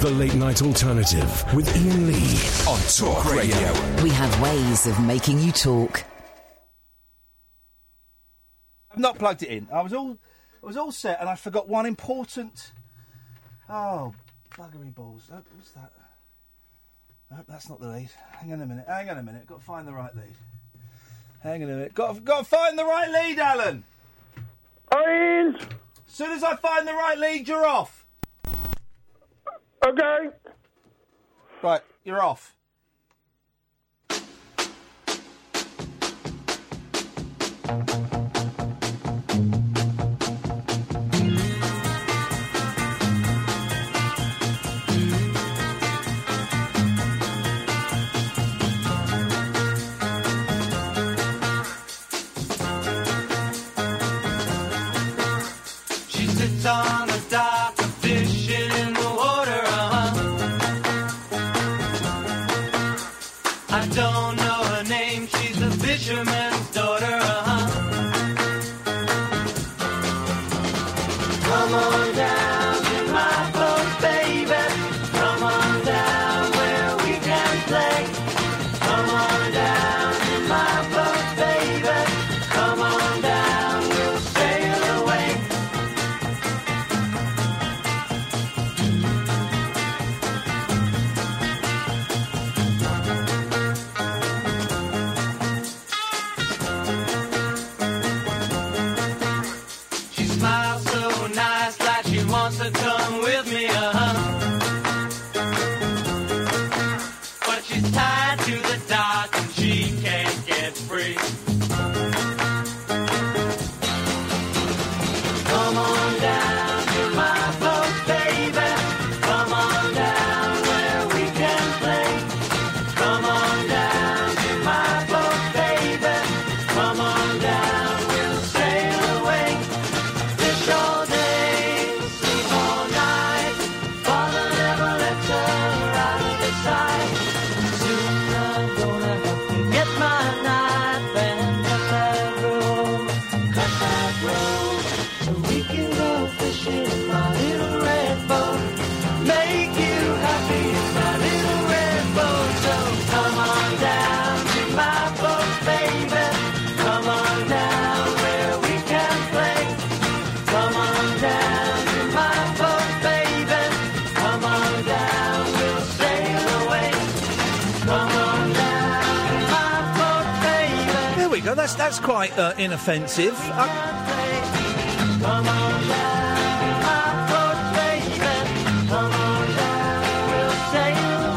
The Late Night Alternative with Iain Lee on Talk Radio. We have ways of making you talk. I've not plugged it in. I was all, I was all set, and I forgot one important. Oh, buggery balls! Oh, what's that? No, that's not the lead. Hang on a minute. Hang on a minute. Got to find the right lead. Hang on a minute. Got to, got to find the right lead, Alan. Iain. As soon as I find the right lead, you're off. Okay. Right, you're off.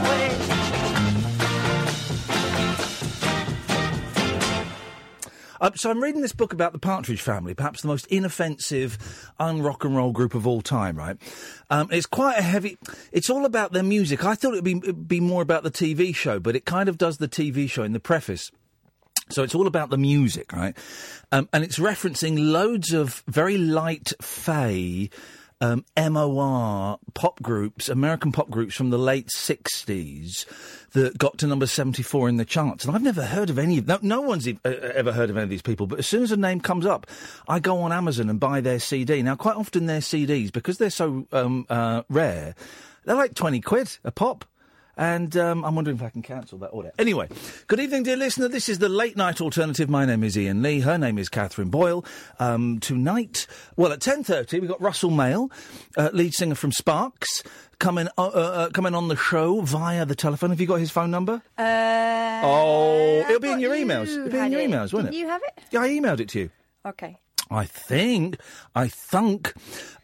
Away. Uh, so I'm reading this book about the Partridge Family, perhaps the most inoffensive, un-rock and roll group of all time. Right? Um, it's quite a heavy. It's all about their music. I thought it'd be it'd be more about the TV show, but it kind of does the TV show in the preface. So it's all about the music, right? Um, and it's referencing loads of very light fey um, MOR pop groups, American pop groups from the late 60s that got to number 74 in the charts. And I've never heard of any of no, no one's uh, ever heard of any of these people, but as soon as a name comes up, I go on Amazon and buy their CD. Now, quite often their CDs, because they're so um, uh, rare, they're like 20 quid a pop. And um, I'm wondering if I can cancel that order. Anyway, good evening, dear listener. This is the late night alternative. My name is Iain Lee. Her name is Katherine Boyle. Um, tonight, well, at 10.30, we've got Russell Mael, uh, lead singer from Sparks, coming, uh, uh, uh, coming on the show via the telephone. Have you got his phone number? Uh, oh, it'll be in your you emails. It'll be in your emails, won't it? you have it? Yeah, I emailed it to you. Okay. I think, I think,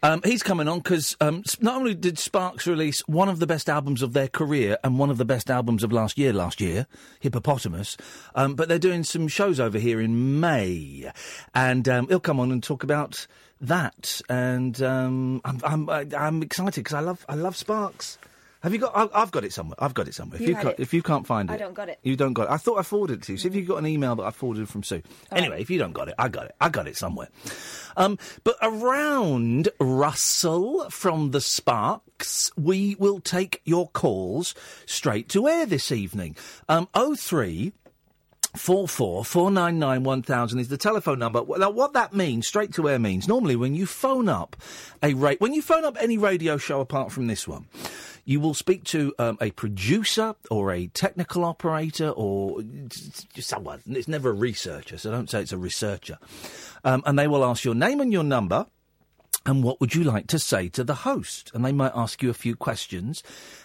um, he's coming on because um, not only did Sparks release one of the best albums of their career and one of the best albums of last year, last year, Hippopotamus, um, but they're doing some shows over here in May, and um, he'll come on and talk about that. And um, I'm, I'm, I'm excited because I love, I love Sparks. Have you got? I've got it somewhere. I've got it somewhere. If You you, can't, it. if you can't find it, I don't got it. You don't got it. I thought I forwarded it to you. See if you got an email that I forwarded from Sue. anyway, if you don't got it, I got it. I got it somewhere. Um, but around Russell from the Sparks, we will take your calls straight to air this evening. Um, 03 Four four four nine nine one thousand is the telephone number. Now, what that means, straight to air means, normally when you phone up a ra- when you phone up any radio show apart from this one, you will speak to um, a producer or a technical operator or someone. It's never a researcher, so don't say it's a researcher. Um, and they will ask your name and your number. And what would you like to say to the host? And they might ask you a few questions.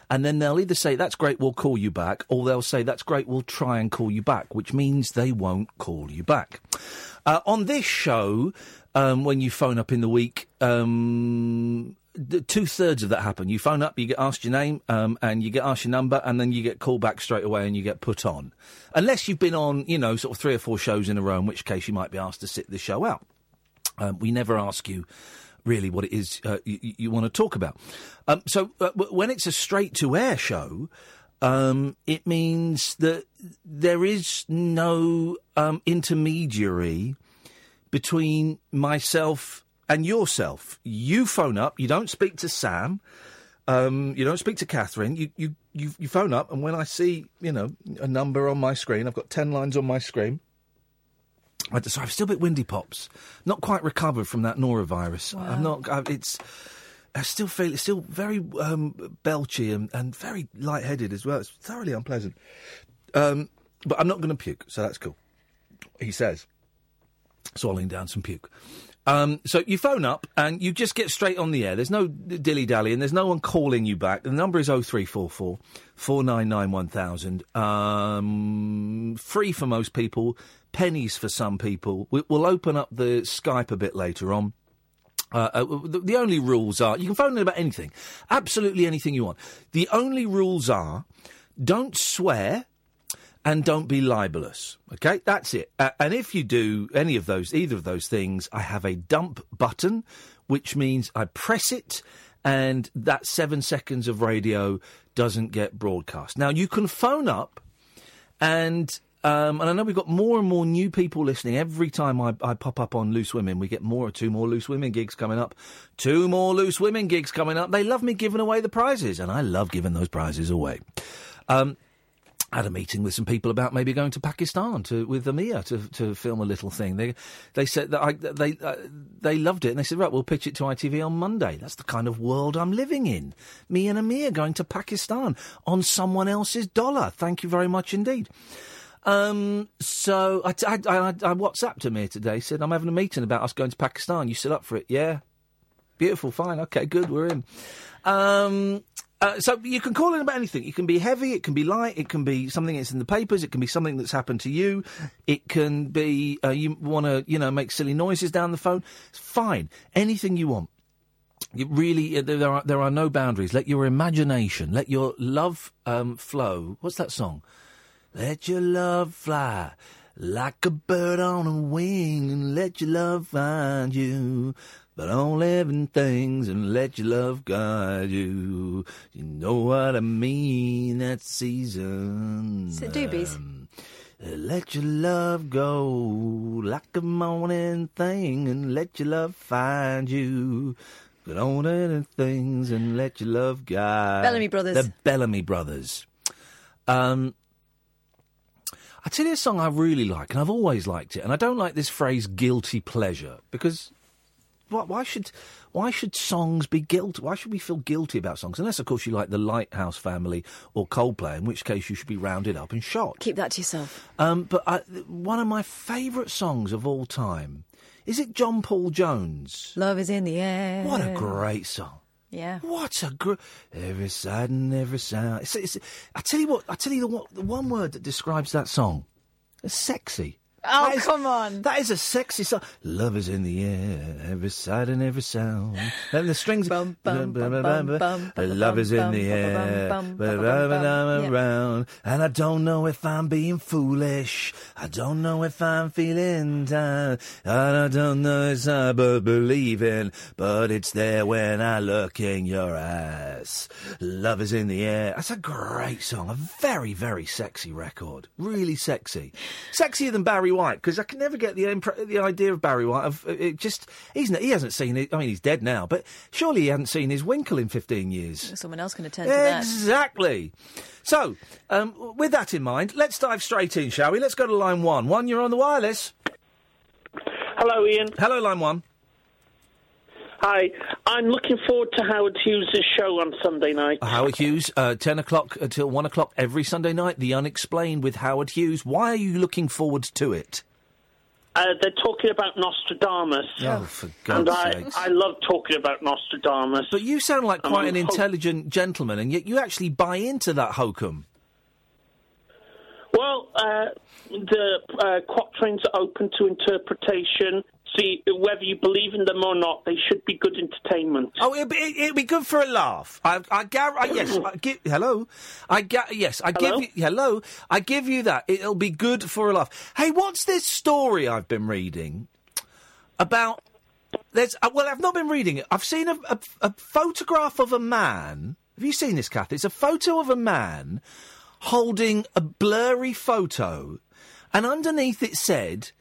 And then they'll either say, That's great, we'll call you back, or they'll say, That's great, we'll try and call you back, which means they won't call you back. Uh, on this show, um, when you phone up in the week, um, two thirds of that happen. You phone up, you get asked your name, um, and you get asked your number, and then you get called back straight away and you get put on. Unless you've been on, you know, sort of three or four shows in a row, in which case you might be asked to sit the show out. Um, we never ask you really what it is uh, you, you want to talk about. Um, so uh, when it's a straight to air show, um, it means that there is no um, intermediary between myself and yourself. You phone up, you don't speak to Sam. Um, you don't speak to Katherine. You, you, you, you phone up, and when I see, you know, a number on my screen, I've got 10 lines on my screen. I, so I'm still a bit windy, pops. Not quite recovered from that norovirus. I'm not. I, it's. I still feel it's still very um, belchy and, and very lightheaded as well. It's thoroughly unpleasant. Um, but I'm not going to puke, so that's cool. He says, swallowing down some puke. Um, so you phone up and you just get straight on the air. There's no dilly dally and there's no one calling you back. The number is 0344 499 1000. Um, free for most people, pennies for some people. We, we'll open up the Skype a bit later on. Uh, uh, the, the only rules are you can phone in about anything, absolutely anything you want. The only rules are don't swear and don't be libelous. Okay, that's it. Uh, and if you do any of those, either of those things, I have a dump button, which means I press it, and that seven seconds of radio doesn't get broadcast. Now you can phone up, and um, and I know we've got more and more new people listening every time I, I pop up on Loose Women. We get more, two more Loose Women gigs coming up, two more Loose Women gigs coming up. They love me giving away the prizes, and I love giving those prizes away. Um, had a meeting with some people about maybe going to Pakistan to with Amir to to film a little thing. They they said that I, they uh, they loved it and they said right we'll pitch it to ITV on Monday. That's the kind of world I'm living in. Me and Amir going to Pakistan on someone else's dollar. Thank you very much indeed. Um, so I, I, I, I WhatsApped Amir today. Said I'm having a meeting about us going to Pakistan. You still up for it? Yeah. Beautiful. Fine. Okay. Good. We're in. Um, uh, so you can call in about anything. It can be heavy, it can be light, it can be something that's in the papers, it can be something that's happened to you, it can be uh, you want to you know make silly noises down the phone. It's fine, anything you want. You really, uh, there are there are no boundaries. Let your imagination, let your love um, flow. What's that song? Let your love fly like a bird on a wing, and let your love find you. But don't live in things and let your love guide you. You know what I mean? That season. It Doobies? Um, let your love go like a morning thing and let your love find you. But don't live things and let your love guide. Bellamy Brothers. The Bellamy Brothers. Um, I tell you a song I really like, and I've always liked it, and I don't like this phrase "guilty pleasure" because why, why should why should songs be guilty? Why should we feel guilty about songs? Unless, of course, you like the Lighthouse Family or Coldplay, in which case you should be rounded up and shot. Keep that to yourself. Um, but I, one of my favourite songs of all time is it John Paul Jones? Love is in the air. What a great song! Yeah. What a great every sight and every sound. It's, it's, I tell you what. I tell you the, one- the one word that describes that song. It's sexy. Oh, is- come on. That is a sexy song. Love is in the air, every sight and every sound. And the strings. Bum, bum, bum, bum, bum, Love is in the air, wherever I'm around. And I don't know if I'm being foolish. I don't know if I'm feeling down. And I don't know if I be- believing, but it's there when I look in your eyes. Love is in the air. That's a great song. A very, very sexy record. Really sexy. Sexier than Barry White, because I can never get the impre- the idea of Barry White. Of, it just he's n- he hasn't seen it. I mean, he's dead now, but surely he hasn't seen his Winkle in fifteen years. Someone else can attend turn to that. Exactly. So, um, with that in mind, let's dive straight in, shall we? Let's go to line one. One, you're on the wireless. Hello, Iain. Hello, line one. Hi, I'm looking forward to Howard Hughes' show on Sunday night. Howard Hughes, uh, 10 o'clock until 1 o'clock every Sunday night, The Unexplained with Howard Hughes. Why are you looking forward to it? Uh, they're talking about Nostradamus. Oh, for and God's I, sakes. I love talking about Nostradamus. But you sound like quite an hope- intelligent gentleman, and yet you actually buy into that hokum. Well, uh, the uh, quatrains are open to interpretation. See, whether you believe in them or not, they should be good entertainment. Oh, it'd be, it'd be good for a laugh. I, I, gar- I yes, I give, hello, I ga- yes, I Hello? give you hello, I give you that. It'll be good for a laugh. Hey, what's this story I've been reading about? There's uh, well, I've not been reading it. I've seen a, a, a photograph of a man. Have you seen this, Kath? It's a photo of a man holding a blurry photo, and underneath it said.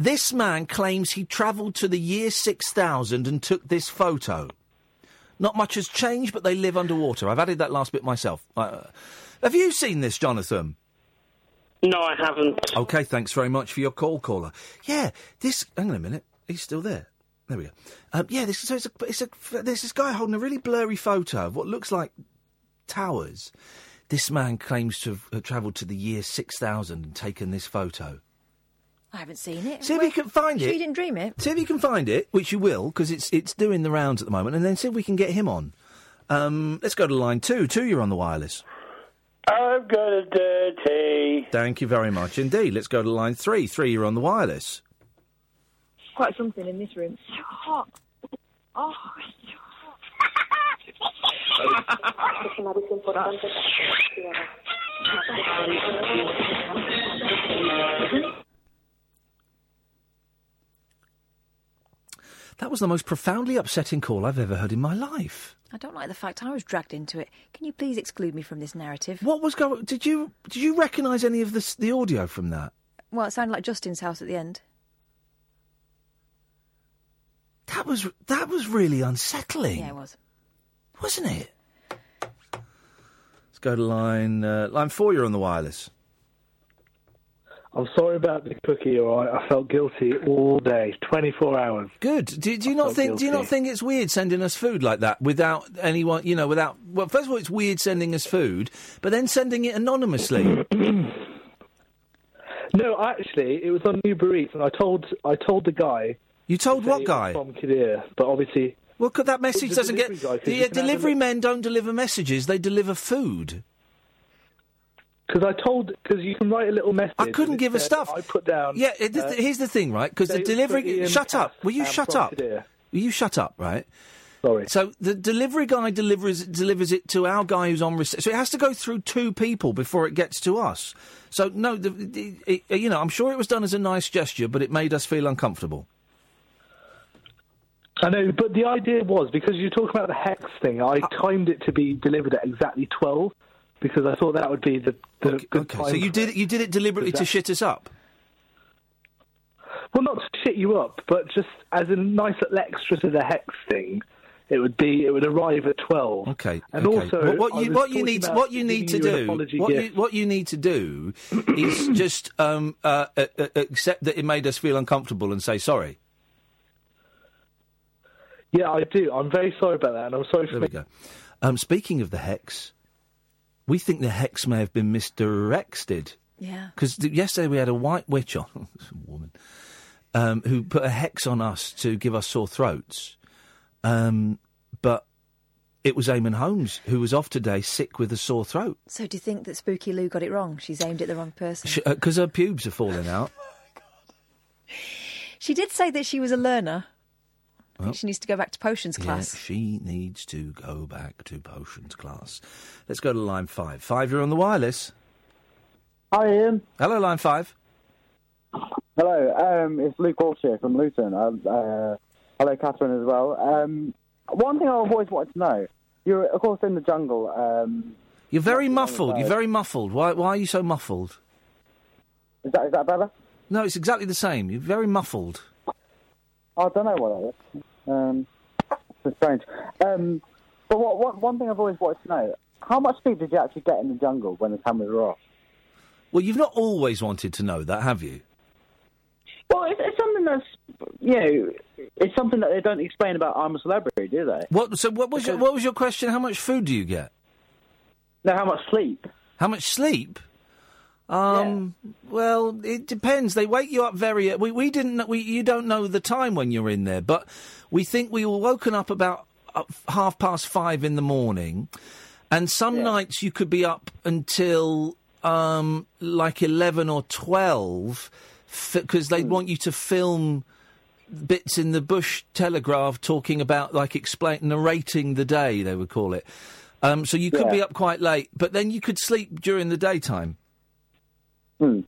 This man claims he travelled to the year 6000 and took this photo. Not much has changed, but they live underwater. I've added that last bit myself. Uh, have you seen this, Jonathan? No, I haven't. Okay, thanks very much for your call, caller. Yeah, this. Hang on a minute. He's still there. There we go. Um, yeah, this, so it's a, it's a, there's this guy holding a really blurry photo of what looks like towers. This man claims to have uh, travelled to the year 6000 and taken this photo. I haven't seen it. See if you can find it. you didn't dream it. See if you can find it, which you will, because it's it's doing the rounds at the moment, and then see if we can get him on. Um, let's go to line two. Two, you're on the wireless. I've got a dirty. Thank you very much indeed. Let's go to line three. Three, you're on the wireless. quite something in this room. So hot. Oh, it's That was the most profoundly upsetting call I've ever heard in my life. I don't like the fact I was dragged into it. Can you please exclude me from this narrative? What was going? Did you did you recognise any of the the audio from that? Well, it sounded like Justin's house at the end. That was that was really unsettling. Yeah, it was. wasn't it? Let's go to line uh, line four. You're on the wireless. I'm sorry about the cookie. All right, I felt guilty all day, 24 hours. Good. Do, do you not felt think? Do you not think it's weird sending us food like that without anyone? You know, without. Well, first of all, it's weird sending us food, but then sending it anonymously. No, actually, it was on Uber Eats, and I told I told the guy. You told to what guy? From Kadir, but obviously. Well, could that message doesn't get. The uh, delivery men don't deliver messages; they deliver food. Because I told, because you can write a little message. I couldn't give a stuff. I put down. Yeah, it, uh, here's the thing, right? Because the say it was delivery. Shut up! Will you shut up? Will you shut up? Right. Sorry. So the delivery guy delivers delivers it to our guy who's on receipt. So it has to go through two people before it gets to us. So no, the, the, it, you know, I'm sure it was done as a nice gesture, but it made us feel uncomfortable. I know, but the idea was because you talk about the hex thing. I timed it to be delivered at exactly 12 because I thought that would be the, the good Okay, time. so you did it. You did it deliberately to shit us up. Well, not to shit you up, but just as a nice little extra to the hex thing. It would be. It would arrive at twelve. Okay. And okay. also, what, what you what you need what you need to giving you an do what you, what you need to do is just um, uh, uh, uh, accept that it made us feel uncomfortable and say sorry. Yeah, I do. I'm very sorry about that, and I'm sorry for. There we go. Um, speaking of the hex, we think the hex may have been misdirected. Yeah. Because yesterday we had a white witch on, a woman, um, who put a hex on us to give us sore throats. Um, but it was Eamonn Holmes who was off today, sick with a sore throat. So do you think that Spooky Lou got it wrong? She's aimed at the wrong person. Because her pubes are falling out. She did say that she was a learner. I Well, think she needs to go back to potions class. Yeah, class. she needs to go back to potions class. Let's go to line five. Five, you're on the wireless. Hi, Iain. Hello, line five. Hello, um, it's Luke Walsh here from Luton. Uh, uh, hello, Katherine, as well. Um, one thing I've always wanted to know, you're, of course, in the jungle. Um, You're very Not too long muffled. You're very muffled. Why, why are you so muffled? is, that, is that better? No, it's exactly the same. You're very muffled. I don't know what that is. Um, it's strange. Um, but what, what, one thing I've always wanted to know, how much sleep did you actually get in the jungle when the cameras were off? Well, you've not always wanted to know that, have you? Well, it's, it's something that's you know, it's something that they don't explain about I'm a Celebrity, do they? What? So what was your, what was your question? How much food do you get? No, how much sleep? How much sleep? Um. Well, it depends. They wake you up very. We we didn't. We you don't know the time when you're in there, but we think we were woken up about uh, half past five in the morning, and some nights you could be up until um like eleven or twelve, because they'd want you to film bits in the Bush Telegraph talking about, like, explain narrating the day. They would call it. Um, so you could Yeah. be up quite late, but then you could sleep during the daytime. Hmm.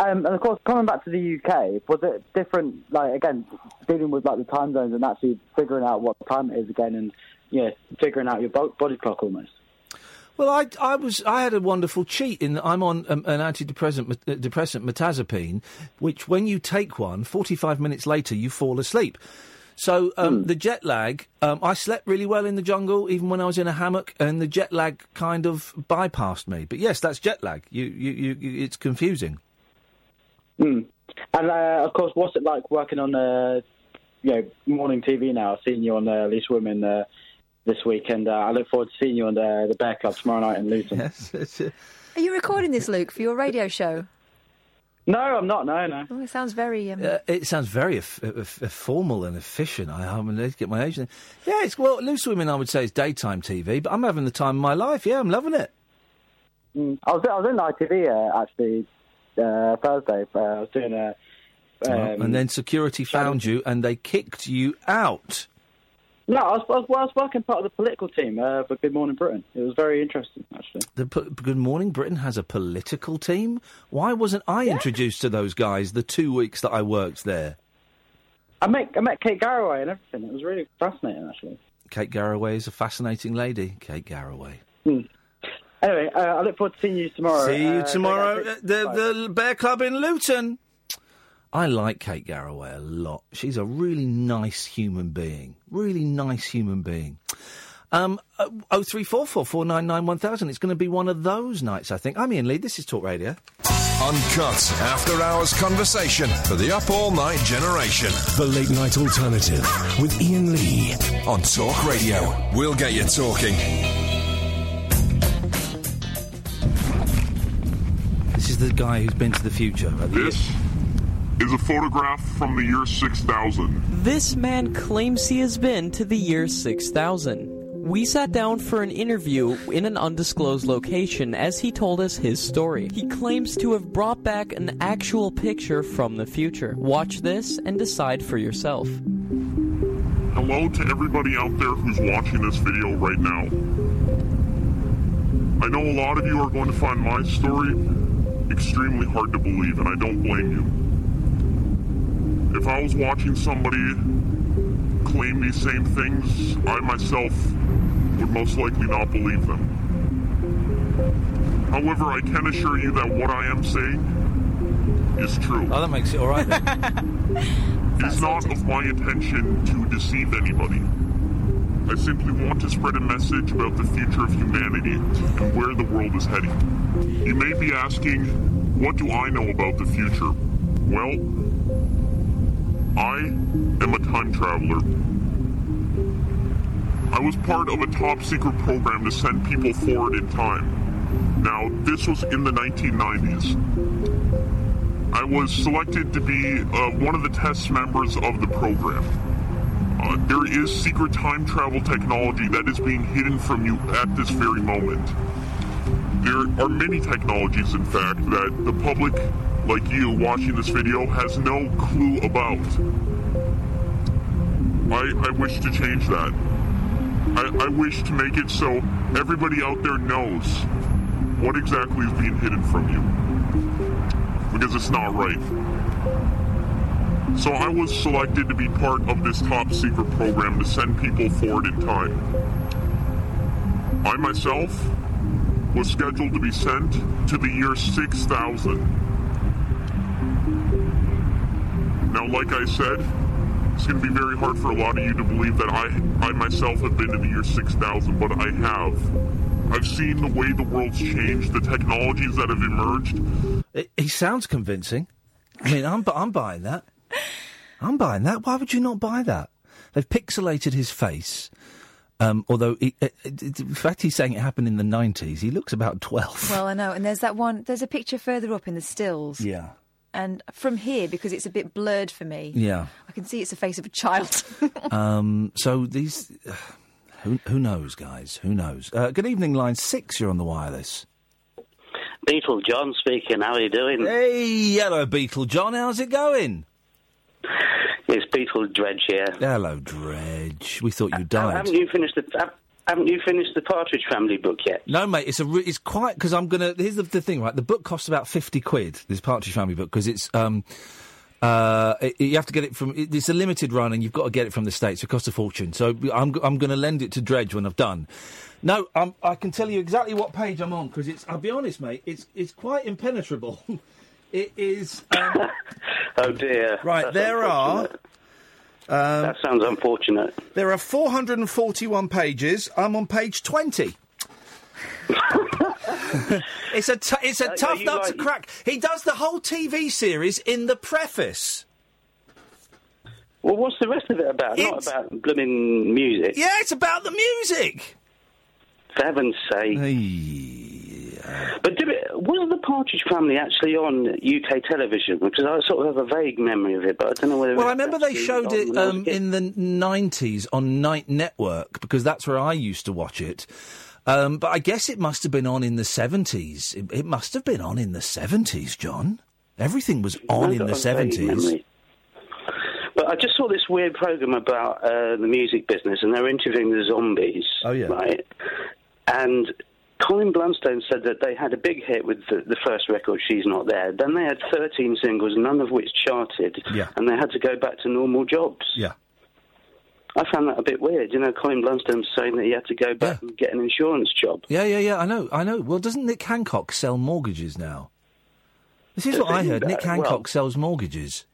Um, and of course, coming back to the UK, was it different? Like again, dealing with like the time zones and actually figuring out what time it is again, and yeah, figuring out your bo- body clock almost. Well, I, I was I had a wonderful cheat in that I'm on um, an antidepressant uh, depressant which when you take one, 45 minutes later you fall asleep. So um, the jet lag, um, I slept really well in the jungle, even when I was in a hammock, and the jet lag kind of bypassed me. But yes, that's jet lag. You, you, you, you it's confusing. Hmm. And uh, of course, what's it like working on uh, you know morning TV now? I've seen you on uh, Loose Women uh, this week, and uh, I look forward to seeing you on the, the Bear Club tomorrow night in Luton. Yes, uh, Are you recording this, Luke, for your radio show? No, I'm not. No, no. Oh, it sounds very. Um, Uh, it sounds very eff- eff- eff- formal and efficient. I, I'm going to get my agent. Yeah, it's well, loose women. I would say is daytime TV, but I'm having the time of my life. Yeah, I'm loving it. Mm. I was I was in ITV uh, actually uh, Thursday. Uh, I was doing a. Um, and then security found you and they kicked you out. No, I was, I was, well, I was working part of the political team uh, for Good Morning Britain. It was very interesting, actually. The P- Good Morning Britain has a political team. Why wasn't I introduced to those guys the two weeks that I worked there? I met I met Kate Garraway and everything. It was really fascinating, actually. Kate Garraway is a fascinating lady. Kate Garraway. Hmm. Anyway, uh, I look forward to seeing you tomorrow. See you Uh, tomorrow at the, the Bear Club in Luton. I like Kate Garraway a lot. She's a really nice human being. Really nice human being. Um, oh three four four four nine nine one thousand. It's going to be one of those nights, I think. I'm Iain Lee. This is Talk Radio. Uncut after hours conversation for the up all night generation. The Late Night Alternative with Iain Lee. On Talk Radio. We'll get you talking. This is the guy who's been to the future. Right? This is a photograph from the year 6000. This man claims he has been to the year 6000. We sat down for an interview in an undisclosed location as he told us his story. He claims to have brought back an actual picture from the future. Watch this and decide for yourself. Hello to everybody out there who's watching this video right now. I know a lot of you are going to find my story extremely hard to believe, and I don't blame you. If I was watching somebody claim these same things, I myself would most likely not believe them. However, I can assure you that what I am saying is true. Oh, that makes it all right. It's not of my intention to deceive anybody. I simply want to spread a message about the future of humanity and where the world is heading. You may be asking, what do I know about the future? Well, I am a time traveler. I was part of a top secret program to send people forward in time. Now, this was in the 1990s. I was selected to be uh, one of the test members of the program. Uh, there is secret time travel technology that is being hidden from you at this very moment. There are many technologies, in fact, that the public, like you watching this video, has no clue about. I, I wish to change that. I, I wish to make it so everybody out there knows what exactly is being hidden from you because it's not right. So I was selected to be part of this top secret program to send people forward in time. I myself was scheduled to be sent to the year 6000. Like I said, it's going to be very hard for a lot of you to believe that I, I myself have been to the year 6000, but I have. I've seen the way the world's changed, the technologies that have emerged, It, he sounds convincing. I mean, I'm, I'm buying that. I'm buying that. Why would you not buy that? They've pixelated his face. Um, although, he, uh, uh, the fact he's saying it happened in the 90s, he looks about 12. Well, I know. And there's that one. There's a picture further up in the stills. Yeah. And from here, because it's a bit blurred for me, Yeah. I can see it's the face of a child. Um, so these. who, who knows, guys? Who knows? Uh, good evening, line six. You're on the wireless. Beetle John speaking. How are you doing? Hey, hello, Beetle John. How's it going? It's Beetle Dredge here. Hello, Dredge. We thought you Uh, died. haven't you finished the ha- Haven't you finished the Partridge Family book yet? No, mate, it's a re- it's quite because I'm gonna. Here's the, the thing, right? The book costs about fifty quid. This Partridge Family book because it's um. Uh, it, you have to get it from. It, it's a limited run, and you've got to get it from the states. It costs a fortune. So I'm I'm going to lend it to Dredge when I've done. No, um, I can tell you exactly what page I'm on because it's. I'll be honest, mate. It's it's quite impenetrable. it is. Um, Oh dear. Right, That's there are. Um, that sounds unfortunate. There are 441 pages. I'm on page 20. it's a t- it's a Uh, tough nut to crack. He does the whole TV series in the preface. Well, what's the rest of it about? Not about blooming music. Yeah, it's about the music. For heaven's sake. But did it, was the Partridge Family actually on UK television? Because I sort of have a vague memory of it, but I don't know whether. Well, I remember they showed it when I was a um, in the 90s on Night Network because that's where I used to watch it. Um, but I guess it must have been on in the 70s. It, it must have been on in the 70s, John. Everything was on in the 70s. But I just saw this weird program about uh, the music business, and they were interviewing the zombies. Oh, yeah. Right. And Colin Blunstone said that they had a big hit with the, the first record, She's Not There. Then they had 13 singles, none of which charted. Yeah. And they had to go back to normal jobs. Yeah. I found that a bit weird. You know, Colin Blunstone saying that he had to go back and get an insurance job. Yeah, yeah, yeah. I know, I know. Well, doesn't Nick Hancock sell mortgages now? This is what I he? heard. Nick Uh, Hancock well- sells mortgages.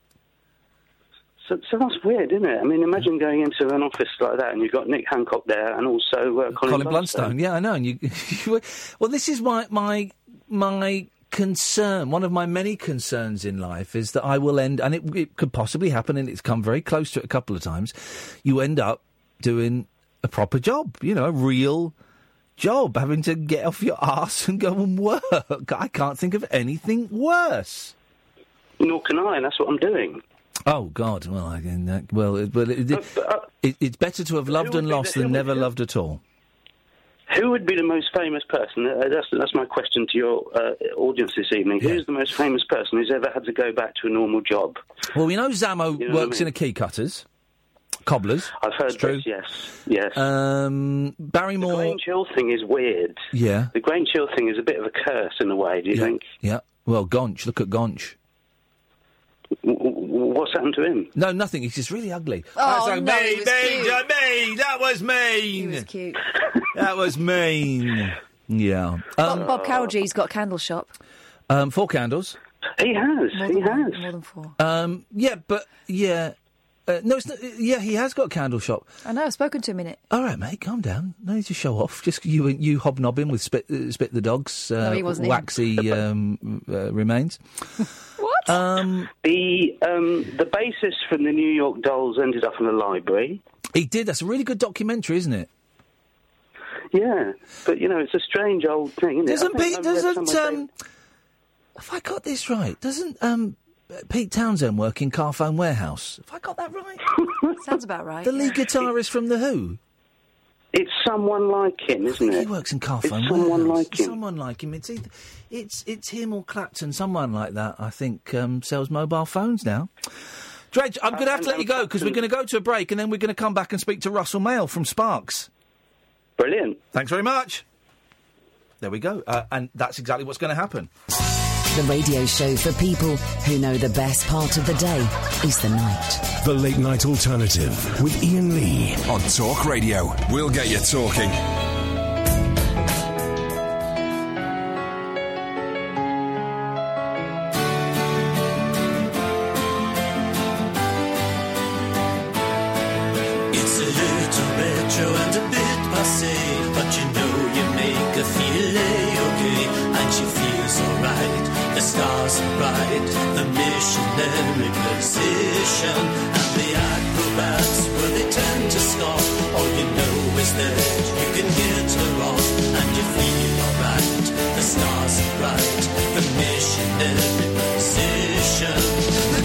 So, so that's weird, isn't it? I mean, imagine going into an office like that and you've got Nick Hancock there and also uh, Colin, Colin Blunstone. Yeah, I know. And you, you- well, this is my my my concern. One of my many concerns in life is that I will end, and it, it could possibly happen, and it's come very close to it a couple of times. You end up doing a proper job, you know, a real job, having to get off your arse and go and work. I can't think of anything worse. Nor can I, and that's what I'm doing. Oh God! Well, I, that, well, it, well, it, it, it's better to have loved and be the- lost than never loved at all. Who would be the most famous person? Uh, that's, that's my question to your uh, audience this evening. Who's the most famous person who's ever had to go back to a normal job? Well, we know Zammo You know what I works mean? in a key cutters, cobblers. I've heard true. this, yes. Yes. Um, Barrymore. The Grange Hill thing is weird. Yeah, The Grange Hill thing is a bit of a curse in a way, do you think? yeah. Well, Gonch. Look at Gonch. W- What's happened to him? No, nothing. He's just really ugly. Oh, That's like, no, me, he was me, cute. uh, me. That was mean. He was cute. That was mean. Yeah. Bob, Um, Bob Cowgie's got a candle shop. um, four candles. He has. More he than has. One, more than four. Um, yeah, but yeah. Uh, no, it's not, yeah, he has got a candle shop. I know. I've spoken to him in it. All right, mate, calm down. No need to show off. Just you you hobnobbing with Spit, uh, Spit the dog's uh, No, he wasn't waxy um, uh, remains. What? Um, The um, the bassist from the New York Dolls ended up in the library. he did. That's a really good documentary, isn't it? Yeah, but you know it's a strange old thing, isn't it? Doesn't I Pete? Doesn't somewhere um? Have I got this right? Doesn't um? Pete Townshend work in Carphone Warehouse? Have I got that right? Sounds about right. The lead guitarist from the Who. It's someone like him, isn't it? He works in Carphone It's someone Warehouse. like him. Someone like him. It's either, it's it's him or Clapton. Someone like that. I think um, sells mobile phones now. Dredge, I'm going to have to let you go because we're going to go to a break and then we're going to come back and speak to Russell Mael from Sparks. Brilliant. Thanks very much. There we go. Uh, and that's exactly what's going to happen. The radio show for people who know the best part of the day is the night. The Late Night Alternative with Iain Lee. On Talk Radio. We'll get you talking. Are bright, the missionary position, and the acrobats, well, they tend to scoff. All you know is that you can hit her off, and you feel alright. The stars are bright, the missionary position. The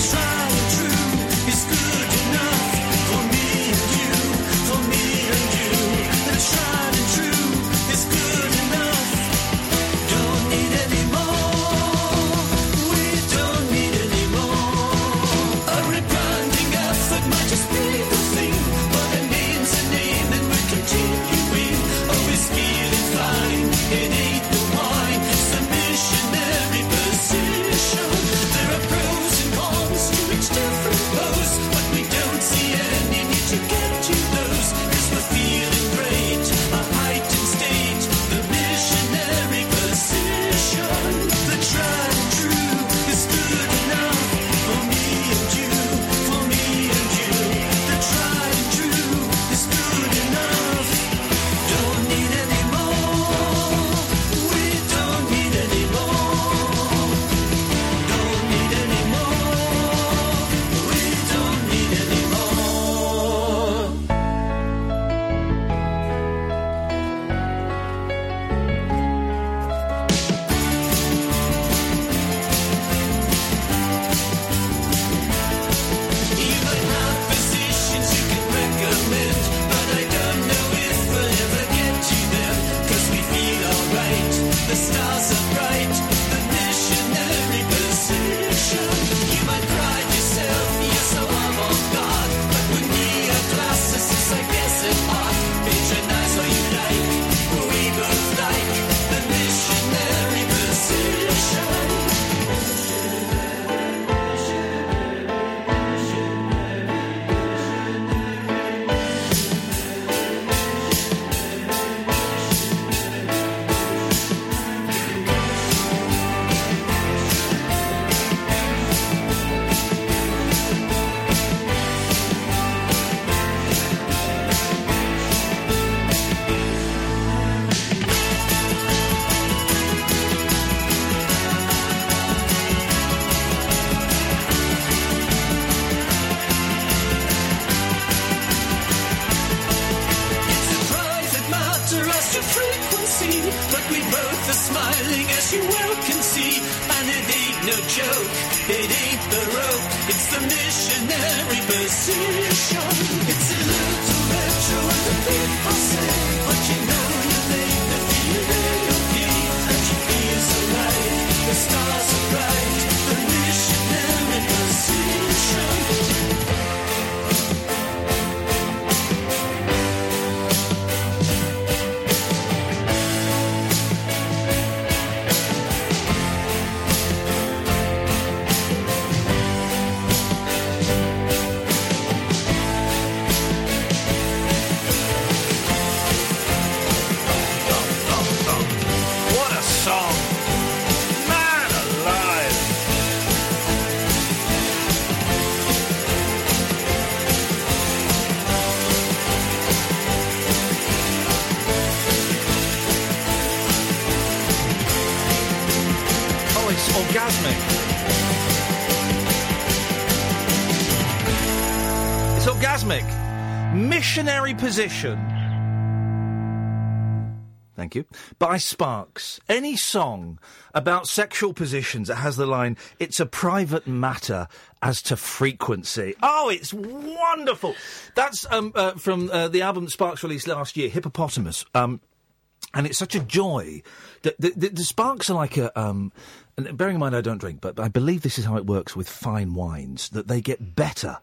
Missionary position. Thank you. By Sparks. Any song about sexual positions that has the line, it's a private matter as to frequency. Oh, it's wonderful. That's um, uh, from uh, the album Sparks released last year, Hippopotamus. Um, and it's such a joy. that the, the, the Sparks are like a. Um, bearing in mind I don't drink, but I believe this is how it works with fine wines, that they get better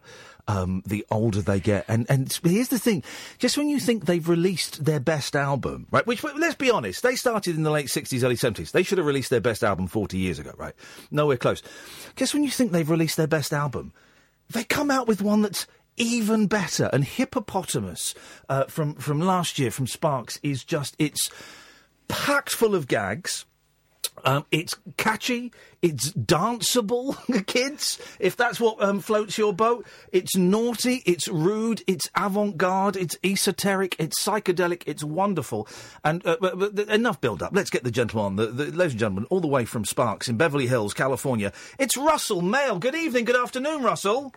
um, the older they get. And and here's the thing: just when you think they've released their best album, right? Which let's be honest, they started in the late '60s, early '70s. They should have released their best album 40 years ago, right? Nowhere close. Just when you think they've released their best album, they come out with one that's even better. And Hippopotamus uh, from from last year from Sparks is just it's packed full of gags. Um, it's catchy. It's danceable, kids. If that's what um, floats your boat, it's naughty. It's rude. It's avant-garde. It's esoteric. It's psychedelic. It's wonderful. And uh, but, but enough build-up. Let's get the gentleman on. The, the, ladies and gentlemen, all the way from Sparks in Beverly Hills, California. It's Russell Mael. Good evening. Good afternoon, Russell.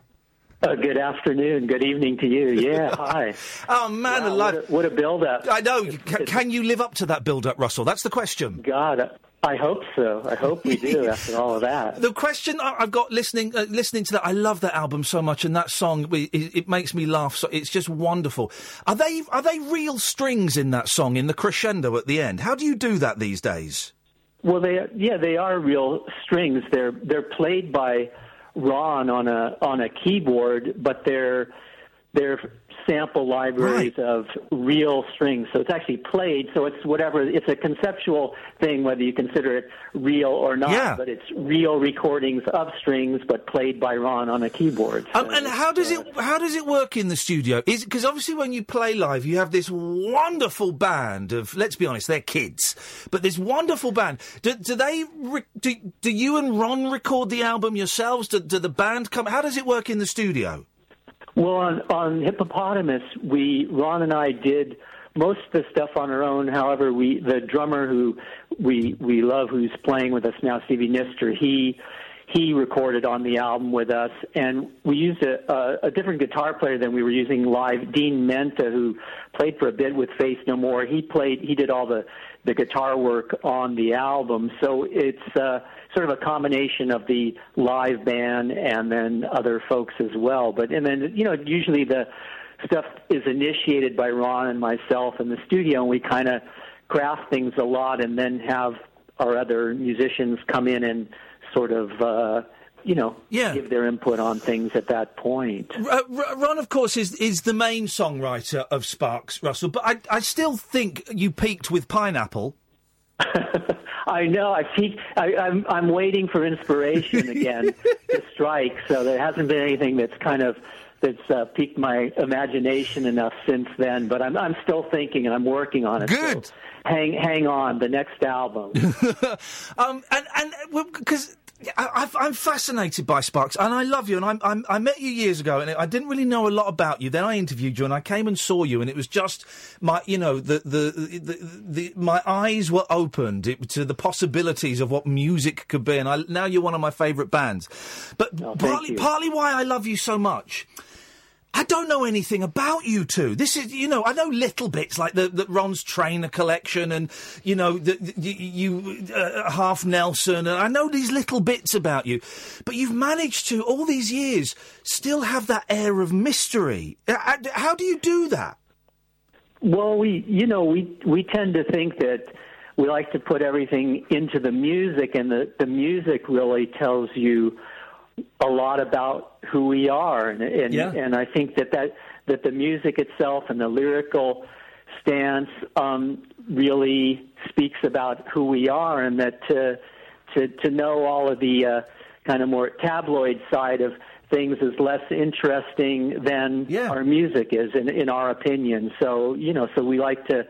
Uh, good afternoon. Good evening to you. Yeah, hi. oh man, Wow, alive! What a, what a build-up. I know. Can, can you live up to that build-up, Russell? That's the question. God, I hope so. I hope we do after all of that. The question I've got listening uh, listening to that, I love that album so much, and that song it, it makes me laugh. So it's just wonderful. Are they are they real strings in that song in the crescendo at the end? How do you do that these days? Well, they yeah, they are real strings. They're they're played by Ron on a on a keyboard, but they're they're sample libraries of real strings. So it's actually played. So it's whatever. It's a conceptual thing, whether you consider it real or not. Yeah. But it's real recordings of strings, but played by Ron on a keyboard. Um, and how does it how does it work in the studio? Is because obviously when you play live, you have this wonderful band of let's be honest, they're kids, but this wonderful band. Do, do they re- do, do you and Ron record the album yourselves? Do, do the band come? How does it work in the studio? Well, on, on Hippopotamus, we Ron and I did most of the stuff on our own. However, we the drummer who we we love, who's playing with us now, Stevie Nistor, he he recorded on the album with us, and we used a, a, a different guitar player than we were using live. Dean Menta, who played for a bit with Faith No More, he played he did all the the guitar work on the album. So it's uh, sort of a combination of the live band and then other folks as well. But and then you know usually the stuff is initiated by Ron and myself in the studio, and we kind of craft things a lot, and then have our other musicians come in and sort of. Uh, you know, yeah. give their input on things at that point. R- Ron, of course, is is the main songwriter of Sparks, Russell. But I I still think you peaked with Pineapple. I know. I peak, I, I'm I'm waiting for inspiration again to strike. So there hasn't been anything that's kind of that's uh, piqued my imagination enough since then. But I'm I'm still thinking and I'm working on it. Good. So hang hang on. The next album. um, and and because. I, I- I'm fascinated by Sparks, and I love you. And I'm, I'm, I met you years ago, and I didn't really know a lot about you. Then I interviewed you, and I came and saw you, and it was just my, you know, the the the, the my eyes were opened to the possibilities of what music could be. And I, now you're one of my favourite bands. But oh, partly, partly why I love you so much. I don't know anything about you two. This is, you know, I know little bits like the, the Ron's trainer collection and, you know, the, the, you uh, half Nelson, and I know these little bits about you, but you've managed to all these years still have that air of mystery. Uh, uh, How do you do that? Well, we, you know, we we tend to think that we like to put everything into the music, and the the music really tells you a lot about who we are, and and, Yeah. and I think that that that the music itself and the lyrical stance um, really speaks about who we are, and that to to to know all of the uh, kind of more tabloid side of things is less interesting than our music is in in our opinion. So you know so we like to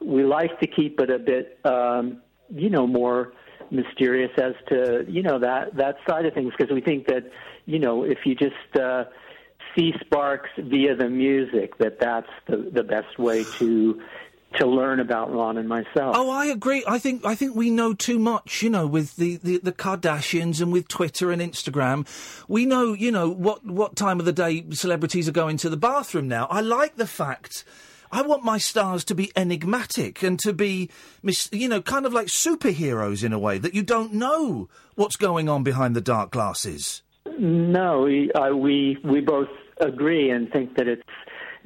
we like to keep it a bit um you know more mysterious as to you know that that side of things because we think that you know if you just uh see sparks via the music that that's the the best way to to learn about Ron and myself Oh, I agree. I think I think we know too much. You know, with the, the, the Kardashians and with Twitter and Instagram, we know you know what what time of the day celebrities are going to the bathroom now. I like the fact. I want my stars to be enigmatic and to be, mis- you know, kind of like superheroes in a way that you don't know what's going on behind the dark glasses. No, we uh, we we both agree and think that it's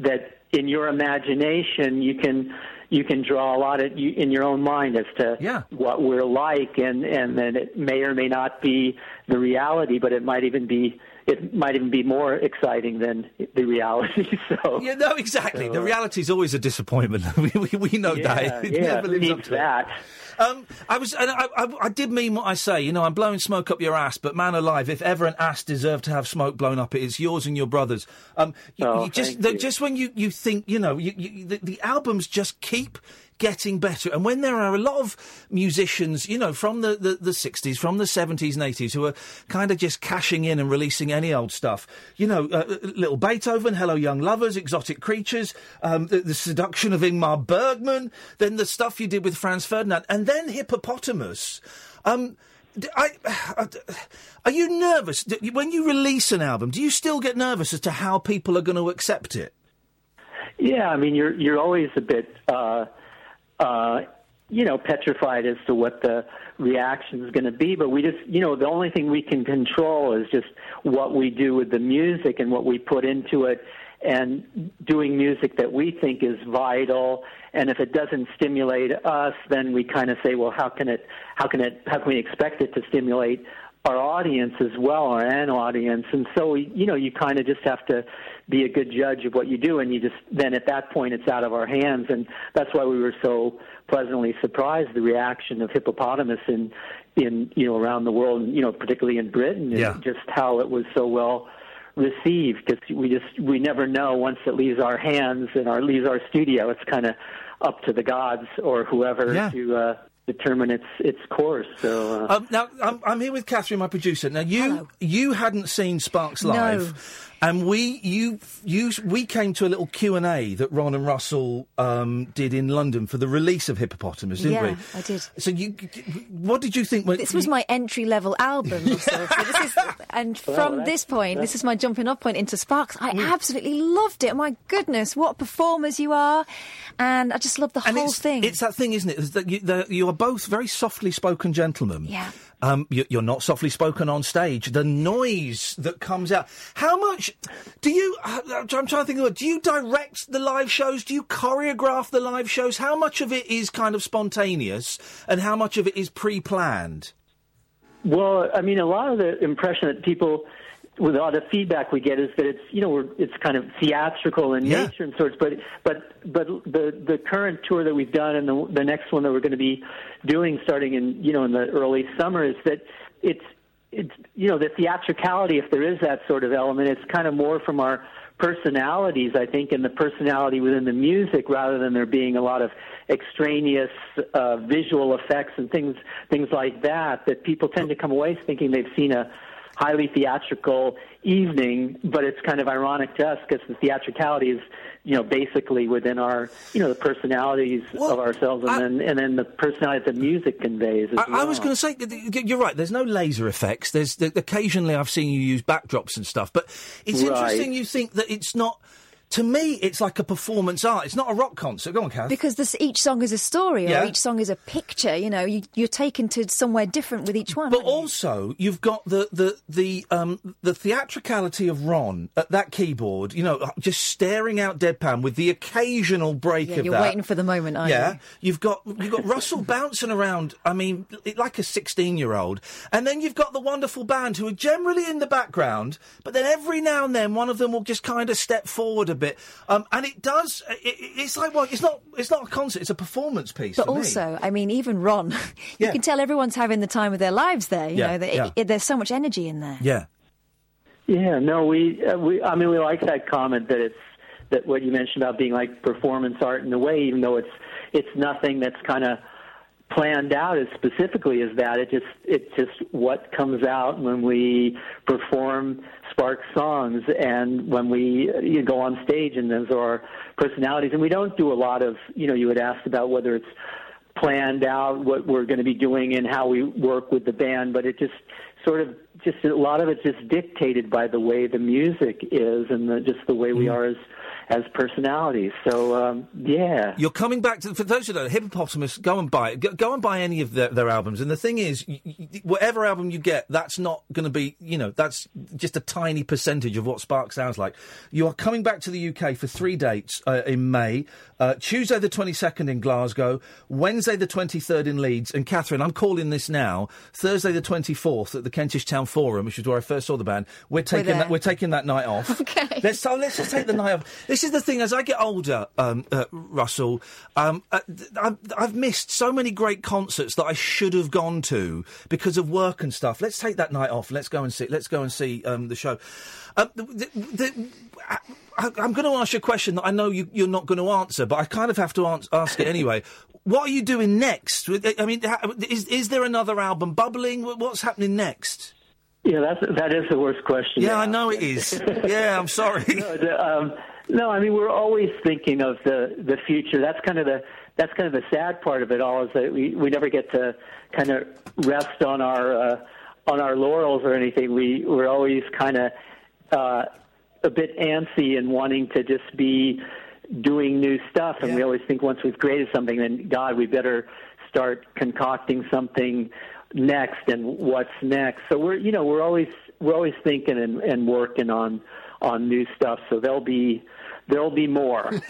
that in your imagination you can you can draw a lot of, you, in your own mind as to what we're like, and and then it may or may not be the reality, but it might even be it might even be more exciting than the reality. So Yeah, no, exactly. the reality is always a disappointment. we, we, we know Yeah, that. It yeah, never lives up to that? Um, I was, and I, I, I did mean what I say. You know, I'm blowing smoke up your ass, but man alive, if ever an ass deserved to have smoke blown up, it is yours and your brothers. Um, you, Oh, you just, the, just when you, you think, you know, you, you, the, the albums just keep getting better. And when there are a lot of musicians, you know, from the, the, the 60s, from the 70s and 80s, who are kind of just cashing in and releasing any old stuff, you know, uh, Little Beethoven, Hello Young Lovers, Exotic Creatures, um, the, the seduction of Ingmar Bergman, then the stuff you did with Franz Ferdinand, and then Hippopotamus. Um, d- I, are you nervous when you release an album? Do you still get nervous as to how people are going to accept it? Yeah, I mean, you're you're always a bit, uh, uh, you know, petrified as to what the reaction is going to be. But we just, you know, the only thing we can control is just what we do with the music and what we put into it, and doing music that we think is vital. And if it doesn't stimulate us, then we kind of say, well, how can it? How can it? How can we expect it to stimulate? our audience as well, our an audience, and so you know you kind of just have to be a good judge of what you do, and you just then at that point it's out of our hands, and that's why we were so pleasantly surprised the reaction of hippopotamus in in you know around the world, and, you know particularly in Britain, and Yeah. just how it was so well received because we just we never know once it leaves our hands and our leaves our studio, it's kind of up to the gods or whoever Yeah. to uh, determine its its course. So. Uh, Um, now I'm, I'm here with Katherine, my producer. Now you you hadn't seen Sparks No. Live, and we you you we came to a little Q and A that Ron and Russell um, did in London for the release of Hippopotamus, didn't yeah, we? I did. So you, what did you think? When, This was my entry level album, Russell. So this is, and Well, from that's- this point, this is my jumping off point into Sparks. I absolutely loved it. My goodness, what performers you are, and I just love the and whole it's, thing. It's that thing, isn't it? is That you, that you are both very softly spoken gentlemen. Yeah. Um, you, you're not softly spoken on stage. The noise that comes out. How much do you? uh, I'm trying to think of it. Do you direct the live shows? Do you choreograph the live shows? How much of it is kind of spontaneous, and how much of it is pre-planned? Well, I mean, a lot of the impression that people, with a lot of feedback we get, is that it's you know we're, it's kind of theatrical in Yeah. nature and sorts. But but but the the current tour that we've done and the the next one that we're going to be doing starting in you know in the early summer is that it's it's you know the theatricality if there is that sort of element it's kind of more from our personalities i think and the personality within the music rather than there being a lot of extraneous uh, visual effects and things things like that that people tend to come away thinking they've seen a highly theatrical evening but it's kind of ironic to us because the theatricality is you know basically within our you know the personalities of ourselves and then and then the personality that the music conveys I, I was going to say, you're right. There's no laser effects. There's th- occasionally I've seen you use backdrops and stuff, but it's Right. interesting. You think that it's not. To me, it's like a performance art. It's not a rock concert. Go on, Kath. because this, each song is a story, Yeah. or each song is a picture. You know, you, you're taken to somewhere different with each one. But also, you've got the the the um the theatricality of Ron at that keyboard. You know, just staring out deadpan with the occasional break yeah, of you're that. waiting for the moment, aren't yeah, you? you've got you've got Russell bouncing around. I mean, like a sixteen-year-old, and then you've got the wonderful band who are generally in the background, but then every now and then one of them will just kind of step forward a bit, um, and it does. It, it- it's like well, it's not it's not a concert; it's a performance piece. But for me. also, I mean, even Ron, you Yeah. can tell everyone's having the time of their lives there. You Yeah, know, that yeah. it, there's so much energy in there. yeah. Yeah, no, we uh, we I mean we like that comment that it's that what you mentioned about being like performance art in a way, even though it's it's nothing that's kind of planned out as specifically as that. It just it's just what comes out when we perform Spark songs and when we you go on stage and those are our personalities. And we don't do a lot of you know you had asked about whether it's planned out what we're going to be doing and how we work with the band, but it just sort of just a lot of it's just dictated by the way the music is and the, just the way we mm-hmm. are as as personalities. So um, yeah, You're coming back to for those who don't know, Hippopotamus. Go and buy. Go, go and buy any of their, their albums. And the thing is, y y whatever album you get, that's not going to be. You know, that's just a tiny percentage of what Spark sounds like. You are coming back to the UK for three dates uh, in May. Uh, Tuesday the 22nd in Glasgow, Wednesday the 23rd in Leeds, and Katherine, I'm calling this now. Thursday the 24th at the Kentish Town Town Forum, which is where I first saw the band. We're taking there. that. We're taking that night off. Okay. Let's so let's just take the night off. This is the thing. As I get older, um, uh, Russell, um, uh, I've, I've missed so many great concerts that I should have gone to because of work and stuff. Let's take that night off. Let's go and see. Let's go and see um, the show. Uh, the, the, the, I, I'm going to ask you a question that I know you, you're not going to answer, but I kind of have to ans- ask it anyway. What are you doing next? I mean, is is there another album bubbling? What's happening next? Yeah, that's that is the worst question. Yeah, I know it is. yeah, I'm sorry. no, the, um, no, I mean we're always thinking of the the future. That's kind of the that's kind of the sad part of it all is that we we never get to kind of rest on our uh, on our laurels or anything. We we're always kind of uh, a bit antsy and wanting to just be doing new stuff. And we always think once we've created something, then God, we better start concocting something next and what's next. So we're you know we're always we're always thinking and, and working on on new stuff. So there'll be there'll be more.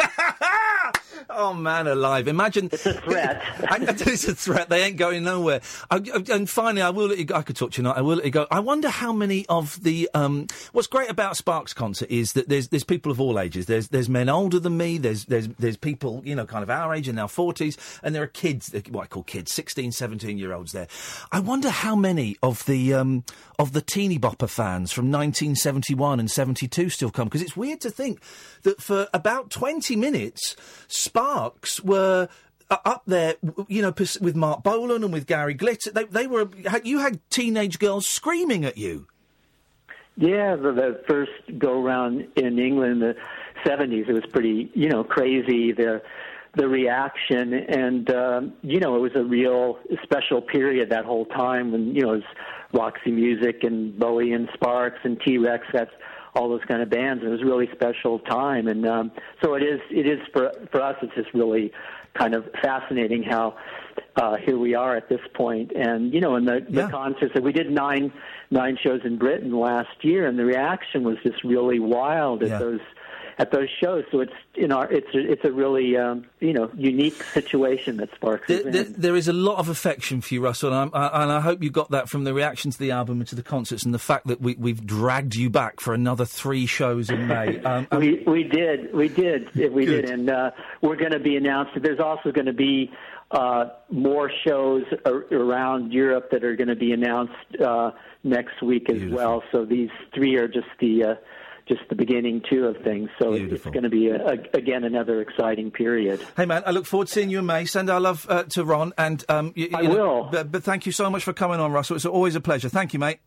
Oh man, alive! Imagine it's a threat. it's a threat. They ain't going nowhere. I, I- and finally, I will let you go. I could talk to you tonight. I will let you go. I wonder how many of the um, what's great about Sparks concert is that there's there's people of all ages. There's there's men older than me. There's there's there's people you know kind of our age in their forties, and there are kids. What I call kids, 16, 17 year olds. There. I wonder how many of the um, of the teeny bopper fans from 1971 and 72 still come because it's weird to think that for about 20 minutes, Sparks were up there, you know, with Marc Bolan and with Gary Glitter. They, they were, you had teenage girls screaming at you. Yeah, the, the first go round in England in the seventies, it was pretty, you know, crazy the the reaction, and um, you know, it was a real special period that whole time when you know it was Roxy Music and Bowie and Sparks and T Rex. That's all those kind of bands. It was a really special time, and um, so it is. It is for for us. It's just really kind of fascinating how uh, here we are at this point. And you know, in the, the concerts that we did nine nine shows in Britain last year, and the reaction was just really wild at Yeah. those at those shows. So it's you know it's a, it's a really um, you know unique situation that Sparks is There, in. there, is a lot of affection for you, Russell, and, I, and I hope you got that from the reaction to the album and to the concerts, and the fact that we, we've dragged you back for another three shows in May. Um, we we did we did we did and uh, we're going to be announced. there's also going to be uh, more shows ar- around Europe that are going to be announced uh, next week as well so these three are just the uh, just the beginning too of things so it's going to be a, a, again another exciting period Hey man, I look forward to seeing you in May. Send our love uh, to Ron, and um, you, I know, will. But, but thank you so much for coming on, Russell. It's always a pleasure. Thank you, mate.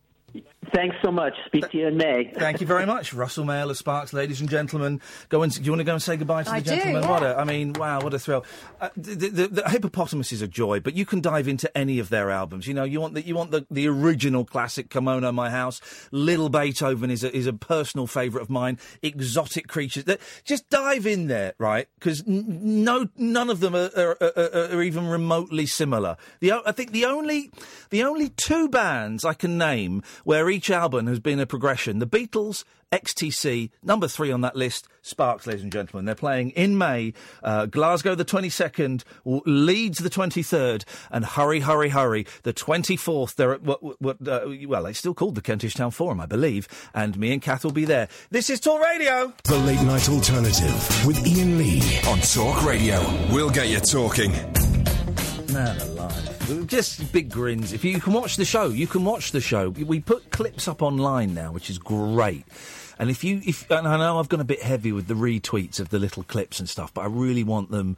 Thanks so much. Speak to you in May. Thank you very much, Russell Mael of Sparks, ladies and gentlemen. Go and do you want to go and say goodbye to I the do, gentlemen? yeah. What a, I mean, wow, what a thrill! Uh, the, the, the hippopotamus is a joy, but you can dive into any of their albums. You know, you want the you want the, the original classic "Kimono My House." Little Beethoven is a, is a personal favourite of mine. Exotic creatures. That- Just dive in there, right? Because n- no, none of them are, are, are, are even remotely similar. The o- I think the only the only two bands I can name where each album has been a progression: the Beatles, XTC, number three on that list. Sparks, ladies and gentlemen, they're playing in May. Uh, Glasgow the twenty second, Leeds the twenty third, and hurry, hurry, hurry, the twenty fourth. They're at what, what uh, well, it's still called the Kentish Town Forum, I believe, and me and Kath will be there. This is Talk Radio. The Late Night Alternative with Iain Lee on Talk Radio. We'll get you talking. Man alive. Just big grins. If you can watch the show, you can watch the show. We put clips up online now, which is great. And if you, if and I know I've gone a bit heavy with the retweets of the little clips and stuff, but I really want them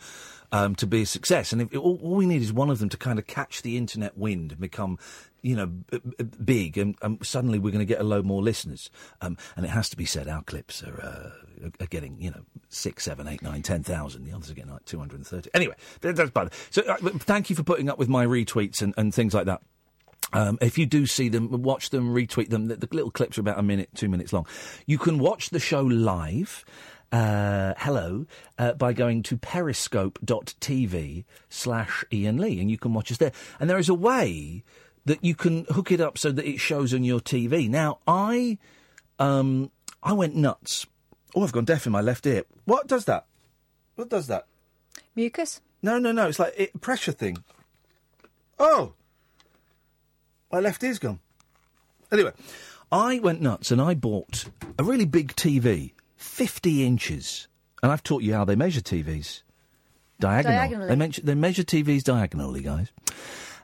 um, to be a success. And if, all, all we need is one of them to kind of catch the internet wind and become, you know, b- b- big, and um, suddenly we're going to get a load more listeners. Um, and it has to be said, our clips are, uh, are getting, you know, six, seven, eight, nine, ten thousand. The others are getting like two hundred and thirty. Anyway, that's bad. So uh, thank you for putting up with my retweets and, and things like that. Um, if you do see them, watch them, retweet them. The, the little clips are about a minute, two minutes long. You can watch the show live. Uh, hello, uh, by going to periscope.tv slash Iain Lee, and you can watch us there. And there is a way that you can hook it up so that it shows on your TV. Now, I, um, I went nuts. Oh, I've gone deaf in my left ear. What does that? What does that? Mucus? No, no, no. It's like it, pressure thing. Oh, my left ear's gone. Anyway, I went nuts and I bought a really big TV, 50 inches. And I've taught you how they measure TVs. Diagonal. Diagonally. They, measure, they measure TVs diagonally, guys.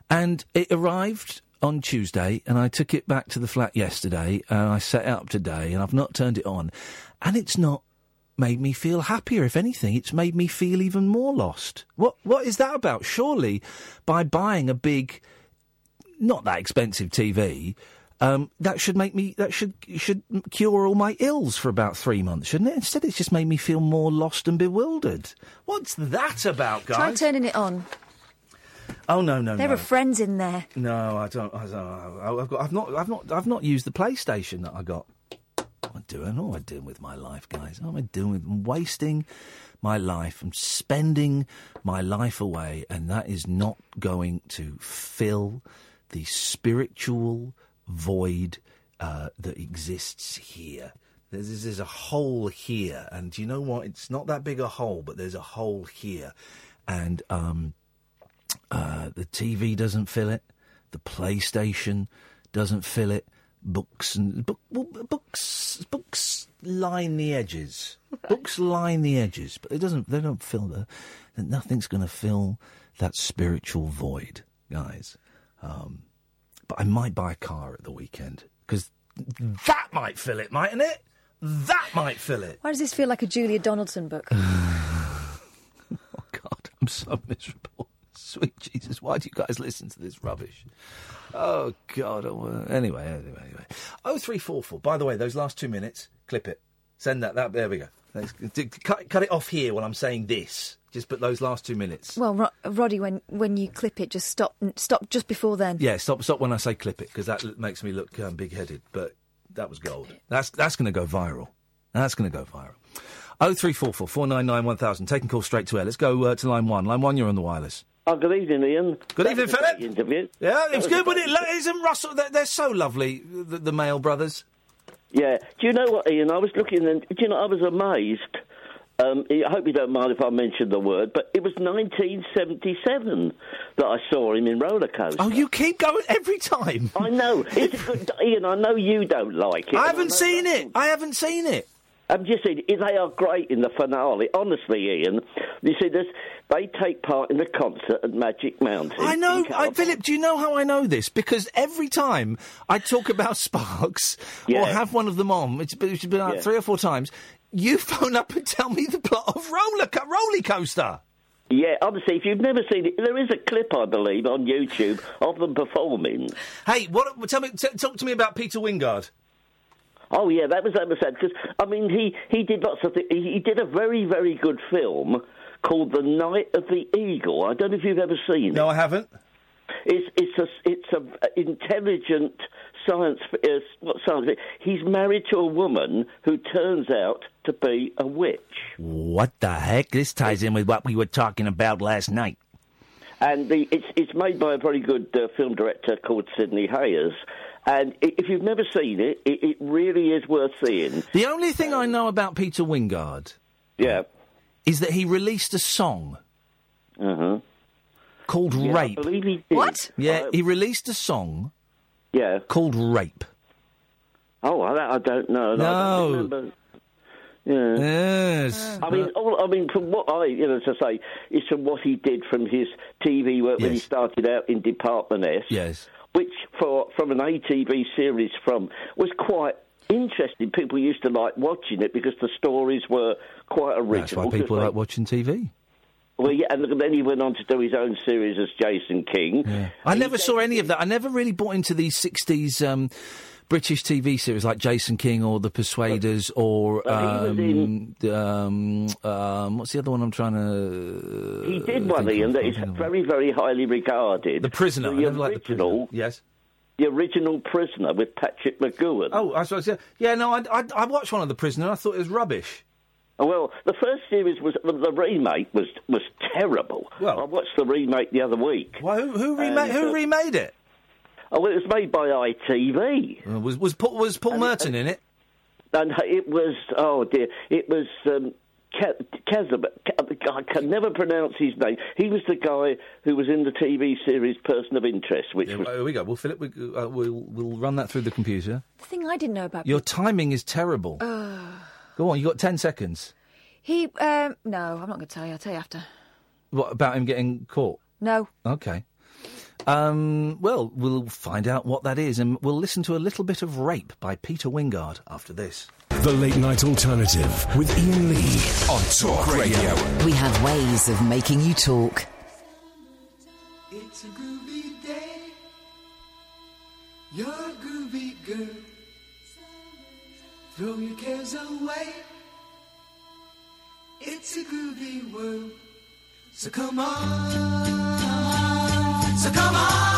And it arrived on Tuesday, and I took it back to the flat yesterday, and I set it up today, and I've not turned it on. And it's not made me feel happier. If anything, it's made me feel even more lost. What What is that about? Surely, by buying a big, not that expensive TV, um, that should make me that should should cure all my ills for about three months, shouldn't it? Instead, it's just made me feel more lost and bewildered. What's that about, guys? Try turning it on. Oh no, no, no. there no. are friends in there. No, I don't. I don't. I've got. I've not. I've not. I've not used the PlayStation that I got. Am I doing? What am I doing with my life, guys? What am I doing? With, I'm wasting my life. I'm spending my life away, and that is not going to fill the spiritual void uh, that exists here. There's, there's a hole here, and you know what? It's not that big a hole, but there's a hole here, and um, uh, the TV doesn't fill it. The PlayStation doesn't fill it. Books and book, well, books books line the edges. books line the edges, but it doesn't. They don't fill the. Nothing's going to fill that spiritual void, guys. Um, but I might buy a car at the weekend because that might fill it, mightn't it? That might fill it. Why does this feel like a Julia Donaldson book? Oh God, I'm so miserable. Sweet Jesus, why do you guys listen to this rubbish? Oh God! Oh, anyway, anyway, anyway. Oh three four four. By the way, those last two minutes, clip it. Send that. That there we go. Cut, cut it off here while I'm saying this. Just put those last two minutes. well, Ro- Roddy, when when you clip it, just stop stop just before then. Yeah, stop stop when I say clip it because that l- makes me look um, big headed. But that was gold. That's that's going to go viral. That's going to go viral. Oh three four four four nine nine one thousand. Taking call straight to air. Let's go uh, to line one. Line one, you're on the wireless. Oh, good evening, Iain. Good That evening, Philip. Interview. Yeah, it was good, wasn't it? Isn't Russell? They're, they're so lovely, the, the Mael brothers. Yeah. Do you know what, Iain? I was looking and do you know I was amazed. Um, I hope you don't mind if I mention the word, but it was 1977 that I saw him in Roller Coaster. Oh, you keep going every time. I know. It's a good, Iain, I know you don't like it. I haven't know seen it. I haven't seen it. Um, I'm just saying, they are great in the finale. Honestly, Iain, you see, this, they take part in the concert at Magic Mountain. I know, I, Philip. Do you know how I know this? Because every time I talk about Sparks or have one of them on, it's, been- it's been like Yeah. three or four times. You phone up and tell me the plot of Roller Co- Roller Coaster. Yeah, honestly, if you've never seen it, there is a clip, I believe, on YouTube of them performing. Hey, what? Tell me, t- talk to me about Peter Wyngarde. Oh yeah, that was that was sad because I mean he he did lots of things. He, he did a very very good film called The Night of the Eagle. I don't know if you've ever seen it. No, I haven't. It's it's a it's a intelligent science. Uh, what science? He's married to a woman who turns out to be a witch. What the heck? This ties in with what we were talking about last night. and the, it's it's made by a very good uh, film director called Sidney Hayers. And if you've never seen it, it, it really is worth seeing. The only thing I know about Peter Wyngarde, yeah, is that he released a song uh-huh. called Yeah, I "Rape." believe he did. What? Yeah, Uh, he released a song. Yeah. Called "Rape." Oh, I, I don't know. I No. don't. Yeah. Yes. I mean, all, I mean, from what I, you know, to say, is from what he did from his TV work when he started out in Department S. Yes. Which, for from an ATV series, from was quite interesting. People used to like watching it because the stories were quite original. That's why 'cause people they- like watching TV. Well, yeah, and then he went on to do his own series as Jason King. I never saw any of that. I never really bought into these '60s um, British TV series like Jason King or The Persuaders or But was um, um, um, what's the other one I'm trying to. He did one, Iain, that is very, very highly regarded. The Prisoner. The never liked The original, yes. The original Prisoner with Patrick McGoohan. Oh, I suppose. Yeah, yeah. No, I, I, I watched one of The Prisoner. I thought it was rubbish. Well, the first series was the, the remake was was terrible. Well, I watched the remake the other week. Well, who, who remade who remade it? Oh, well, it was made by ITV. Uh, was was Paul, was Paul Merton in it? And it was oh dear, it was um, Ke- Kezem, Ke- I can never pronounce his name. He was the guy who was in the TV series Person of Interest, which Yeah, was Here we go. Well, Philip. We, uh, we'll we'll run that through the computer. The thing I didn't know about Your timing is terrible. Uh, Go on. You got ten seconds. he, um, no, I'm not going to tell you. I'll tell you after. What about him getting caught? No. Okay. Um, well, we'll find out what that is, and we'll listen to a little bit of "Rape" by Peter Wyngarde after this. The Late Night Alternative with Iain Lee on Talk Radio. We have ways of making you talk. It's a groovy day. You're a groovy girl. Throw your cares away. It's a groovy world. So come on. So come on.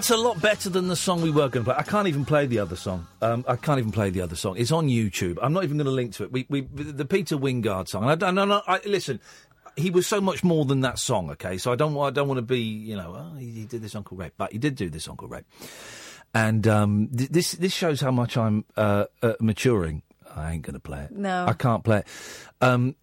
That's a lot better than the song we were going to play. I can't even play the other song. Um, I can't even play the other song. It's on YouTube. I'm not even going to link to it. We, we, the Peter Wyngarde song. I don't, no, no, I, listen. He was so much more than that song. Okay, so I don't, I don't want to be, you know, oh, he, he did this Uncle Rape, but he did do this Uncle Rape, and um, th- this this shows how much I'm uh, uh, maturing. I ain't going to play it. No. I can't play it. Um,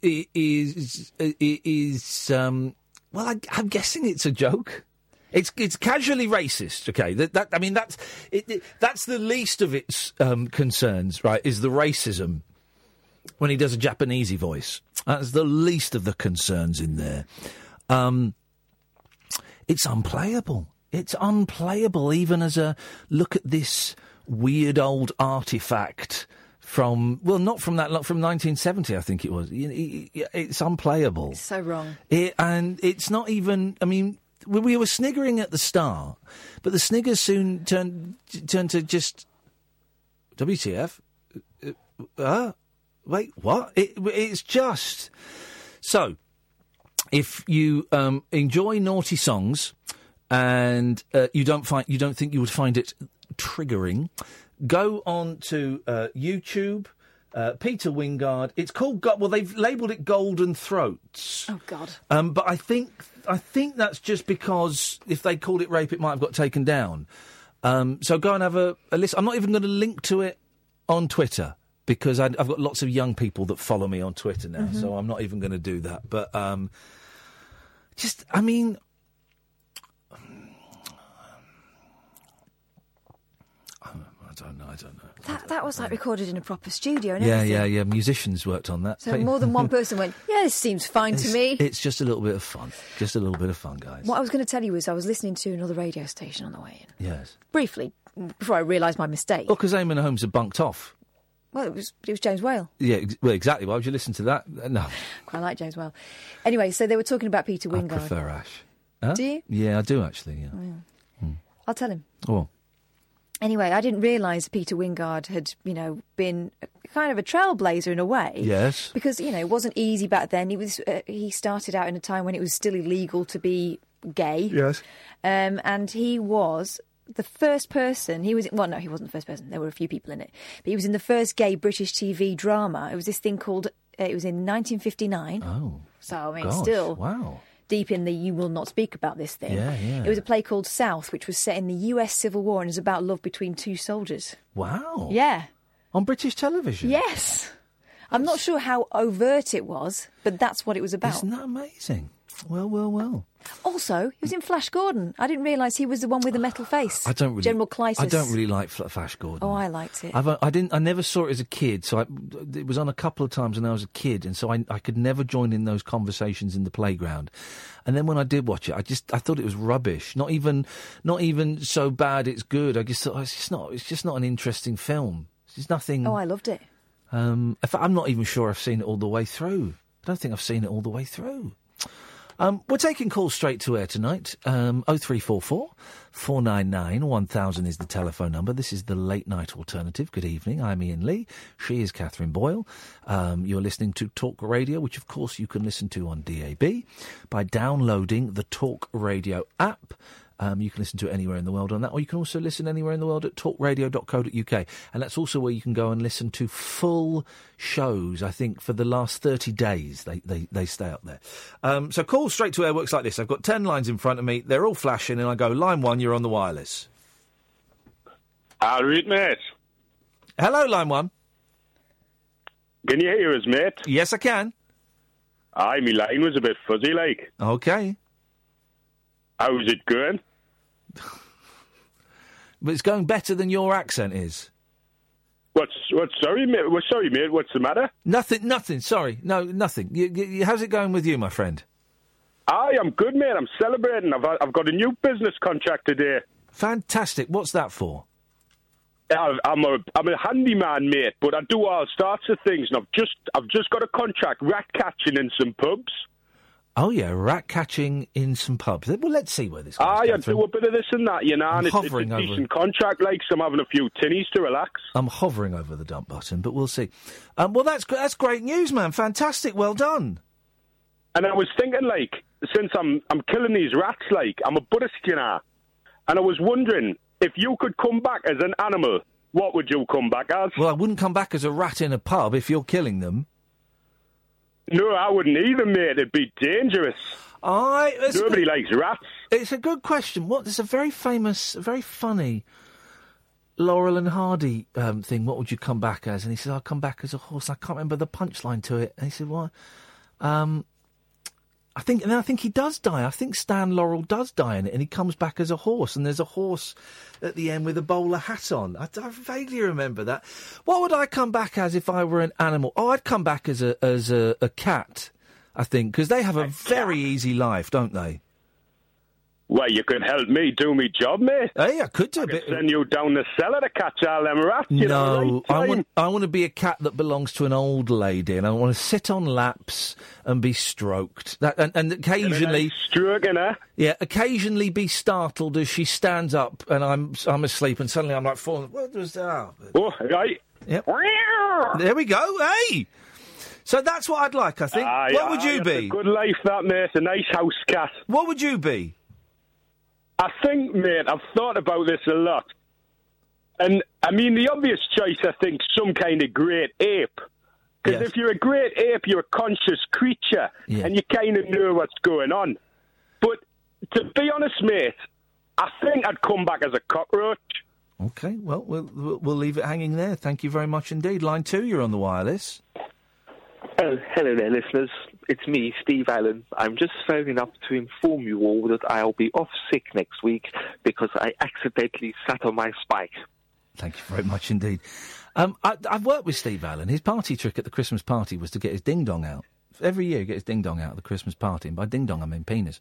it is it is um, well, I, I'm guessing it's a joke. It's it's casually racist. Okay, that, that I mean that's it, it- that's the least of its um, concerns. Right, is the racism when he does a Japanesey voice. That's the least of the concerns in there. Um, it's unplayable. It's unplayable even as a look at this weird old artifact from well, not from that from 1970, I think it was. You know, it- it- It's unplayable. So wrong. It, and it's not even. I mean, we, we were sniggering at the start, but the sniggers soon turned turned to just WTF. Uh, uh, wait, what? It, it's just so. If you um, enjoy naughty songs and uh, you don't find you don't think you would find it triggering, go on to uh, YouTube. Uh, Peter Wyngarde. It's called. Well, they've labelled it Golden Throats. Oh God. Um, but I think I think that's just because if they called it rape, it might have got taken down. Um, so go and have a, a list. I'm not even going to link to it on Twitter because I, I've got lots of young people that follow me on Twitter now. Mhm. So I'm not even going to do that. But um, just, I mean. I don't know. I don't know. That that was like recorded in a proper studio. And Yeah, everything. yeah, yeah. Yeah. Musicians worked on that. So more than one person went. Yeah, this seems fine to me. It's just a little bit of fun. Just a little bit of fun, guys. What I was going to tell you was I was listening to another radio station on the way in. Yes. Briefly, before I realised my mistake. Well, because Eamonn Holmes had bunked off. Well, it was it was James Whale. Yeah, ex- well, exactly. Why would you listen to that? Uh, No, Quite like James Whale. Anyway, so they were talking about Peter Wyngarde. I prefer Ash. Huh? Do you? Yeah, I do actually. Yeah. Oh, yeah. I'll tell him. Oh, Anyway, I didn't realise Peter Wyngarde had, you know, been kind of a trailblazer in a way. Yes. Because you know it wasn't easy back then. He was uh, he started out in a time when it was still illegal to be gay. Yes. Um, and he was the first person. He was well, no, he wasn't the first person. There were a few people in it, but he was in the first gay British TV drama. It was this thing called. Uh, it was in 1959. Oh. So I mean, gosh, still Wow. Deep in the "you will not speak about this" thing. Yeah, yeah. It was a play called South, which was set in the U.S. Civil War and is about love between two soldiers. Wow. Yeah. On British television. Yes. I'm not sure how overt it was, but that's what it was about. Isn't that amazing? Well, well, well. Also, he was in Flash Gordon. I didn't realise he was the one with the metal face. I don't really. General Klytus. I don't really like Flash Gordon. Oh, I liked it. I've, uh, I didn't. I never saw it as a kid, so I, it was on a couple of times when I was a kid, and so I, I could never join in those conversations in the playground. And then when I did watch it, I just I thought it was rubbish. Not even not even so bad. It's good. I just thought oh, it's just not. It's just not an interesting film. It's nothing. Oh, I loved it. Um, fact, I'm not even sure I've seen it all the way through. I don't think I've seen it all the way through. Um, we're taking calls straight to air tonight. Um, 0344 499 1000 is the telephone number. This is the late night alternative. Good evening. I'm Iain Lee. She is Katherine Boyle. Um, you're listening to Talk Radio, which of course you can listen to on DAB by downloading the Talk Radio app. Um, you can listen to it anywhere in the world on that, or you can also listen anywhere in the world at talkradio.co.uk. And that's also where you can go and listen to full shows. I think for the last 30 days, they, they, they stay up there. Um, so call straight to air works like this. I've got 10 lines in front of me. They're all flashing, and I go, line one, you're on the wireless. All right, mate. Hello, line one. Can you hear us, mate? Yes, I can. Aye, my line was a bit fuzzy, like. Okay. How's it going? But it's going better than your accent is. What's what's sorry, mate? Well, sorry, mate. What's the matter? Nothing, nothing. Sorry. No, nothing. You, you, how's it going with you, my friend? I'm good, mate. I'm celebrating. I've I've got a new business contract today. Fantastic. What's that for? I- I'm a I'm a handyman, mate, but I do all sorts of things, and I've just I've just got a contract rat catching in some pubs. Oh yeah, rat catching in some pubs. Well, let's see where this goes. I Katherine. do a bit of this and that, you know, and it's, it's a hovering over decent contract, like, so I'm having a few tinnies to relax. I'm hovering over the dump button, but we'll see. Um, well, that's that's great news, man. Fantastic. Well done. And I was thinking, like, since I'm I'm killing these rats, like, I'm a Buddhist, you know, and I was wondering if you could come back as an animal, what would you come back as? Well, I wouldn't come back as a rat in a pub if you're killing them. No, I wouldn't either, mate. It'd be dangerous. I nobody likes rats. It's a good question. What? There's a very famous, very funny Laurel and Hardy um, thing. What would you come back as? And he said, "I'll come back as a horse." I can't remember the punchline to it. And he said, "What?" Um, I think, and then I think he does die. I think Stan Laurel does die in it, and he comes back as a horse. And there's a horse at the end with a bowler hat on. I, I vaguely remember that. What would I come back as if I were an animal? Oh, I'd come back as a as a, a cat. I think because they have a very easy life, don't they? Well, you could help me do my job, mate. Hey, I could do I a bit. Send you down the cellar to catch all them rats. You know, no, right I want I want to be a cat that belongs to an old lady, and I want to sit on laps and be stroked. That and, and occasionally stroking her. Yeah, occasionally be startled as she stands up and I'm I'm asleep, and suddenly I'm like falling. What was that? Oh, right. Yep. There we go. Hey. So that's what I'd like. I think. Aye, what would aye, you be? A good life, that mate. A nice house cat. What would you be? I think, mate, I've thought about this a lot. And, I mean, the obvious choice, I think, some kind of great ape. Because Yes. if you're a great ape, you're a conscious creature, Yeah. and you kind of know what's going on. But to be honest, mate, I think I'd come back as a cockroach. Okay, well, we'll we'll we'll leave it hanging there. Thank you very much indeed. Line two, you're on the wireless. Oh, hello there, listeners. It's me, Steve Allen. I'm just phoning up to inform you all that I'll be off sick next week because I accidentally sat on my spike. Thank you very much indeed. Um, I, I've worked with Steve Allen. His party trick at the Christmas party was to get his ding dong out. Every year, he get his ding dong out at the Christmas party, and by ding dong I mean penis.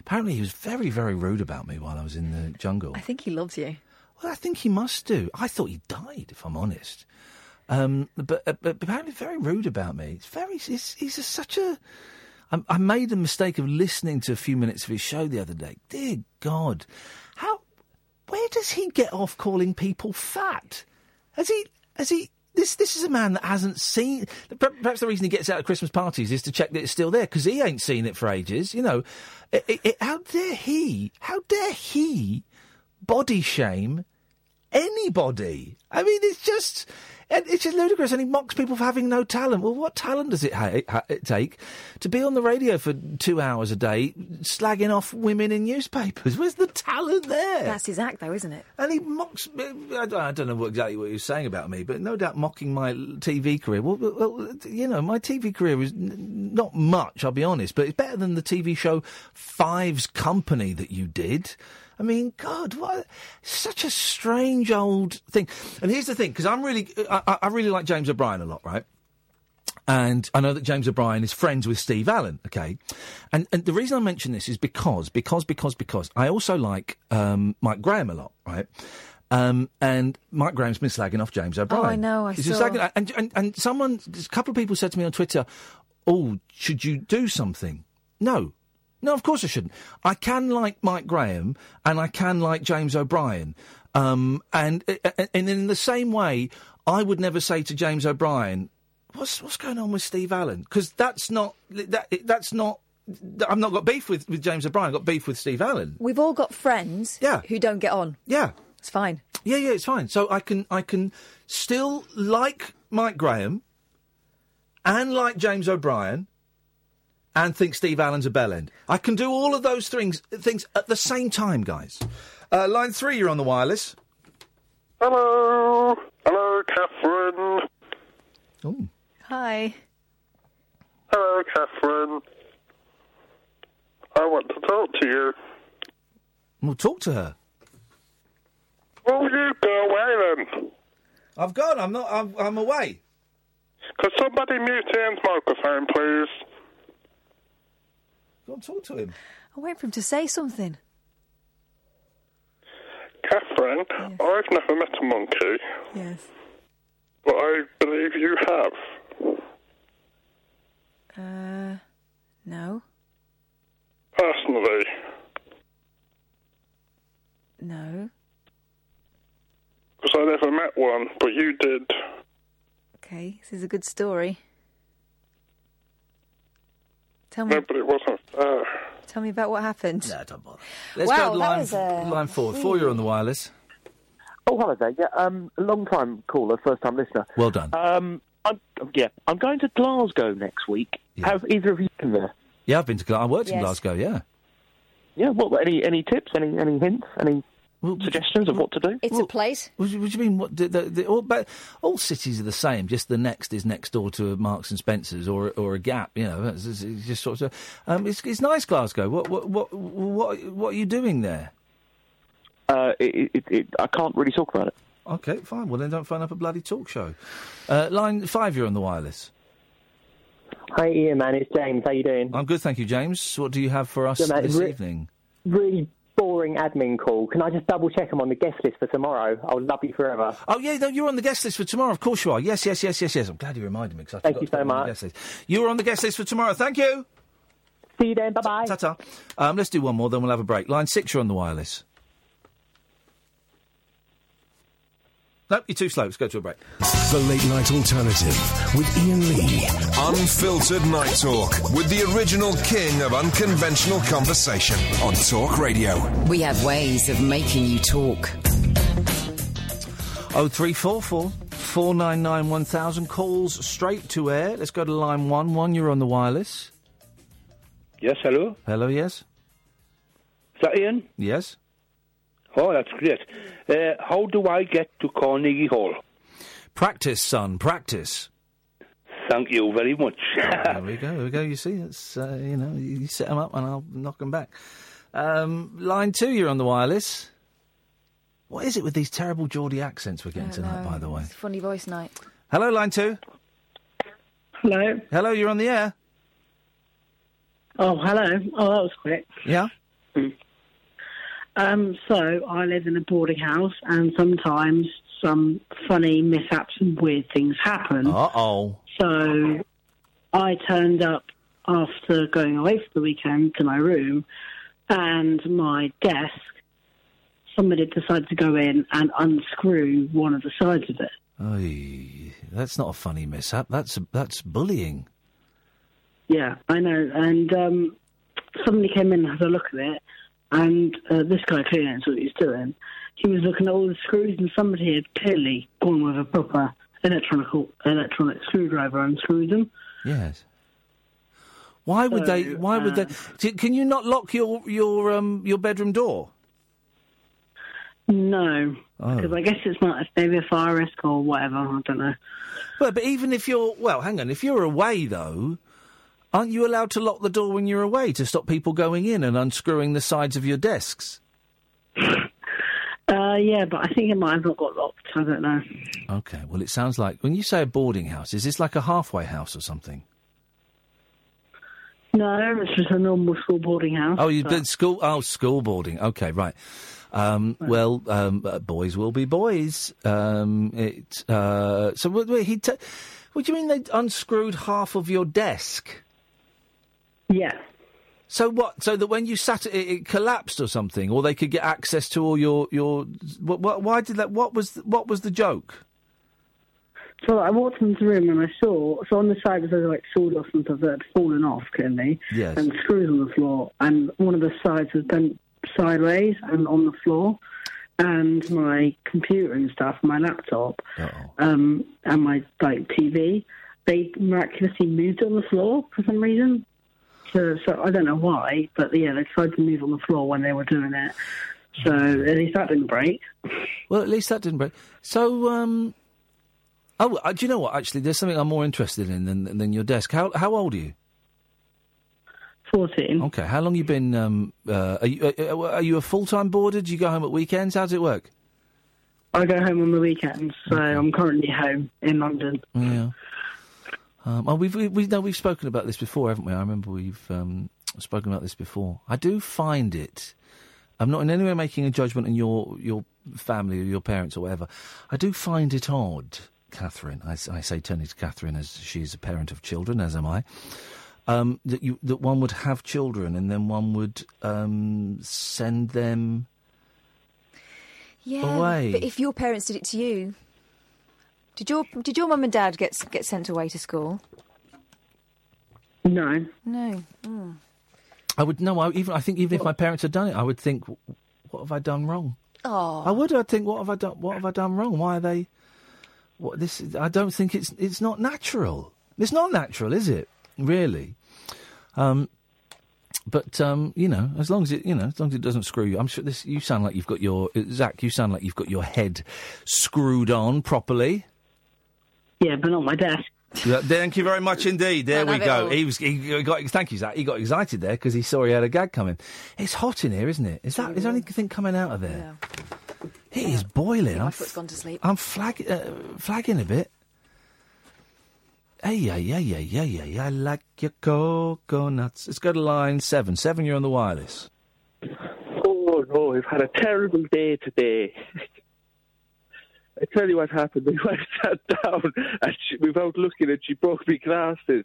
Apparently, he was very, very rude about me while I was in the jungle. I think he loves you. Well, I think he must do. I thought he died, if I'm honest. Um, but, uh, but apparently very rude about me. It's very. He's, he's a, such a. I, I made the mistake of listening to a few minutes of his show the other day. Dear God, how? Where does he get off calling people fat? Has he? Has he? This this is a man that hasn't seen. Perhaps the reason he gets out of Christmas parties is to check that it's still there because he ain't seen it for ages. You know, It- it- it- how dare he? How dare he body shame anybody? I mean, it's just. and It's just ludicrous, and he mocks people for having no talent. Well, what talent does it, ha- ha- it take to be on the radio for two hours a day, slagging off women in newspapers? Where's the talent there? That's his act, though, isn't it? And he mocks. I don't, I don't know what, exactly what he was saying about me, but no doubt mocking my TV career. Well, well, you know, my TV career is n- not much, I'll be honest, but it's better than the TV show Five's Company that you did. I mean, God, what such a strange old thing. And here's the thing, because I'm really, I, I- really like James O'Brien a lot, right? And I know that James O'Brien is friends with Steve Allen, okay? And, and the reason I mention this is because, because, because, because I also like um, Mike Graham a lot, right? Um, and Mike Graham's been slagging off James O'Brien. Oh, I know, I He's saw. slagging- and, and, and someone, a couple of people said to me on Twitter, oh, should you do something? No. No, of course I shouldn't. I can like Mike Graham and I can like James O'Brien. Um, and, uh, uh, uh, and in the same way, I would never say to James O'Brien, what's, what's going on with Steve Allen? Because that's not, that, that's not, I've not got beef with, with James O'Brien, I've got beef with Steve Allen. We've all got friends yeah. who don't get on. Yeah. It's fine. Yeah, yeah, it's fine. So I can I can still like Mike Graham and like James O'Brien and think Steve Allen's a bell end. I can do all of those things things at the same time, guys. Uh, line three, you're on the wireless. Hello. Hello, Katherine. Oh. Hi. Hello, Katherine. I want to talk to you. We'll talk to her. Will you go away then? I've gone. I'm not. I'm, I'm away. Could somebody mute Iain's microphone, please? Go and talk to him. I'm waiting for him to say something. Katherine, I've never met a monkey, Yes. but I believe you have. Uh, no. Personally. No. Because I never met one, but you did. Okay, this is a good story. Tell me, No, but it wasn't fair. tell me about what happened. No, don't bother. Let's wow, go to line, a... line four. Four, you're on the wireless. Oh, hello there. Yeah, um, long time caller, first time listener. Well done. Um, I'm, yeah, I'm going to Glasgow next week. Have either of you been there? Yeah, I've been to. Glasgow. I worked in Glasgow. Yeah. Yeah. What? Any any tips? Any any hints? Any suggestions of what to do? It's a place. What, do you- what do you mean? What the, the, the, all, but all cities are the same. Just the next is next door to a Marks and Spencers or or a Gap. You know, it's, it's- it's just sort of. Um, it's, it's nice, Glasgow. What what what what what are you doing there? Uh, it, it, it, I can't really talk about it. Okay, fine. Well, then don't phone up a bloody talk show. Uh, line five, you're on the wireless. Hi, Iain, man. It's James. How you doing? I'm good, thank you, James. What do you have for us Good, mate. this Re- evening? Really boring admin call. Can I just double check I'm on the guest list for tomorrow? I'll love you forever. Oh yeah, no, you're on the guest list for tomorrow. Of course you are. Yes, yes, yes, yes, yes. I'm glad you reminded me because I Thank forgot you so you on the much. guest list. You are on the guest list for tomorrow. Thank you. See you then. Bye bye. Ta-ta. Um, let's do one more, then we'll have a break. Line six, you're on the wireless. Nope, you're too slow. Let's go to a break. The Late Night Alternative with Iain Lee. Unfiltered night talk with the original king of unconventional conversation on Talk Radio. We have ways of making you talk. Oh three four four four nine nine one thousand calls straight to air. Let's go to line one. One, you're on the wireless. Yes, hello. Hello, yes. Is that Iain? Yes. Oh, that's great. Uh, how do I get to Carnegie Hall? Practice, son. Practice. Thank you very much. there we go. There we go. You see, it's uh, you know, you set them up and I'll knock them back. Um, line two, you're on the wireless. What is it with these terrible Geordie accents we're getting tonight? By the way. It's funny voice night. Hello, line two. Hello. Hello, you're on the air. Oh, hello. Oh, that was quick. Yeah. Um, so I live in a boarding house, and sometimes some funny mishaps and weird things happen. Uh oh. So I turned up after going away for the weekend to my room, and my desk, somebody decided to go in and unscrew one of the sides of it. Oy, that's not a funny mishap. That's that's bullying. Yeah, I know. And um, somebody came in and had a look at it, and uh, this guy clearly knows what he's doing. He was looking at all the screws, and somebody had clearly gone with a proper electronic electronic screwdriver and screwed them. Yes. Why would So, they? Why would they? Can you not lock your your um your bedroom door? No, Oh. because I guess it's not maybe a fire risk or whatever. I don't know. Well, but even if you're well, hang on. If you're away though, aren't you allowed to lock the door when you're away to stop people going in and unscrewing the sides of your desks? Uh, yeah, but I think it might have not got locked. I don't know. Okay. Well, it sounds like when you say a boarding house, is this like a halfway house or something? No, it's just a normal school boarding house. Oh, you but- did school. Oh, school boarding. Okay, right. Um, well, um, uh, boys will be boys. Um, it. Uh, so? Wait, he. T- what do you mean they unscrewed half of your desk? Yeah. So what? So that when you sat, it, it collapsed or something, or they could get access to all your your. What, what, why did that? What was what was the joke? So I walked into the room and I saw, so on the side there was like sawdust and stuff that had fallen off, clearly, Yes. and screws on the floor, and one of the sides was bent sideways and on the floor, and my computer and stuff, my laptop, um, and my like TV, they miraculously moved on the floor for some reason. So, so I don't know why, but yeah, they tried to move on the floor when they were doing it. So at least that didn't break. Well, at least that didn't break. So, um, oh, uh, do you know what? Actually, there's something I'm more interested in than than your desk. How how old are you? Fourteen. Okay. How long you been? Um, uh, are you uh, uh, are you a full time boarder? Do you go home at weekends? How does it work? I go home on the weekends, so I'm currently home in London. Yeah. Um, oh, we've we, we no, we've spoken about this before, haven't we? I remember we've um, spoken about this before. I do find it. I'm not in any way making a judgment on your your family or your parents or whatever. I do find it odd, Katherine. I say turning to Katherine as she's a parent of children, as am I. Um, that you that one would have children and then one would um, send them. Yeah, Away. but if your parents did it to you, did your did your mum and dad get get sent away to school? No. No. Mm. I would no. I, even I think even if my parents had done it, I would think, what have I done wrong? Oh. I would. I'd think, what have I done? What have I done wrong? Why are they? What this? is- I don't think it's it's not natural. It's not natural, is it? Really? Um, but um, you know, as long as it you know, as long as it doesn't screw you, I'm sure this. You sound like you've got your uh, Zach. You sound like you've got your head screwed on properly. Yeah, but not my desk. Thank you very much indeed. There we go. He was. He got. Thank you, Zach. He got excited there because he saw he had a gag coming. It's hot in here, isn't it? Is that? Is there anything coming out of there? It is boiling. My I'm, foot's gone to sleep. I'm flag, uh, flagging a bit. Hey, yeah, yeah, yeah, yeah, yeah, yeah. I like your coconuts. Let's go to line seven. Seven, you're on the wireless. Oh no, we've had a terrible day today. I tell you what happened. My wife sat down and she, without looking and she broke me glasses.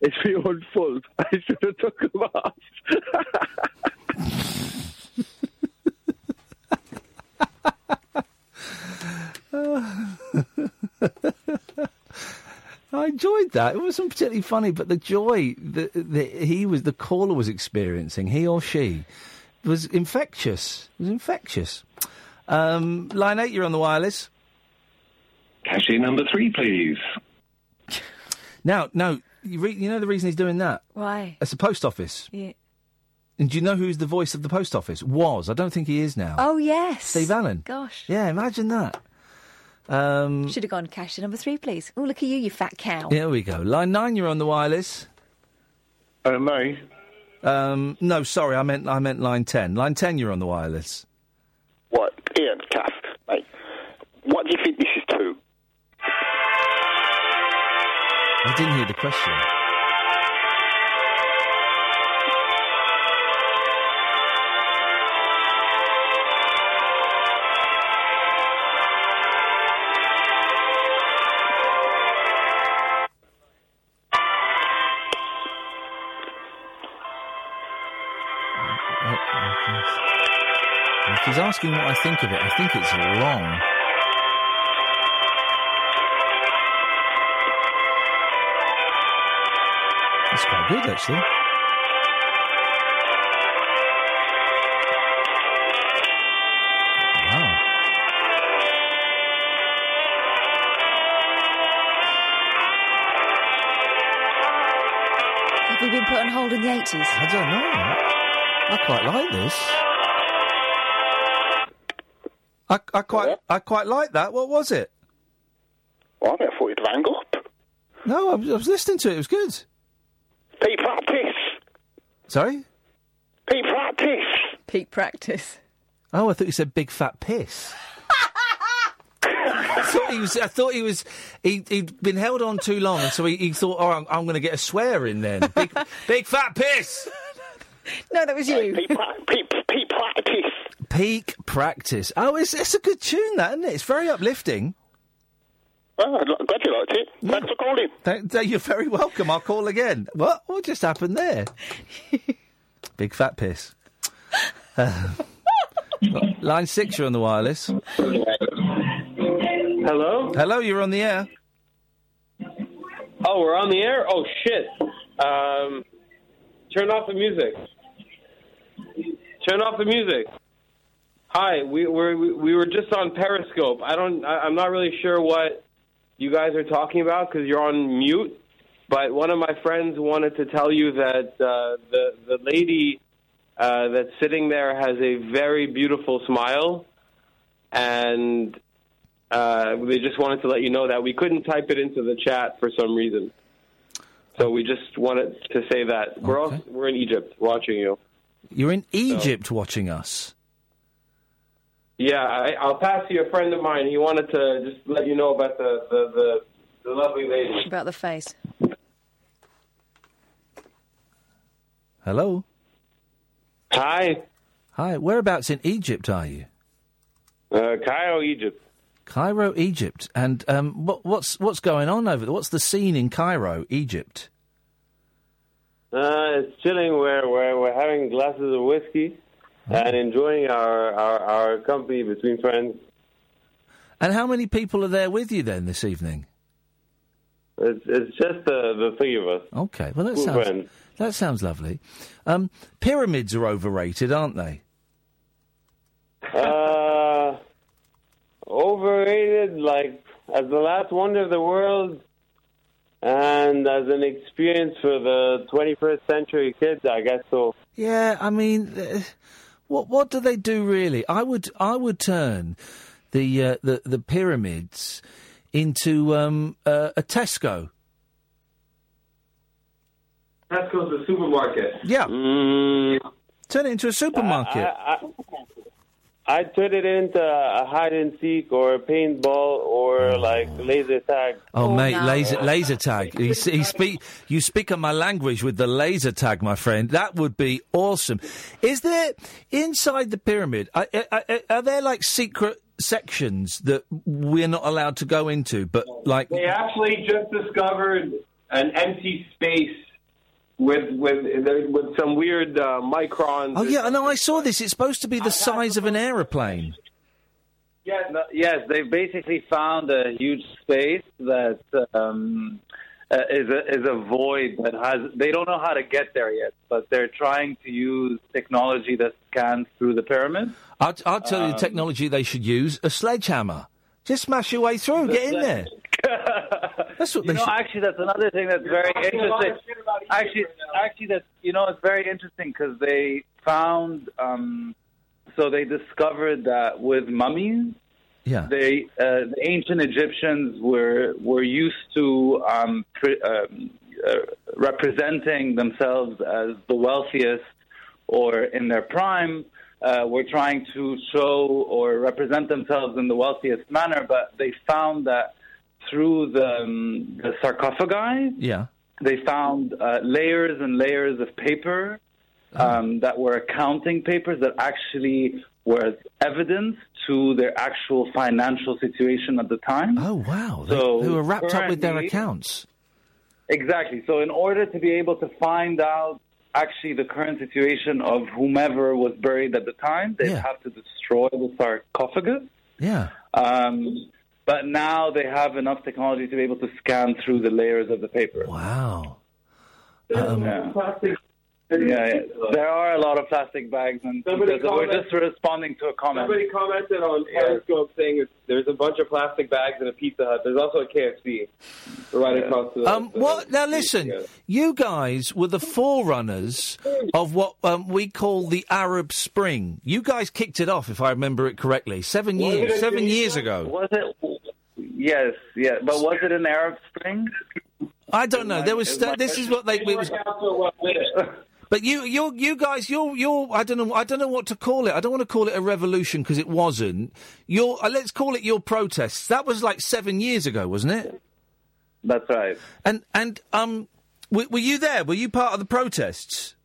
It's my own fault. I should have took them off. I enjoyed that. It wasn't particularly funny, but the joy that, that he was, the caller was experiencing, he or she, was infectious. It was infectious. Um, line eight, you're on the wireless. Cashier number three, please. Now, no, you, re- you know the reason he's doing that? Why? It's the post office. Yeah. And do you know who's the voice of the post office? Was. I don't think he is now. Oh yes. Steve Allen. Gosh. Yeah, imagine that. Um, Should have gone cashier number three, please. Oh, look at you, you fat cow. Here we go. Line nine, you're on the wireless. Uh, me? Um, no, sorry, I meant I meant line ten. Line ten, you're on the wireless. What? do you think this is to? I didn't hear the question. Uh, uh, uh, if he's asking what I think of it, I think it's wrong. Quite good, actually. Wow. Have you been put on hold in the 80s? I don't know. I quite like this. I, I quite I quite like that. What was it? Well, I thought you'd rang up. No, I was, I was listening to it. It was good. Peak practice. Sorry. Peak practice. Peak practice. Oh, I thought you said big fat piss. I thought he was. I thought he was. He, he'd been held on too long, and so he, he thought, "Oh, I'm, I'm going to get a swear in then." Big, big fat piss. No, that was you. Peak, peak, peak practice. Peak practice. Oh, it's, it's a good tune, that isn't it? It's very uplifting. Oh, I'm glad you liked it. Thanks for calling. Th- th- you're very welcome. I'll call again. What? What just happened there? Big fat piss. Uh, line six, you're on the wireless. Hello? Hello, you're on the air. Oh, we're on the air? Oh, shit. Um, turn off the music. Turn off the music. Hi, we we're, we we were just on Periscope. I don't. I, I'm not really sure what you guys are talking about because you're on mute. But one of my friends wanted to tell you that uh, the the lady uh, that's sitting there has a very beautiful smile, and uh, they just wanted to let you know that we couldn't type it into the chat for some reason. So we just wanted to say that we're all, we're in Egypt watching you. You're in Egypt watching us. Yeah, I, I'll pass to you a friend of mine. He wanted to just let you know about the the, the, the lovely lady. About the face. Hello. Hi. Hi. Whereabouts in Egypt are you? Uh, Cairo, Egypt. Cairo, Egypt. And um, what, what's what's going on over there? What's the scene in Cairo, Egypt? Uh, it's chilling. We're, we're, we're having glasses of whiskey and enjoying our, our, our company between friends. And how many people are there with you then this evening? It's, it's just the, the three of us. Okay, well that sounds friends. that sounds lovely. Um, pyramids are overrated, aren't they? Uh, overrated, like as the last wonder of the world, and as an experience for the 21st century kids, I guess so. Yeah, I mean, uh, what what do they do really? I would I would turn the uh, the the pyramids into um, uh, a Tesco. Tesco's a supermarket. Yeah. Mm, Turn it into a supermarket. I, I, I'd turn it into a hide and seek or a paintball or like laser tag. Oh, oh mate, laser laser tag. He, s- he speak. You speak of my language with the laser tag, my friend. That would be awesome. Is there inside the pyramid? Are, are, are- are there like secret sections that we're not allowed to go into? But like, They actually just discovered an empty space with with with some weird uh, muons. oh yeah, no, I saw this. It's supposed to be the size of an aeroplane. Yeah, No, yes, they've basically found a huge space that um, uh, is a is a void that has. They don't know how to get there yet, but they're trying to use technology that scans through the pyramid. I'll, I'll tell you the Um, technology they should use: a sledgehammer. Just smash your way through. Get in there. That's what you they know, should. actually, that's another thing that's very interesting. Actually, actually, that's you know, it's very interesting because they found. Um, so they discovered that with mummies, Yeah. they uh, the ancient Egyptians were were used to um, pre- um, uh, representing themselves as the wealthiest or in their prime. Uh, were trying to show or represent themselves in the wealthiest manner, but they found that through the, um, the sarcophagi, Yeah. they found uh, layers and layers of paper um, that were accounting papers that actually were evidence to their actual financial situation at the time. Oh wow! They, So they were wrapped up with their accounts. Exactly. So, in order to be able to find out actually the current situation of whomever was buried at the time. They'd Yeah. have to destroy the sarcophagus. Yeah. Um, but now they have enough technology to be able to scan through the layers of the paper. Wow. Um, yeah. Yeah, yeah. There are a lot of plastic bags, and Somebody we're just responding to a comment. Somebody commented on Periscope saying there's a bunch of plastic bags in a Pizza Hut. There's also a KFC right across the. Um, what? Now listen, you guys were the forerunners of what um, we call the Arab Spring. You guys kicked it off, if I remember it correctly, seven Was years, seven years ago. Was it? Yes, yeah. But was it an Arab Spring? I don't know. There was. Is this is what they. It was, but you, you, you guys, you're, you're. I don't know. I don't know what to call it. I don't want to call it a revolution because it wasn't. Your, uh, let's call it your protests. That was like seven years ago, wasn't it? That's right. And and um, were, were you there? Were you part of the protests?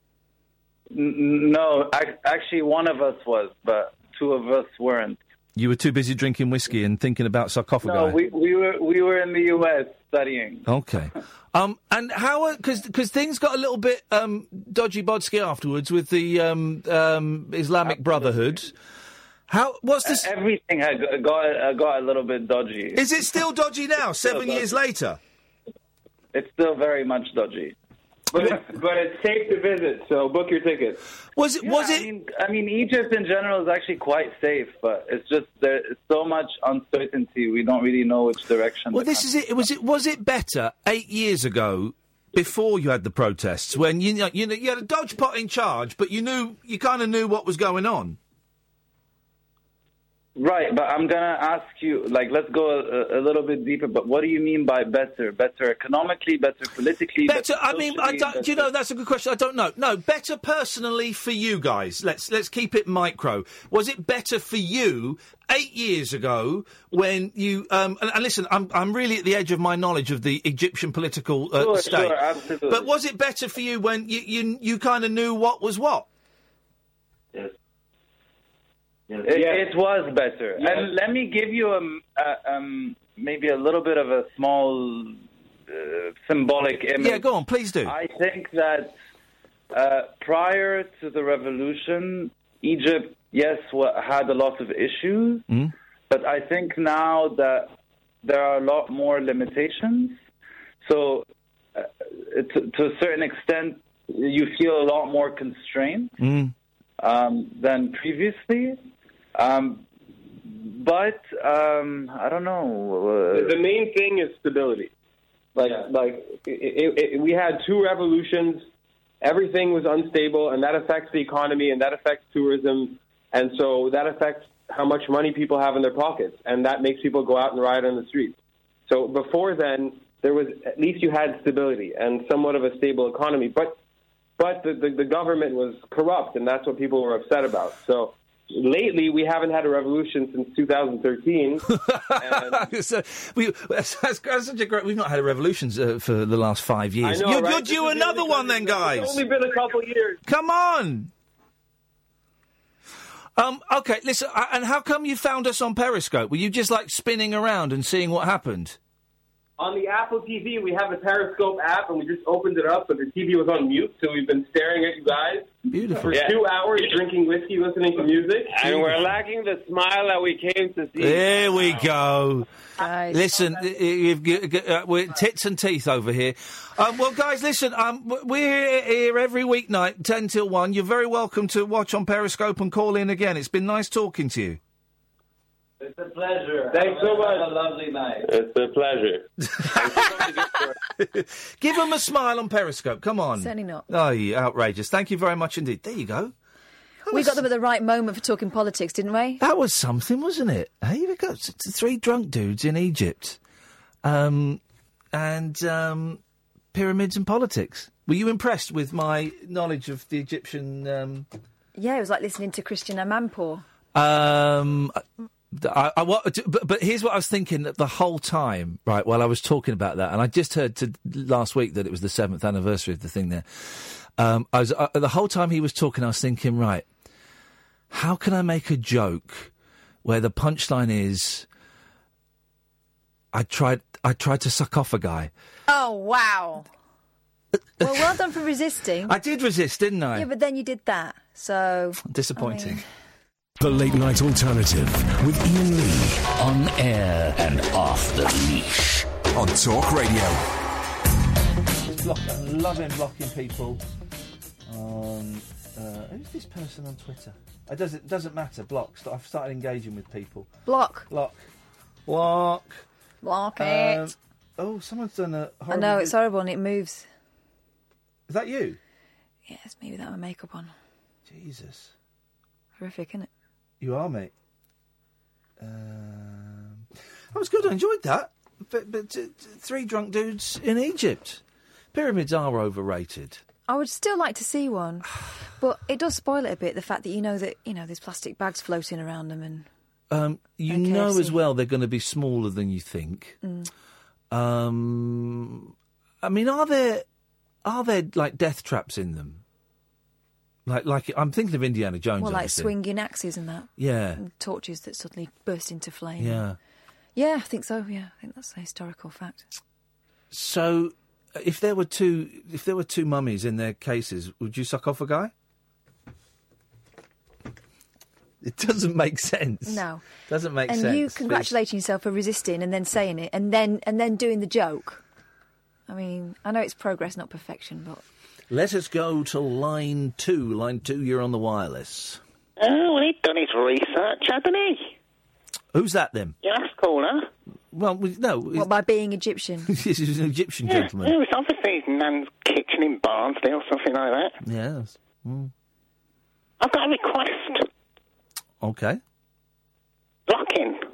N- no, ac- actually, one of us was, but two of us weren't. You were too busy drinking whiskey and thinking about sarcophagi. No, we, we were we were in the U.S. studying. Okay. Um, and how, because things got a little bit um, dodgy bodsky afterwards with the um, um, Islamic Brotherhood. How, what's this? Everything had got uh, got a little bit dodgy. Is it still dodgy now, seven years later? It's still very much dodgy. But it's, but it's safe to visit, so book your tickets. Was it? was it? I mean, I mean, Egypt in general is actually quite safe, but it's just there's so much uncertainty. We don't really know which direction. Well, this is it. Was it? Was it better eight years ago? Before you had the protests, when you you know you had a dodge pot in charge, but you knew you kind of knew what was going on. Right, but I'm gonna ask you, like, let's go a, a little bit deeper. But what do you mean by better? Better economically, better politically, Better. I mean, I don't. Do you know that's a good question? I don't know. No, better personally for you guys. Let's let's keep it micro. Was it better for you eight years ago when you? Um, and, and listen, I'm I'm really at the edge of my knowledge of the Egyptian political uh, Sure, state. sure, absolutely. But was it better for you when you you, you kind of knew what was what? It, it was better. And let me give you um, uh, um, maybe a little bit of a small uh, symbolic image. Yeah, go on, please do. I think that uh, prior to the revolution, Egypt, yes, had a lot of issues, Mm. but I think now that there are a lot more limitations. So, uh, to, to a certain extent, you feel a lot more constrained Mm. um, than previously. Um, but um, I don't know. The, the main thing is stability. Like, like it, it, it, we had two revolutions. Everything was unstable, and that affects the economy, and that affects tourism, and so that affects how much money people have in their pockets, and that makes people go out and riot on the streets. So before then, there was at least you had stability and somewhat of a stable economy, but but the, the, the government was corrupt, and that's what people were upset about. So lately, we haven't had a revolution since 2013. so we, that's, that's such a great. We've not had a revolution uh, for the last five years. Know, you're, right? you're due another one, then, guys. It's only been a couple years. Come on. Um, okay, listen, uh, and how come you found us on Periscope? Were you just like spinning around and seeing what happened? On the Apple TV, we have a Periscope app, and we just opened it up, but the TV was on mute, so we've been staring at you guys Beautiful. for Yeah. two hours, drinking whiskey, listening to music. And we're lacking the smile that we came to see. There we go. Listen, y- y- you've g- g- uh, we're tits and teeth over here. Um, well, guys, listen, um, we're here every weeknight, 10 till 1. You're very welcome to watch on Periscope and call in again. It's been nice talking to you. It's a pleasure. Thanks so much. Have a lovely night. It's a pleasure. Give him a smile on Periscope. Come on. Certainly not. Oh, you outrageous. Thank you very much indeed. There you go. We got them at the right moment for talking politics, didn't we? That was something, wasn't it? Hey, we got s- s- three drunk dudes in Egypt, um, and um, pyramids and politics. Were you impressed with my knowledge of the Egyptian? Um, Yeah, it was like listening to Christian Amanpour. um, I, I, what, but, but here's what I was thinking the whole time, right? While I was talking about that, and I just heard to, last week that it was the seventh anniversary of the thing there. Um, I was uh, the whole time he was talking, I was thinking, right, how can I make a joke where the punchline is, I tried, I tried to suck off a guy. Oh wow! well, well done for resisting. I did resist, didn't I? Yeah, but then you did that. So Disappointing. I mean- The Late Night Alternative with Iain Lee. On air and off the leash. On Talk Radio. Block, I'm loving blocking people. On uh, who's this person on Twitter? It doesn't doesn't matter. Blocks. I've started engaging with people. Block. Block. Block. Block Um, it. oh, someone's done a. I Horrible know it's horrible and it moves. Is that you? Yeah, it's me without my makeup on. Jesus. Horrific, isn't it? You are, mate. Um, that was good. I enjoyed that. But, but uh, three drunk dudes in Egypt. Pyramids are overrated. I would still like to see one, but it does spoil it a bit. The fact that you know that you know there's plastic bags floating around them, and Um, you And know as well they're going to be smaller than you think. mm, Um, I mean, are there are there like death traps in them? Like, like I'm thinking of Indiana Jones. well, like obviously. swinging axes and that, Yeah, and torches that suddenly burst into flame. yeah. yeah, I think so. Yeah, I think that's a historical fact. So, uh, if there were two, if there were two mummies in their cases, would you suck off a guy? It doesn't make sense. No, doesn't make and sense. And you congratulating yourself for resisting and then saying it, and then and then doing the joke. I mean, I know it's progress, not perfection, but Let us go to line two. Line two, you're on the wireless. Oh, well, he'd done his research, hadn't he? Who's that then? Your last caller. Well, we, no, what by being Egyptian? this is an Egyptian Yeah, gentleman. it was obviously his nan's kitchen in Barnsley or something like that. Yes. Mm. I've got a request. Okay. Lock in. Sorry?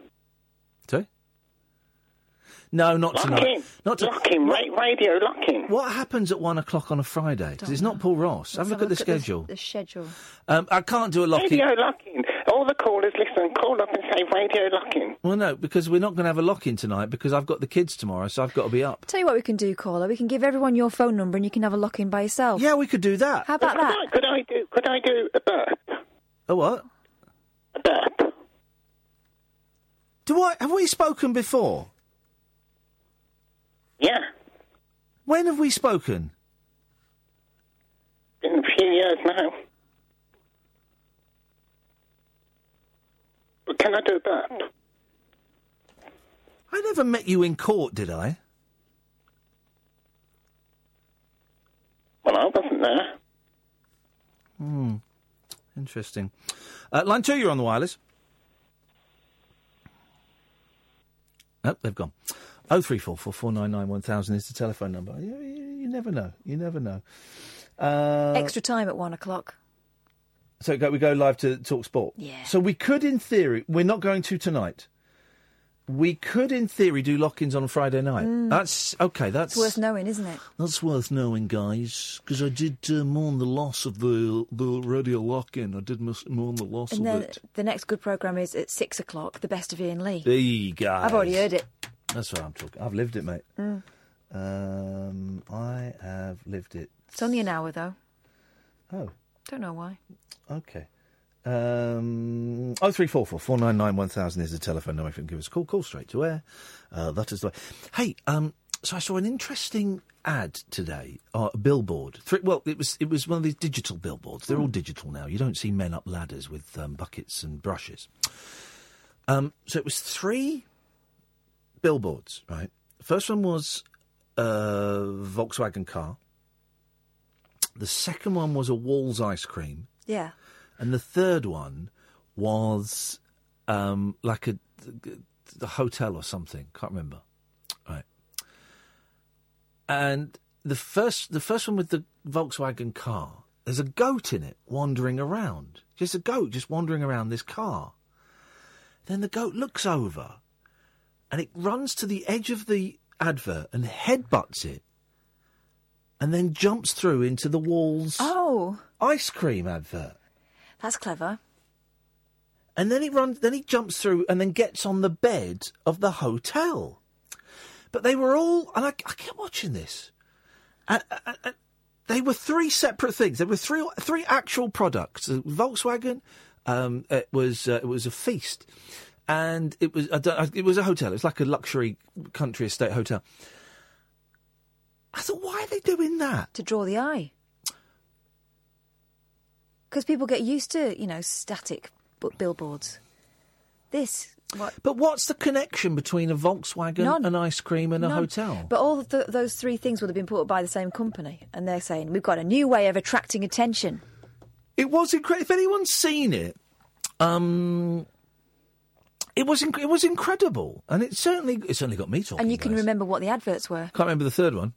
No, not Lock tonight. in. Not to- Lock in. Ra- radio lock in. What happens at one o'clock on a Friday? 'Cause it's not Paul Ross. Have a look at the schedule. The, schedule. Um, I can't do a locking. Radio lock in. All the callers listen. Call up and say radio lock in. Well, no, because we're not going to have a lock in tonight because I've got the kids tomorrow, so I've got to be up. Tell you what we can do, caller. We can give everyone your phone number, and you can have a lock in by yourself. Yeah, we could do that. How about could that? I, could I do? Could I do a burp? A what? A burp. Do I? Have we spoken before? Yeah. When have we spoken? In a few years now. But can I do that? I never met you in court, did I? Well, I wasn't there. Hmm. Interesting. Uh, line two, you're on the wireless. Oh, they've gone. Oh three four four four nine nine one thousand is the telephone number. You, you, you never know. You never know. Uh, Extra time at one o'clock. So go, we go live to Talk Sport. Yeah. So we could, in theory, we're not going to tonight. We could, in theory, do lock-ins on Friday night. Mm. That's okay. That's It's worth knowing, isn't it? That's worth knowing, guys, because I did uh, mourn the loss of the the radio lock-in. I did miss, mourn the loss And of then it. the next good program is at six o'clock. The best of Iain Lee. Hey, guys. I've already heard it. That's what I'm talking. I've lived it, mate. Mm. Um, I have lived it. It's only an hour though. Oh, Don't know why. okay. Um, oh three four four four nine nine one thousand is the telephone number. If you can give us a call, call straight to air. Uh, that is the way. Hey, um, so I saw an interesting ad today, uh, a billboard. Three, well, it was it was one of these digital billboards. They're all digital now. You don't see men up ladders with um, buckets and brushes. Um, so it was three billboards. Right. First one was a Volkswagen car. The second one was a Walls ice cream. Yeah. And the third one was um, like a, the hotel or something. Can't remember. Right. And the first, the first one with the Volkswagen car, there's a goat in it wandering around. Just a goat just wandering around this car. Then the goat looks over, and it runs to the edge of the advert and headbutts it, and then jumps through into the walls. Oh, ice cream advert. That's clever. And then he runs, then he jumps through and then gets on the bed of the hotel. But they were all, and I, I kept watching this. And, and- and they were three separate things. There were three three actual products. Volkswagen, um, it was uh, it was a feast, and it was I don't- it was a hotel. It was like a luxury country estate hotel. I thought, why are they doing that? To draw the eye. Because people get used to, you know, static billboards. This, what? But what's the connection between a Volkswagen, None. an ice cream, and a hotel? But all those three things would have been put up by the same company, and they're saying we've got a new way of attracting attention. It was incredible. If anyone's seen it, um, it was inc- it was incredible, and it certainly it certainly got me talking. and you can remember what the adverts were. Can't remember the third one.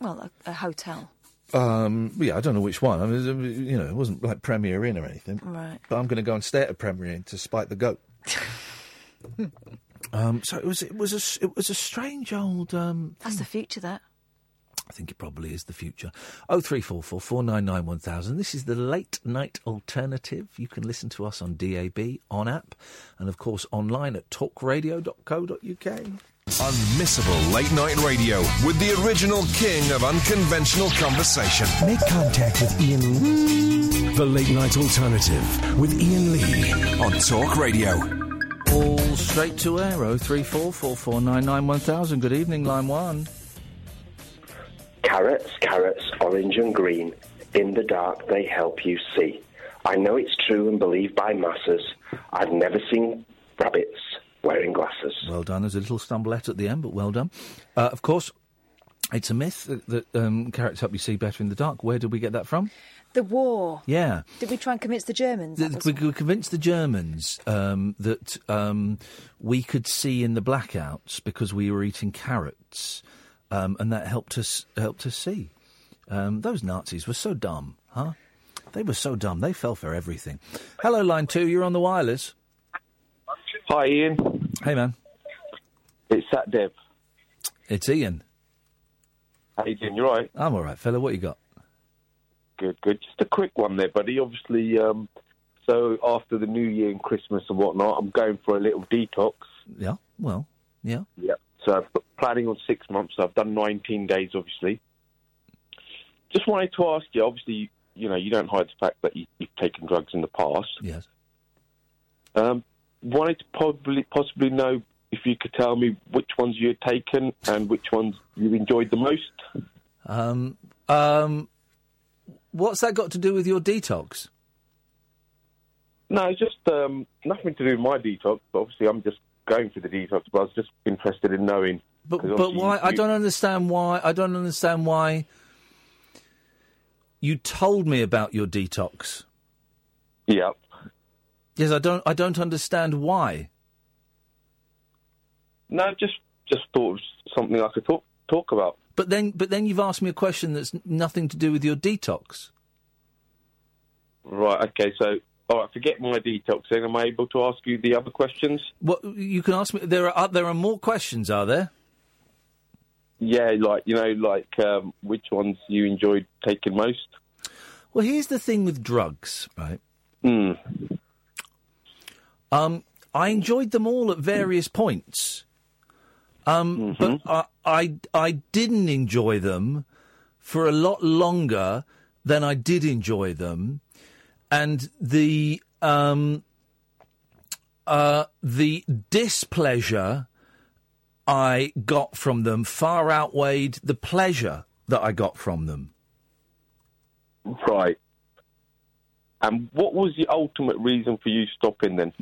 Well, a, a hotel, Um, yeah, I don't know which one. I mean, you know, it wasn't like Premier Inn or anything. right? But I'm going to go and stay at a Premier Inn to spite the goat. um, so it was it was a it was a strange old. Um, That's the future. That I think it probably is the future. Oh three four four four nine nine one thousand. This is the late night alternative. You can listen to us on DAB, on app, and of course online at talkradio.co.uk. Unmissable late night radio with the original king of unconventional conversation. Make contact with Iain Lee. The Late Night Alternative with Iain Lee on Talk Radio. All straight to air. Oh three four four four nine nine one thousand. Good evening, line one. Carrots, carrots, orange and green. In the dark, they help you see. I know it's true and believed by masses. I've never seen rabbits wearing glasses. Well done. There's a little stumblet at the end, but well done. Uh, of course, it's a myth that, that um, carrots help you see better in the dark. Where did we get that from? the war. Yeah. Did we try and convince the Germans? That Th- was- we convinced the Germans um, that um, we could see in the blackouts because we were eating carrots, um, and that helped us helped us see. Um, those Nazis were so dumb, huh? They were so dumb. They fell for everything. Hello, line two. You're on the wireless. Hi, Iain. Hey, man. It's Sat Dev. It's Iain. How you doing? You all right? I'm all right, fella. What you got? Good, good. Just a quick one there, buddy. Obviously, um, so after the New Year and Christmas and whatnot, I'm going for a little detox. Yeah. Well. Yeah. Yeah. So I'm planning on six months. I've done 19 days, obviously. Just wanted to ask you. Obviously, you know, you don't hide the fact that you, you've taken drugs in the past. Yes. Um, wanted to probably possibly know if you could tell me which ones you had taken and which ones you enjoyed the most. Um, um, what's that got to do with your detox? No, it's just um, nothing to do with my detox. But obviously, I'm just going for the detox. But I was just interested in knowing. But but why? you- I don't understand why. I don't understand why. You told me about your detox. Yep. Yes, I don't. I don't understand why. No, just just thought it was something I could talk talk about. But then, but then you've asked me a question that's nothing to do with your detox. Right. Okay. So, all right. Forget my detox. Then, am I able to ask you the other questions? What you can ask me? There are there are more questions, are there? Yeah, like you know, like um, which ones you enjoyed taking most. Well, here's the thing with drugs, right? Hmm. Um, I enjoyed them all at various points. Um, but I, I I didn't enjoy them for a lot longer than I did enjoy them, and the um, uh, the displeasure I got from them far outweighed the pleasure that I got from them. Right. And what was the ultimate reason for you stopping then?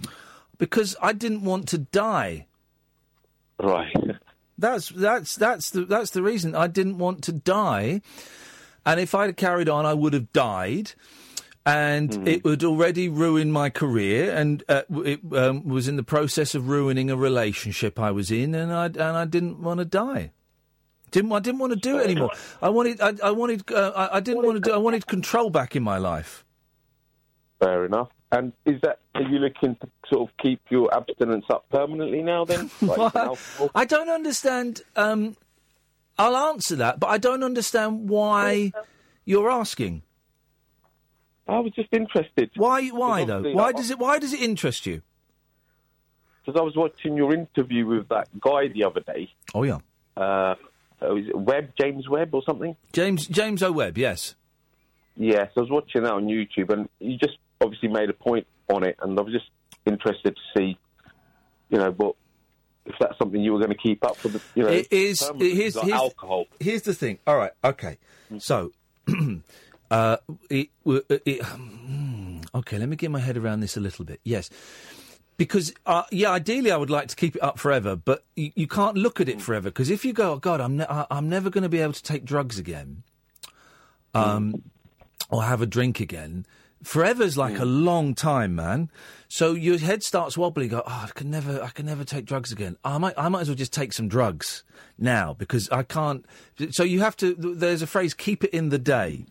Because I didn't want to die. Right. That's that's that's the that's the reason I didn't want to die, and if I'd carried on, I would have died, and it would already ruin my career, and uh, it um, was in the process of ruining a relationship I was in, and I and I didn't want to die. Didn't I didn't want to do it anymore. I wanted I, I wanted uh, I, I didn't want to do I wanted control back in my life. Fair enough. And is that are you looking to sort of keep your abstinence up permanently now? Then, like I don't understand. Um, I'll answer that, but I don't understand why you're asking. I was just interested. Why? Why though? Why does it? Why does it interest you? Because I was watching your interview with that guy the other day. Oh yeah. Uh, uh, is it Webb, James Webb, or something? James James O Webb, yes. Yes, I was watching that on YouTube, and you just obviously made a point on it, and I was just interested to see, you know, what if that's something you were going to keep up for the, you know, It is. permanently, Here's, like here's, alcohol. Here's the thing. All right. Okay. So, uh, it, it, hmm, okay. Let me get my head around this a little bit. Yes, because uh, yeah, ideally I would like to keep it up forever, but you, you can't look at it forever because if you go, oh God, I'm ne- I- I'm never going to be able to take drugs again, um, or have a drink again. Forever's like a long time, man. So your head starts wobbling. You go, oh, I can never, I can never take drugs again. I might, I might as well just take some drugs now because I can't. So you have to. There's a phrase: keep it in the day.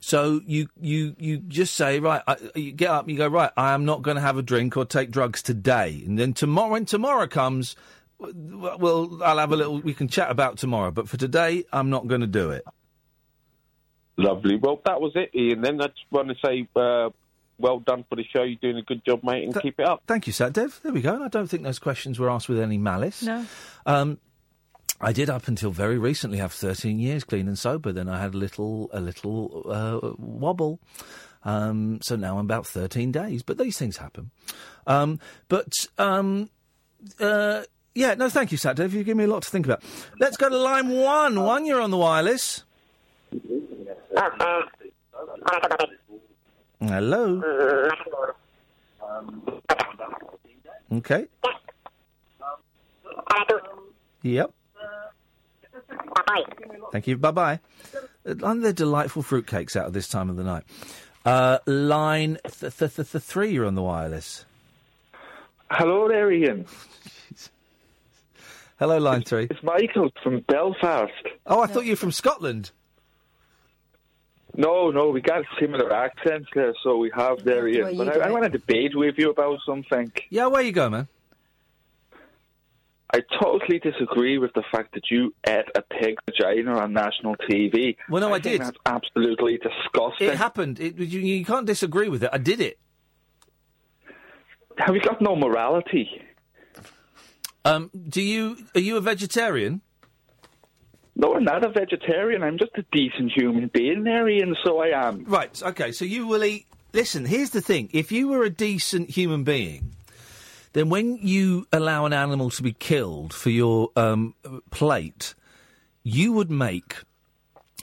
So you, you, you just say, right, I, you get up, you go, right, I am not going to have a drink or take drugs today, and then tomorrow, when tomorrow comes, well, I'll have a little. We can chat about tomorrow, but for today, I'm not going to do it. Lovely. Well, that was it, Iain. Then I just want to say, uh, well done for the show. You're doing a good job, mate, and Th- keep it up. Thank you, Sat Dev. There we go. I don't think those questions were asked with any malice. No. Um, I did up until very recently have 13 years clean and sober. Then I had a little a little uh, wobble. Um, so now I'm about 13 days. But these things happen. Um, but um, uh, yeah, no, thank you, Sat Dev. You give me a lot to think about. Let's go to line one. One, you're on the wireless. Hello. Okay. Yep. Thank you. Bye bye. Aren't there delightful fruitcakes out at this time of the night? Uh, line th- th- th- th- three, you're on the wireless. Hello there, Iain. Hello, line three. It's Michael from Belfast. Oh, I thought you were from Scotland. No, no, we got similar accents there, so we have there, Where Iain. But? I, I want to debate with you about something. Yeah, where you go, man? I totally disagree with the fact that you ate a pig vagina on national TV. Well, no, I, think did. That's absolutely disgusting. It happened. It, you, you can't disagree with it. I did it. Have you got no morality? Um, do you? Are you a vegetarian? No, I'm not a vegetarian. I'm just a decent human being, there, Iain, so I am. Right. Okay. So you will eat. Listen. Here's the thing. If you were a decent human being, then when you allow an animal to be killed for your um, plate, you would make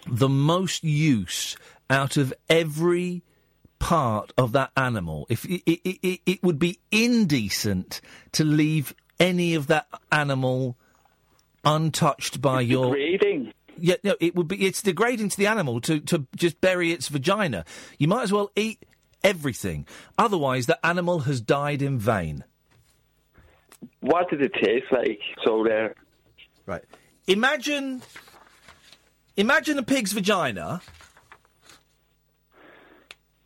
the most use out of every part of that animal. If it, it, it, it would be indecent to leave any of that animal untouched by your degrading. Yeah, no, it would be. It's degrading to the animal to to just bury its vagina. You might as well eat everything. Otherwise, the animal has died in vain. What did it taste like? So there. Right. Imagine. Imagine a pig's vagina.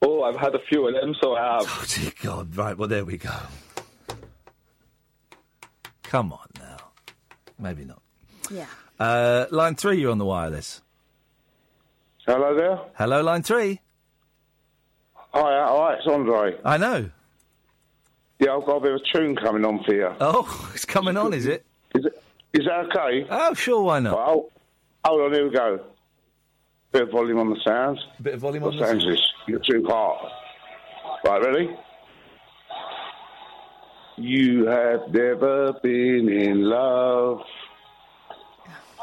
Oh, I've had a few of them, so I have. Oh, dear God. Right, well, there we go. Come on now. Maybe not. Yeah. Uh, line three, you're on the wireless. Hello there. Hello, line three. Hi, hi, it's Andre. I know. Yeah, I've got a bit of a tune coming on for you. Oh, it's coming on, is it? Is it? Is that okay? Oh, sure, why not? Well, hold on, here we go. Bit of volume on the sounds. Bit of volume on the sounds this? You're too hot. Right, ready? You have never been in love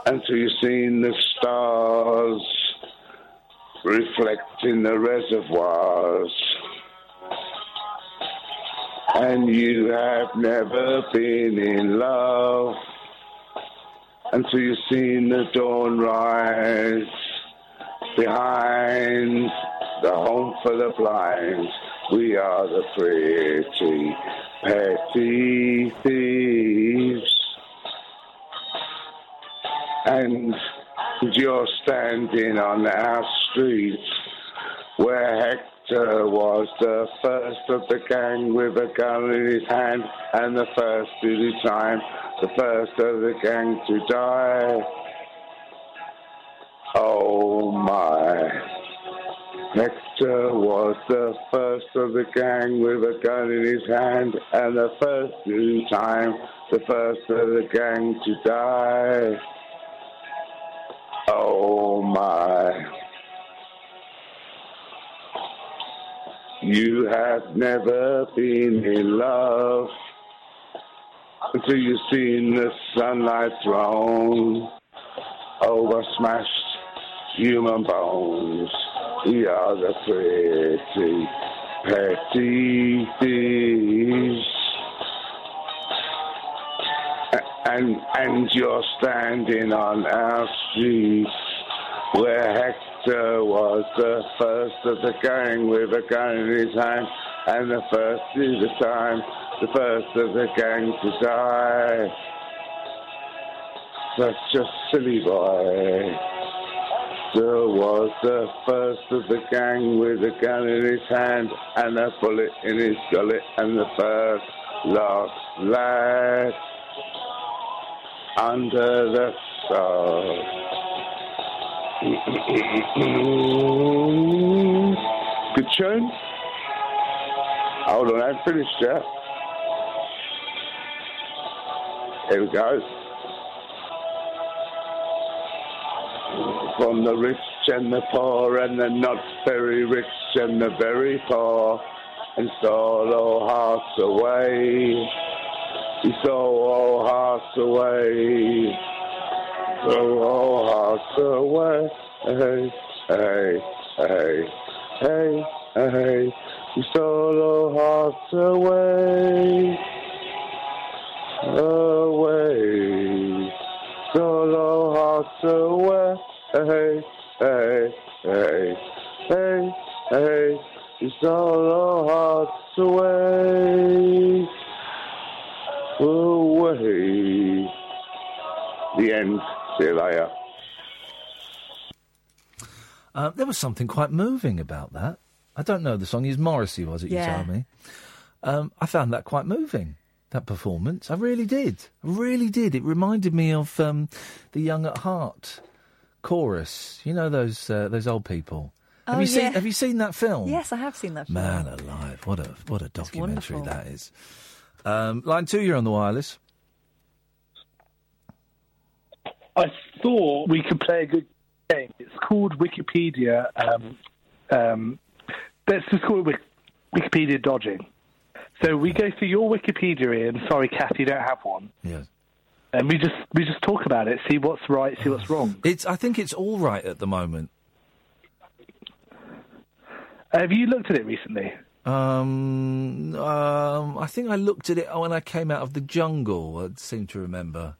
until you've seen the stars reflecting the reservoirs. And you have never been in love until you've seen the dawn rise behind the home for the blind. We are the pretty petty thieves. And you're standing on our streets where Hector was the first of the gang with a gun in his hand and the first to do time, the first of the gang to die. Oh my. Hector was the first of the gang with a gun in his hand and the first to do time, the first of the gang to die. Oh my. You have never been in love until you've seen the sunlight thrown over smashed human bones. We are the pretty, petty thieves. And, and you're standing on our street where Hector was the first of the gang with a gun in his hand, and the first is the time, the first of the gang to die. Such a silly boy. There was the first of the gang with a gun in his hand and a bullet in his gullet, and the first lost lad under the stars. Good tune. Hold on, I haven't finished yet. Here we go. From the rich and the poor, and the not very rich and the very poor, and stole all hearts away. He stole all hearts away. Stole all hearts away. Hey, hey, hey, hey, hey. He stole hearts away. Away. All hearts away. Hey, hey, hey, hey, hey. He stole hearts away. Away. The end. See you later. Uh, there was something quite moving about that. I don't know the song. Is Morrissey, was it? Yeah. You tell me. Um, I found that quite moving. That performance, I really did. I really did. It reminded me of um, the Young at Heart chorus. You know those uh, those old people. Have Oh, you seen. Have you seen that film? Yes, I have seen that. film. Man alive! What a what a documentary that is. Um, line two, you're on the wireless. I thought we could play a good game. It's called Wikipedia. Um, um, let's just call it Wikipedia dodging. So we go through your Wikipedia, and sorry, Kath, you don't have one. Yes. And we just we just talk about it, see what's right, see what's wrong. It's. I think it's all right at the moment. Have you looked at it recently? Um, um, I think I looked at it when I came out of the jungle. I seem to remember.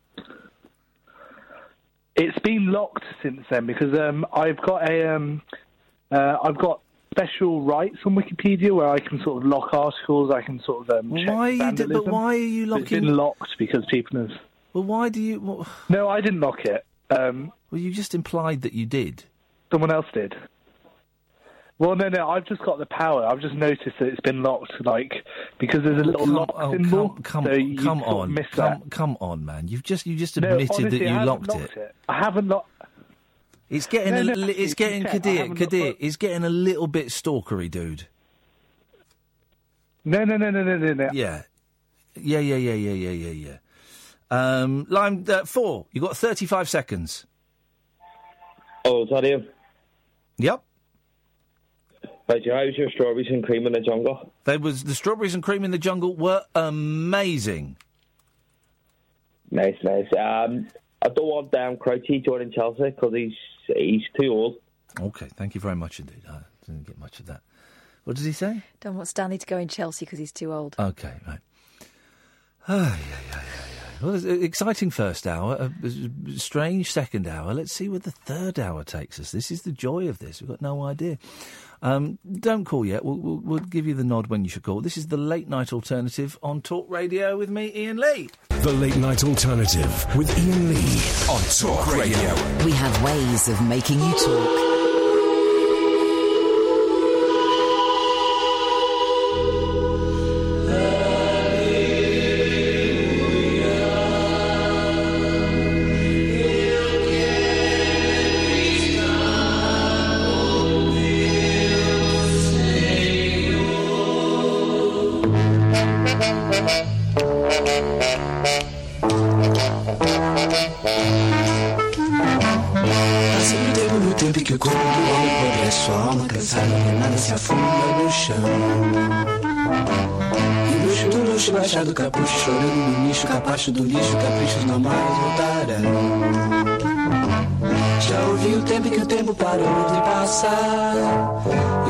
It's been locked since then because um, I've got a um, uh, I've got special rights on Wikipedia where I can sort of lock articles. I can sort of um, check Why are you do- but why are you But It's locking- been locked because people have. Well, why do you? No, I didn't lock it. Um, well, you just implied that you did. Someone else did. Well, no, no. I've just got the power. I've just noticed that it's been locked, like because there's a little come, lock oh, symbol. come, come, so come on, miss come, that. come on, man! You've just you just No, admitted honestly, that you locked, locked it. I haven't locked. It's getting No, a, no, li- it's you getting Kadir, Kadir, looked. it's getting a little bit stalkery, dude. No, no, no, no, no, no, no. Yeah, yeah, yeah, yeah, yeah, yeah, yeah, yeah. Um, line uh, four. You got thirty-five seconds. Oh, is that you? Yep. Right, you how's your strawberries and cream in the jungle? There was the strawberries and cream in the jungle were amazing. Nice, nice. Um, I don't want um, Crouchy joining Chelsea because he's he's too old. Okay, thank you very much indeed. I didn't get much of that. What does he say? Don't want Stanley to go in Chelsea because he's too old. Okay, right. Yeah, yeah, yeah, yeah. Well, it's an exciting first hour, a a strange second hour. Let's see where the third hour takes us. This is the joy of this. We've got no idea. Um, don't call yet. We'll, we'll, we'll give you the nod when you should call. This is the late night alternative on Talk Radio with me, Iain Lee. The Late Night Alternative with Iain Lee on Talk Radio. We have ways of making you talk. Capacho do lixo, caprichos não mais voltarão. Já ouvi o tempo que o tempo parou de passar.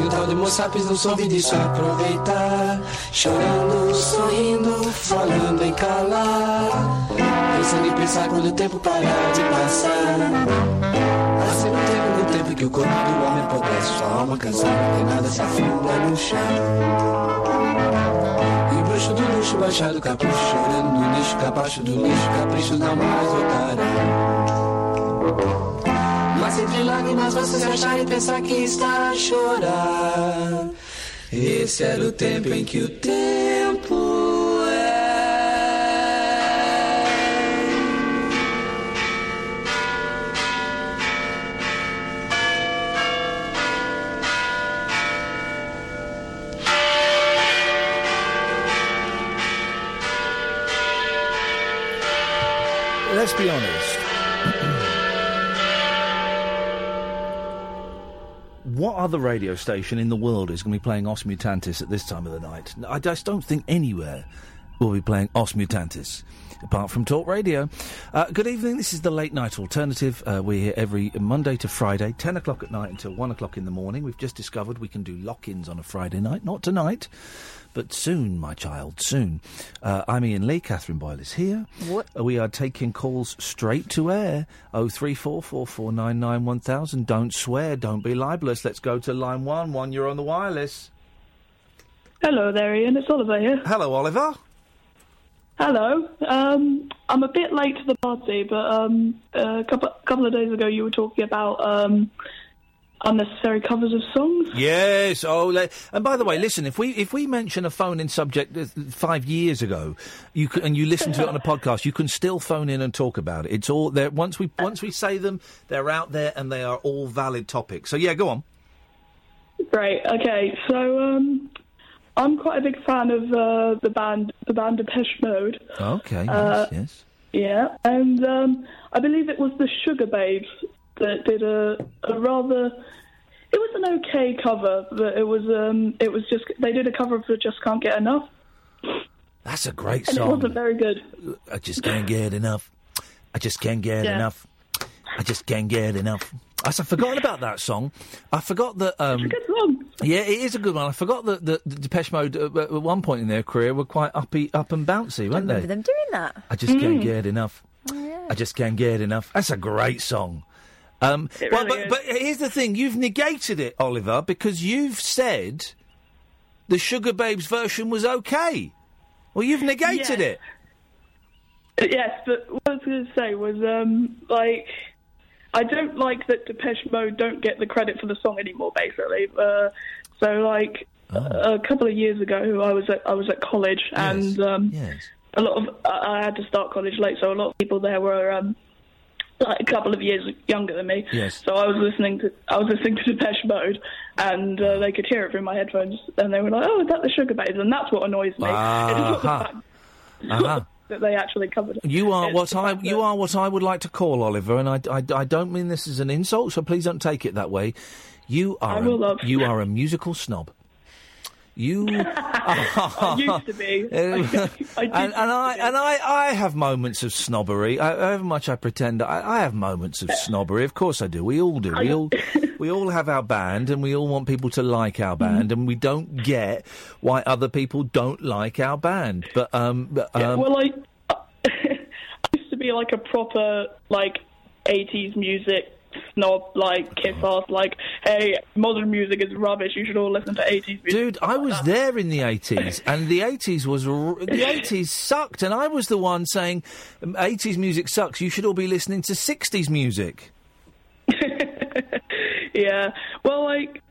E o tal de moçapes não soube disso aproveitar. Chorando, sorrindo, falando em calar. Pensando em pensar quando o tempo parar de passar. Assim no tempo, no tempo que o corpo do homem apodrece Sua alma cansada, nada se afunda no chão Do luxo, baixado capucho Chorando no nicho, capacho do lixo Caprichos não mais voltarão mas entre lágrimas você se achar e pensar que está a chorar. Esse era o tempo em que o tempo be honest. what other radio station in the world is going to be playing Os Mutantes at this time of the night? I just don't think anywhere will be playing Os Mutantes. Apart from Talk Radio. Uh, good evening, this is the Late Night Alternative. Uh, we're here every Monday to Friday, 10 o'clock at night until 1 o'clock in the morning. We've just discovered we can do lock ins on a Friday night. Not tonight, but soon, my child, soon. Uh, I'm Iain Lee, Katherine Boyle is here. What? Uh, we are taking calls straight to air. Oh three four four four nine nine one thousand. Don't swear. Don't be libelous. Let's go to line one. One, you're on the wireless. Hello there, Iain. It's Oliver here. Hello, Oliver. Hello. Um, I'm a bit late to the party, but um, a couple couple of days ago you were talking about um, unnecessary covers of songs. Yes. Oh, le- and by the way, listen. If we if we mention a phone-in subject uh, five years ago, you can, and you listen to it on a podcast, you can still phone in and talk about it. It's all there. Once we once we say them, they're out there and they are all valid topics. So yeah, go on. Great. Okay. So um, I'm quite a big fan of uh, the band the band Depeche Mode. Okay. Yes. Uh, yes. Yeah, and um, I believe it was the Sugababes that did a, a rather. It was an okay cover, but it was um, it was just they did a cover of "Just Can't Get Enough," That's a great and it song. wasn't very good. I just can't get enough. I just can't get Yeah. enough. I just can't get enough. I s- I forgot about that song. I forgot that. Um, Good song. Yeah, it is a good one. I forgot that the, the Depeche Mode uh, at one point in their career were quite uppy, up and bouncy, weren't remember they? them doing that. I just Mm. can't get enough. I just can't get enough. That's a great song. Um, well, but, but here's the thing: you've negated it, Oliver, because you've said the Sugababes version was okay. Well, you've negated Yeah. it. Yes, but what I was going to say was, um, like, I don't like that Depeche Mode don't get the credit for the song anymore. Basically, uh, so like a couple of years ago, I was at I was at college, and um, a lot of I I had to start college late, so a lot of people there were um, like a couple of years younger than me. Yes. So I was listening to I was listening to Depeche Mode, and uh, they could hear it through my headphones, and they were like, "Oh, is that the Sugababes?" And that's what annoys me. It's not the Uh-huh. Uh-huh. that they actually covered it. You are It's what I you are what I would like to call Oliver, and I, I, I don't mean this as an insult, so please don't take it that way. You are a, you are a musical snob. You used to be. and, and I and I, I have moments of snobbery. I, however much I pretend, I, I have moments of snobbery. Of course, I do. We all do. We all we all have our band, and we all want people to like our band, and we don't get why other people don't like our band. But um, but, Yeah, um well, I, I used to be like a proper like '80s music snob, like kiss Oh. ass, like, hey, modern music is rubbish. You should all listen to '80s music. Dude, I was there in the 80s, and the 80s was r- the 80s sucked, and I was the one saying, "Um, "80s music sucks. You should all be listening to 60s music." yeah. Well, like,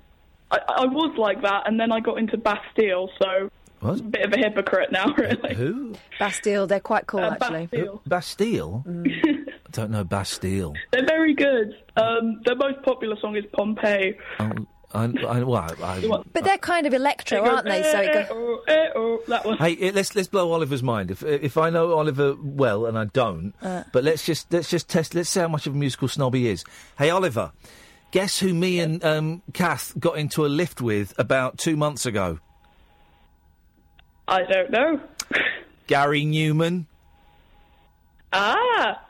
I, I was like that, and then I got into Bastille, so What? a bit of a hypocrite now, really. Who? Bastille, they're quite cool, Uh, actually. Bastille. Bastille? Mm. I don't know Bastille. They're very good. Um, their most popular song is Pompeii. Um, I, I, well, I, But they're kind of electro, goes, aren't they? So it eh, oh, eh, oh, that one. Hey, eh, let's let's blow Oliver's mind. If if I know Oliver well, and I don't, Uh. but let's just let's just test. Let's see how much of a musical snob he is. Hey, Oliver, guess who me and um, Kath got into a lift with about two months ago? I don't know. Gary Numan. Ah,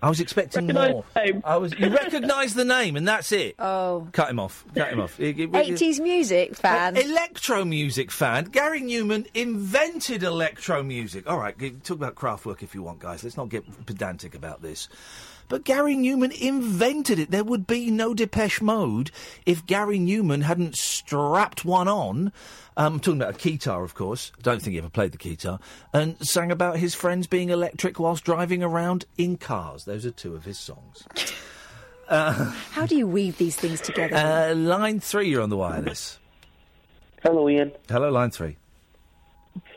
I was expecting Recognise more. name. I was. You recognise the name, and that's it. Oh. Cut him off. Cut him off. It- it- 80s music fan. E- electro music fan. Gary Numan invented electro music. All right, talk about Kraftwerk if you want, guys. Let's not get pedantic about this. But Gary Numan invented it. There would be no Depeche Mode if Gary Numan hadn't strapped one on. Um, I'm talking about a guitar, of course. I don't think he ever played the guitar. And sang about his friends being electric whilst driving around in cars. Those are two of his songs. Uh, How do you weave these things together? uh, line three, you're on the wireless. Hello, Iain. Hello, line three.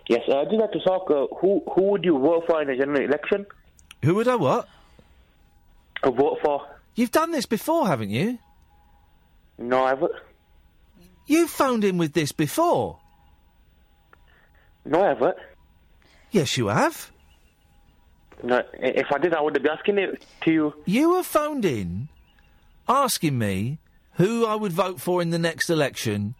Yes, uh, I'd just like to talk. Uh, who who would you vote for in a general election? Who would I what? A vote for? You've done this before, haven't you? No, I haven't. You phoned in with this before. No, I haven't. Yes, you have. No, if I did, I would be asking it to you. You have phoned in asking me who I would vote for in the next election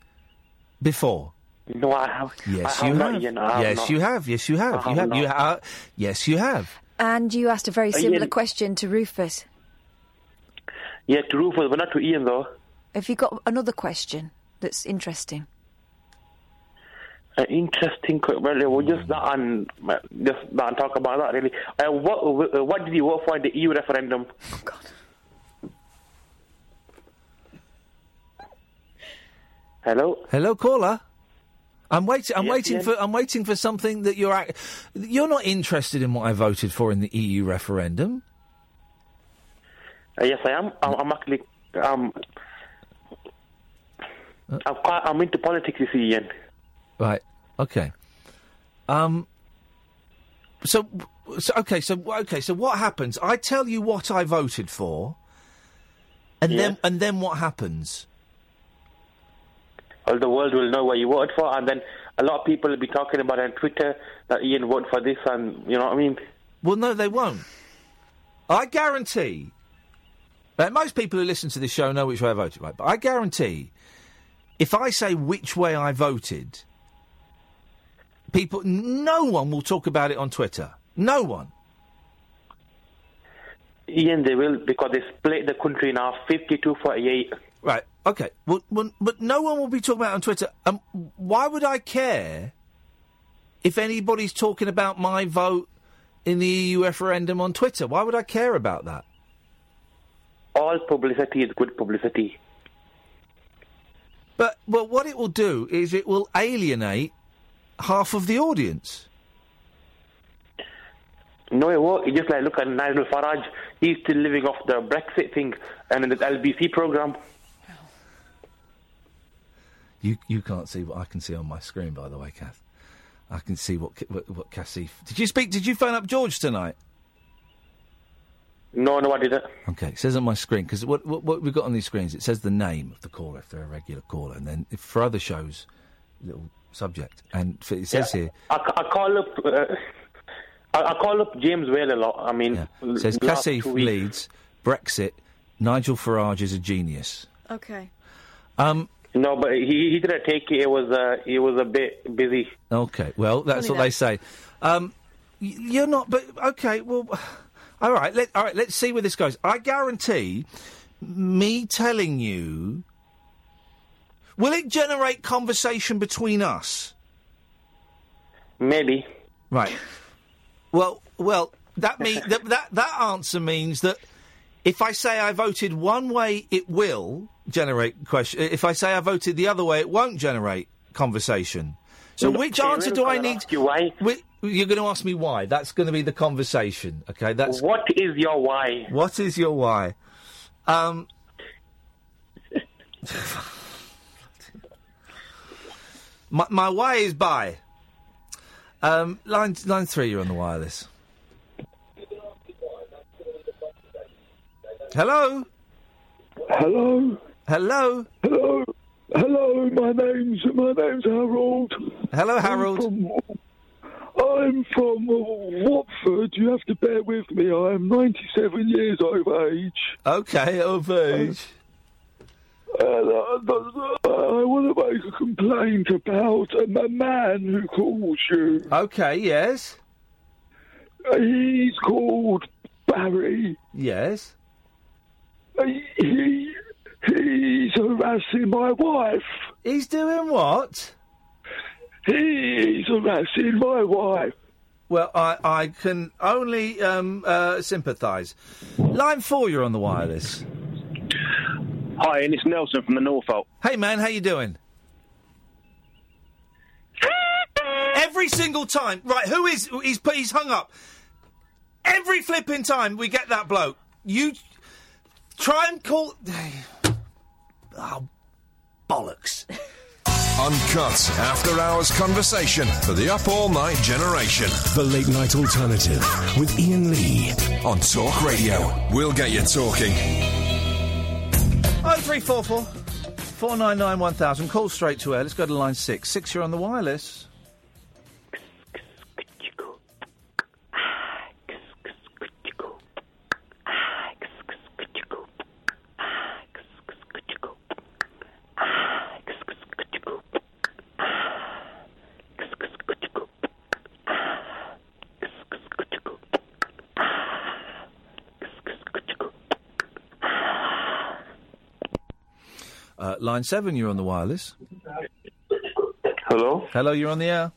before. No, I have. Yes, I you not, have. Iain, I have yes, not. you have. Yes, you have. I you have have. You ha- yes, you have. and you asked a very Uh, similar yeah. question to Rufus. Yeah, to Rufus, but not to Iain though. Have you got another question that's interesting? Uh, interesting. que- Well, uh, well, just that and uh, just that and talk about that really. Uh, what uh, what did you vote for in the EU referendum? Oh God. Hello. Hello, caller. I'm waiting. I'm Yes, waiting yes. for. I'm waiting for something that you're. Ac- you're not interested in what I voted for in the EU referendum. Uh, yes, I am. I'm, I'm actually. Um, I'm quite. I'm into politics. You see, Iain. Right. Okay. Um. So, so okay. So okay. So what happens? I tell you what I voted for, and then and then what happens? All the world will know what you voted for, and then a lot of people will be talking about it on Twitter that Iain voted for this, and you know what I mean. Well, no, they won't. I guarantee. Most people who listen to this show know which way I voted, right? But I guarantee, if I say which way I voted, people, no one will talk about it on Twitter. No one. Iain, they will because they split the country now, 52-48. Right. Okay. Well, well, but no one will be talking about it on Twitter. Um, why would I care if anybody's talking about my vote in the EU referendum on Twitter? Why would I care about that? All publicity is good publicity. But well, what it will do is it will alienate half of the audience. No, it won't. It's just like look at Nigel Farage. He's still living off the Brexit thing and in the LBC program. You you can't see what I can see on my screen, by the way, Kath. I can see what what, what Cassie. Did you speak? Did you phone up George tonight? No, no, I didn't. Okay, it says on my screen because what, what what we've got on these screens, it says the name of the caller if they're a regular caller, and then if for other shows, little subject, and for, it says here I, I call up. Uh, I, I call up James Whale a lot. I mean, it says last Cassie two leads Brexit. Nigel Farage is a genius. Okay. Um. No, but he he didn't take it. It was uh, he was a bit busy. Okay, well, that's Funny what they say. Um, you're not, but okay, well, all right, let, all right. Let's see where this goes. I guarantee, me telling you, will it generate conversation between us? Maybe. Right. Well, well, that mean that, that that answer means that if I say I voted one way, it will generate question. If I say I voted the other way, it won't generate conversation. So, No, which answer do I need? you why? Whi- You're going to ask me why. That's going to be the conversation. Okay. That's What is your why? what is your why? Um. my, my why is by. Um, line line three, you're on the wireless. Hello. Hello. Hello. Hello. Hello. My name's my name's Harold. Hello, Harold. I'm from, I'm from uh, Watford. You have to bear with me. I am 97 years of age. Okay, of age. I want to make a complaint about a ma- man who calls you. Okay, yes. He's called Barry. Yes. He, he's harassing my wife. He's doing what? He's harassing my wife. Well, I, I can only um, uh, sympathise. Line four, you're on the wireless. Hi, and it's Nelson from the Norfolk. Hey, man, how you doing? Every single time, right? Who is he's put? He's hung up. Every flipping time we get that bloke. You try and call. Oh, bollocks! Uncut after hours conversation for the up all night generation. The Late Night Alternative with Iain Lee. On Talk Radio. We'll get you talking. Oh three four four four nine nine one thousand. Call straight to air. Let's go to line six. Six, you're on the wireless. Line seven, you're on the wireless. Hello? Hello, you're on the air.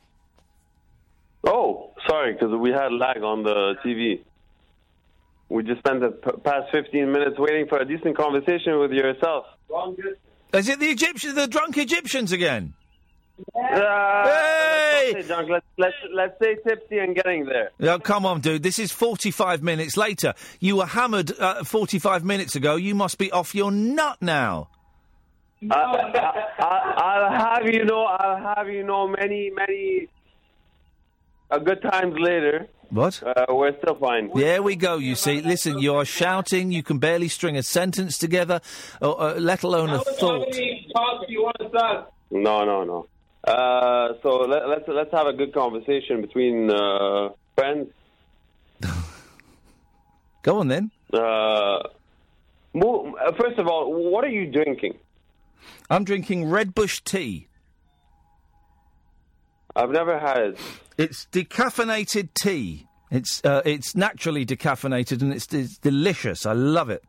Oh, sorry, because we had lag on the TV. We just spent the p- past 15 minutes waiting for a decent conversation with yourself. Is it the Egyptians, the drunk Egyptians again? Uh, Hey! Let's, say, let's, let's, let's say tipsy and getting there. Yeah, come on, dude. This is 45 minutes later. You were hammered uh, 45 minutes ago. You must be off your nut now. I, I, I'll have you know, I'll have you know, many, many uh, good times later. What? Uh, we're still fine. There we go. You see, listen, you are shouting. You can barely string a sentence together, or, uh, let alone a thought. talk you want to No, no, no. Uh, so let, let's let's have a good conversation between uh, friends. Go on then. Uh, uh, first of all, what are you drinking? I'm drinking Red Bush tea. I've never had it. It's decaffeinated tea. It's uh, it's naturally decaffeinated and it's, it's delicious. I love it.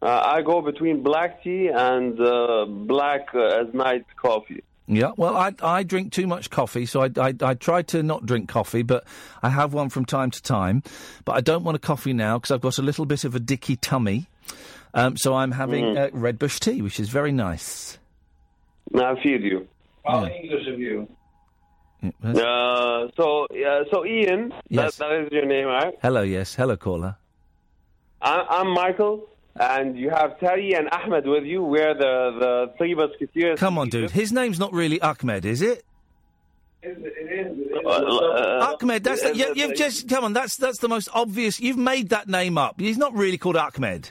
Uh, I go between black tea and uh, black uh, as night coffee. Yeah, well, I I drink too much coffee, so I, I I try to not drink coffee, but I have one from time to time. But I don't want a coffee now because I've got a little bit of a dicky tummy. Um, so I'm having Mm. uh, Red Bush tea, which is very nice. Now I feel you. How English of you. Uh, so yeah, so Iain, Yes. that, that is your name, right? Hello, yes, hello, caller. I, I'm Michael, and you have Terry and Ahmed with you. We're the the three musketeers. Come on, dude. His name's not really Ahmed, is it? Uh, Ahmed, that's the, you, you've just come on. That's that's the most obvious. You've made that name up. He's not really called Ahmed.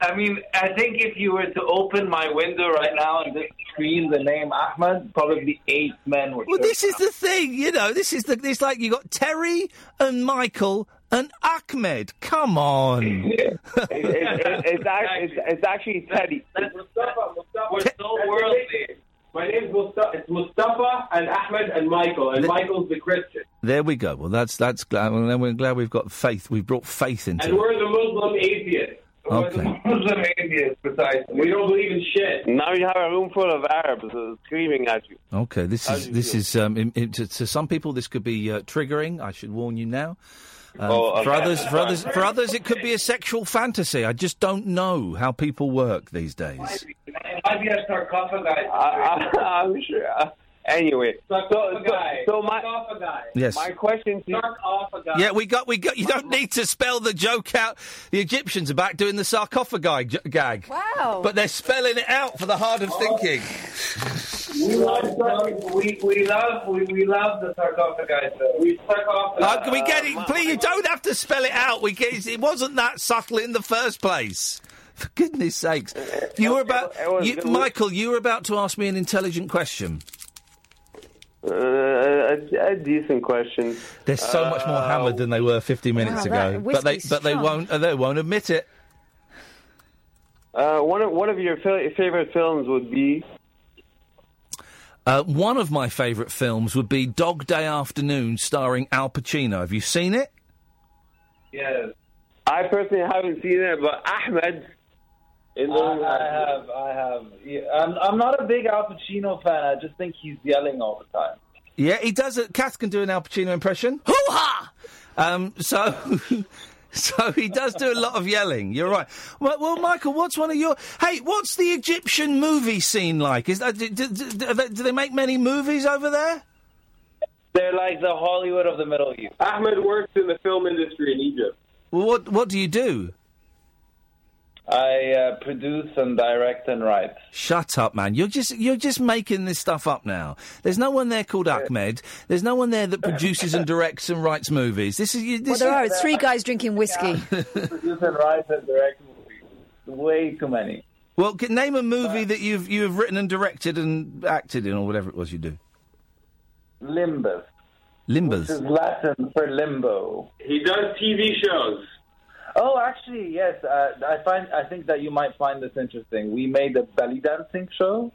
I mean, I think if you were to open my window right now and just scream the name Ahmed, probably eight men would. Well, this is the thing, you know. This is the. It's like you got Terry and Michael and Ahmed. Come on. it, it, it's, actually, it's, it's actually Teddy. We're so worldly. My name's Mustafa. It's Mustafa and Ahmed and Michael, and Michael's the Christian, There we go. Well, that's that's glad. Well, then we're glad we've got faith. We've brought faith into and it. we're the Muslim atheists. Okay. Muslim atheists, precisely. We don't believe in shit. Now you have a room full of Arabs uh, screaming at you. Okay, this How is this feel? is um, in, in- to, to some people this could be uh, triggering. I should warn you now. Um, Oh, For others, for others, for others, it could be a sexual fantasy. I just don't know how people work these days. Might be a sarcophagus. I, I, I'm sure. Uh, anyway, so, so, guy. so my guy. Yes. my question to you. Yeah, we got, we got. You don't need to spell the joke out. The Egyptians are back doing the sarcophagi g- gag. Wow. But they're spelling it out for the hard of thinking. We love, we, we love, we, we love the sarcophagus. We sarcophagus. Uh, can we get it? Please, you don't have to spell it out. We get, it wasn't that subtle in the first place. For goodness sakes, you were about, you. Michael. You were about to ask me an intelligent question. Uh, a, a decent question. They're so much more Uh, hammered than they were 50 minutes Wow, ago, but they whiskey's but they won't uh, they won't admit it. Uh, one of one of your fa- favorite films would be Uh, one of my favourite films would be Dog Day Afternoon, starring Al Pacino. Have you seen it? Yes. I personally haven't seen it, but Ahmed in the I, I have, I have. Yeah, I'm, I'm not a big Al Pacino fan. I just think he's yelling all the time. Yeah, he does. it. Kath can do an Al Pacino impression. Hoo ha! Um, so, so he does do a lot of yelling. You're right. Well, well, Michael, what's one of your? Hey, what's the Egyptian movie scene like? Is that do, do, do, they- do they make many movies over there? They're like the Hollywood of the Middle East. Ahmed works in the film industry in Egypt. Well, what what do you do? I uh, produce and direct and write. Shut up, man! You're just you're just making this stuff up now. There's no one there called Ahmed. There's no one there that produces and directs and writes movies. This is you- Well, this there are. It's three guys drinking whiskey. produce and write and direct movies. Way too many. Well, c- name a movie that you've you have written and directed and acted in, or whatever it was you do. Limbus. Limbus. Which is Latin for limbo. He does TV shows. Oh, actually, yes. Uh, I find I think that you might find this interesting. We made a belly dancing show,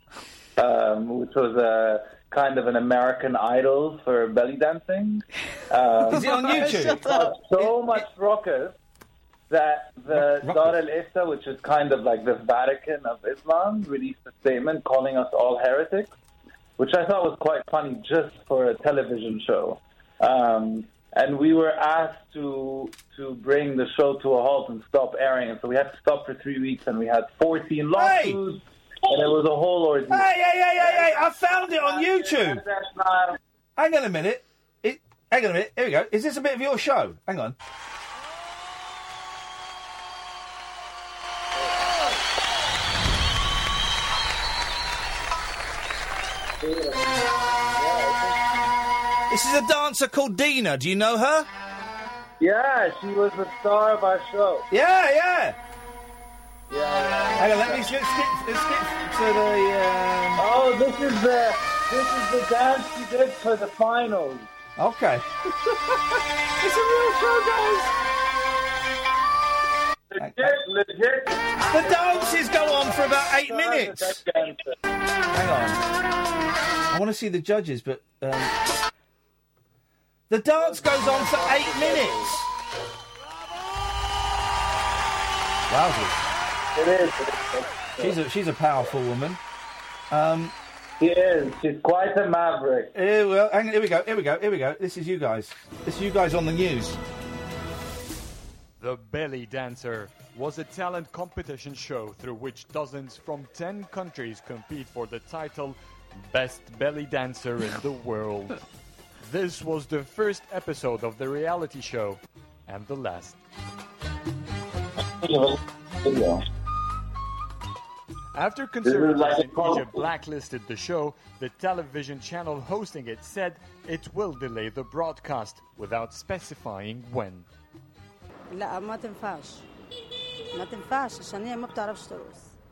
um, which was a kind of an American Idol for belly dancing. Um, Is it on YouTube? It got so much ruckus that the Dar al Ifta, which is kind of like the Vatican of Islam, released a statement calling us all heretics, which I thought was quite funny just for a television show. Um, and we were asked to to bring the show to a halt and stop airing it. So we had to stop for three weeks, and we had 14 lawsuits, and it was a whole ordeal. Hey, hey, hey, hey, hey! I found it on YouTube. Hang on a minute. It, hang on a minute. Here we go. Is this a bit of your show? Hang on. This is a dancer called Dina. Do you know her? Yeah, she was the star of our show. Yeah, yeah. Yeah. Hang on, let me skip, skip, skip to the. Um... Oh, this is the this is the dance she did for the finals. Okay. it's a real show, guys. Legit, legit. The dances go on for about eight minutes. Hang on. I want to see the judges, but um, the dance goes on for eight minutes. Wowzers. It is. She's a she's a powerful woman. Um, she is. She's quite a maverick. Here, well, hang on, here we go. Here we go. Here we go. This is you guys. This is you guys on the news. The Belly Dancer was a talent competition show through which dozens from 10 countries compete for the title Best Belly Dancer in the World. this was the first episode of the reality show and the last. After conservatives in Egypt blacklisted the show, the television channel hosting it said it will delay the broadcast without specifying when.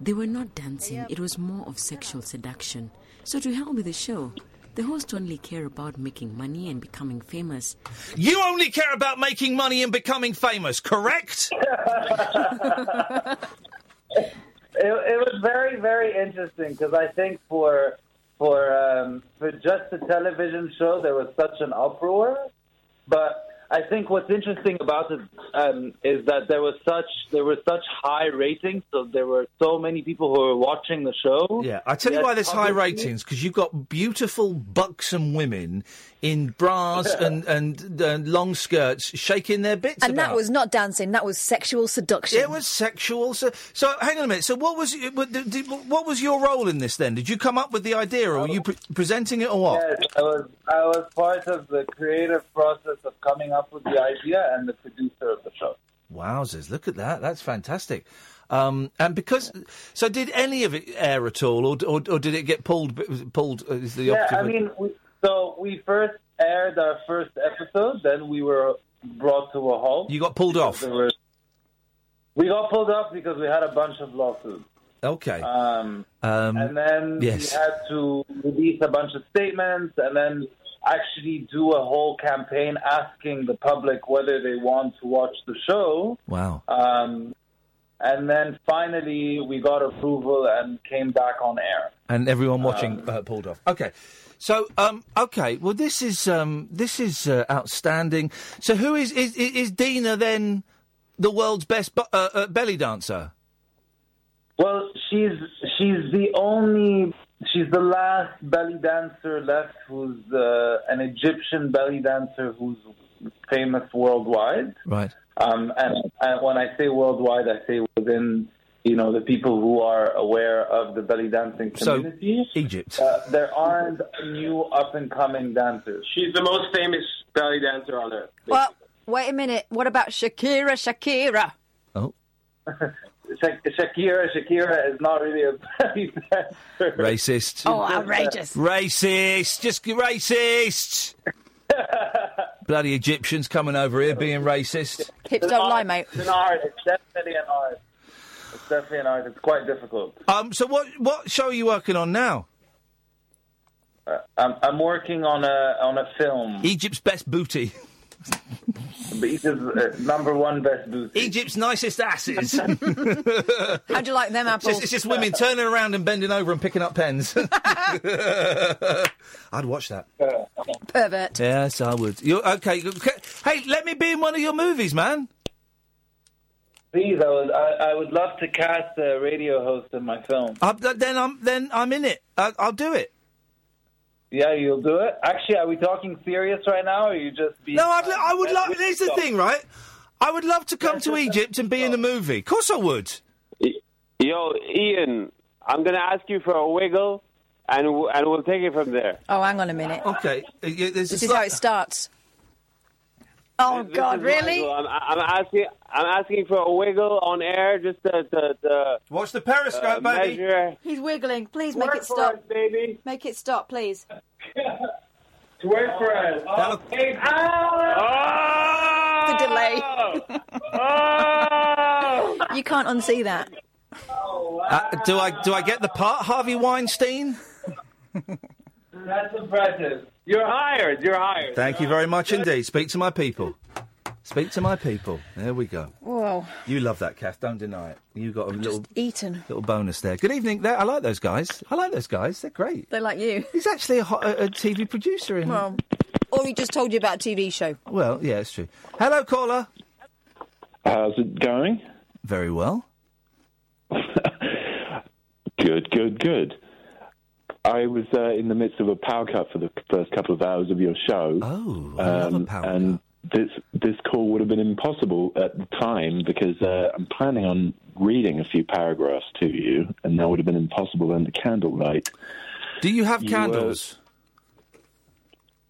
They were not dancing, it was more of sexual seduction. So to hell with the show. The hosts only care about making money and becoming famous. You only care about making money and becoming famous, correct? It, it was very, very interesting because I think for for um, for just the television show there was such an uproar, but I think what's interesting about it um, is that there was such there were such high ratings, so there were so many people who were watching the show. Yeah, I tell you why there's high ratings because you've got beautiful, buxom women in bras and and uh, long skirts shaking their bits. And that was not dancing, that was sexual seduction. It was sexual. So, so hang on a minute. So, what was what, did- did- what was your role in this then? Did you come up with the idea, or were you pre- presenting it, or what? Yes, I was I was part of the creative process of coming up with the idea and the producer of the show. Wowzers! Look at that. That's fantastic. Um, and because, so did any of it air at all, or or, or did it get pulled? Pulled uh, is the yeah, I mean, we, so we first aired our first episode, then we were brought to a halt. you got pulled off. Were, we got pulled off because we had a bunch of lawsuits. Okay. Um, Um, and then yes. we had to release a bunch of statements and then actually do a whole campaign asking the public whether they want to watch the show. Wow. Um, and then finally we got approval and came back on air. and everyone watching uh, pulled off. Okay, so um, okay, well this is um, this is uh, outstanding. So who is is is Dina then the world's best bu- uh, uh, belly dancer? Well, she's she's the only she's the last belly dancer left who's uh, an Egyptian belly dancer who's famous worldwide. Right. Um, and, and when I say worldwide, I say within you know the people who are aware of the belly dancing So community. Egypt. Uh, there aren't new up and coming dancers. She's the most famous belly dancer on earth. Well, wait a minute. What about Shakira? Shakira. Oh. Shakira, Shakira is not really a belly dancer. Racist. Oh, outrageous. Racist. Just racist. Bloody Egyptians coming over here being racist. Hips don't lie, mate. It's an art. It's definitely an art. It's definitely an art. It's quite difficult. Um. So what what show are you working on now? Uh, I'm, I'm working on a on a film. Egypt's best booty. Egypt's uh, number one best booty. Egypt's nicest asses. How'd you like them It's apples? just, it's just women turning around and bending over and picking up pens. I'd watch that. Pervert. Yes, I would. you okay, okay. Hey, let me be in one of your movies, man. Please, I would I, I would love to cast a radio host in my film. Uh, then I'm then I'm in it. I, I'll do it. Yeah, you'll do it. Actually, are we talking serious right now, or are you just being? No, I'd, I would love. Here's the thing, right? I would love to come to Egypt and be in a movie. Of course, I would. Yo, Iain, I'm going to ask you for a wiggle, and w- and we'll take it from there. Oh, hang on a minute. Okay. This is how it starts. Oh, This God, really? I'm, I'm asking. I'm asking for a wiggle on air, just to, to, to watch the periscope, baby. Measure. He's wiggling. Please make it stop. us, baby. Make it stop, please. Twerk for us. Okay. The delay. you can't unsee that. Uh, do I do I get the part, Harvey Weinstein? That's impressive. You're hired. You're hired. Thank you very much indeed. Speak to my people. Speak to my people. There we go. Whoa. You love that, Kath. Don't deny it. You got a little Eaten. little bonus there. Good evening. There, I like those guys. I like those guys. They're great. They like you. He's actually a, hot, a, a TV producer in. Well, or he just told you about a TV show. Well, yeah, it's true. Hello, caller. How's it going? Very well. Good, good, good. I was uh, in the midst of a power cut for the first couple of hours of your show. Oh, I a power and this this call would have been impossible at the time because uh, I'm planning on reading a few paragraphs to you, and that would have been impossible under candlelight. Do you have You, uh, candles?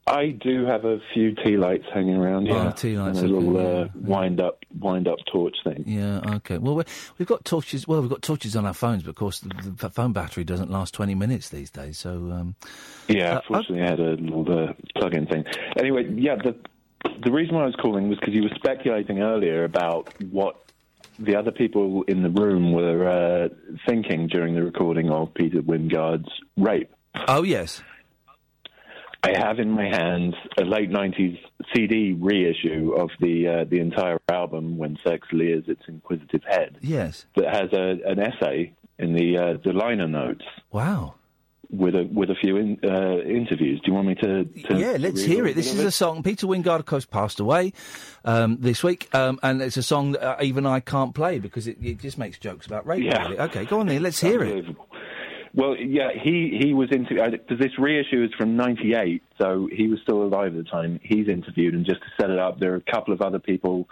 I do have a few tea lights hanging around. Yeah, Oh, tea lights and a little uh, wind up wind up torch thing. Yeah. Okay. Well, we we've got torches. Well, we've got torches on our phones, but of course the, the phone battery doesn't last twenty minutes these days. So. Um, Yeah, Uh, fortunately, I had a little uh, plug-in thing. Anyway, yeah, the the reason why I was calling was because you were speculating earlier about what the other people in the room were uh, thinking during the recording of Peter Wyngarde's rape. Oh yes. I have in my hands a late '90s CD reissue of the uh, the entire album "When Sex Leers Its Inquisitive Head" Yes. that has a, an essay in the uh, the liner notes Wow. with a with a few in, uh, interviews. Do you want me to? to Yeah, let's hear it. This is a song. Peter Wyngarde, of course, passed away um, this week, um, and it's a song that uh, even I can't play because it, it just makes jokes about rape. Yeah. really. Okay, go on then. Let's hear it. Well, yeah, he he was into uh, because this reissue is from '98, so he was still alive at the time. He's interviewed, and just to set it up, there are a couple of other people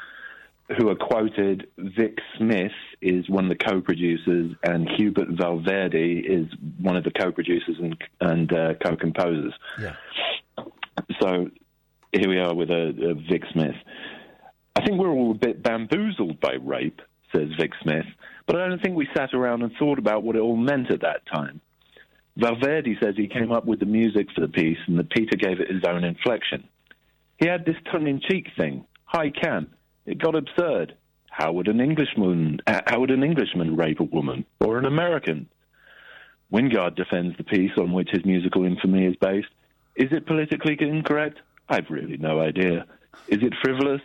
who are quoted. Vic Smith is one of the co-producers, and Hubert Valverde is one of the co-producers and and uh, co-composers. Yeah. So here we are with a, a Vic Smith. I think we're all a bit bamboozled by rape, says Vic Smith, but I don't think we sat around and thought about what it all meant at that time. Valverde says he came up with the music for the piece and that Peter gave it his own inflection. He had this tongue-in-cheek thing, high camp. It got absurd. How would an Englishman, uh, how would an Englishman rape a woman or an American? Wyngarde defends the piece on which his musical infamy is based. Is it politically incorrect? I've really no idea. Is it frivolous?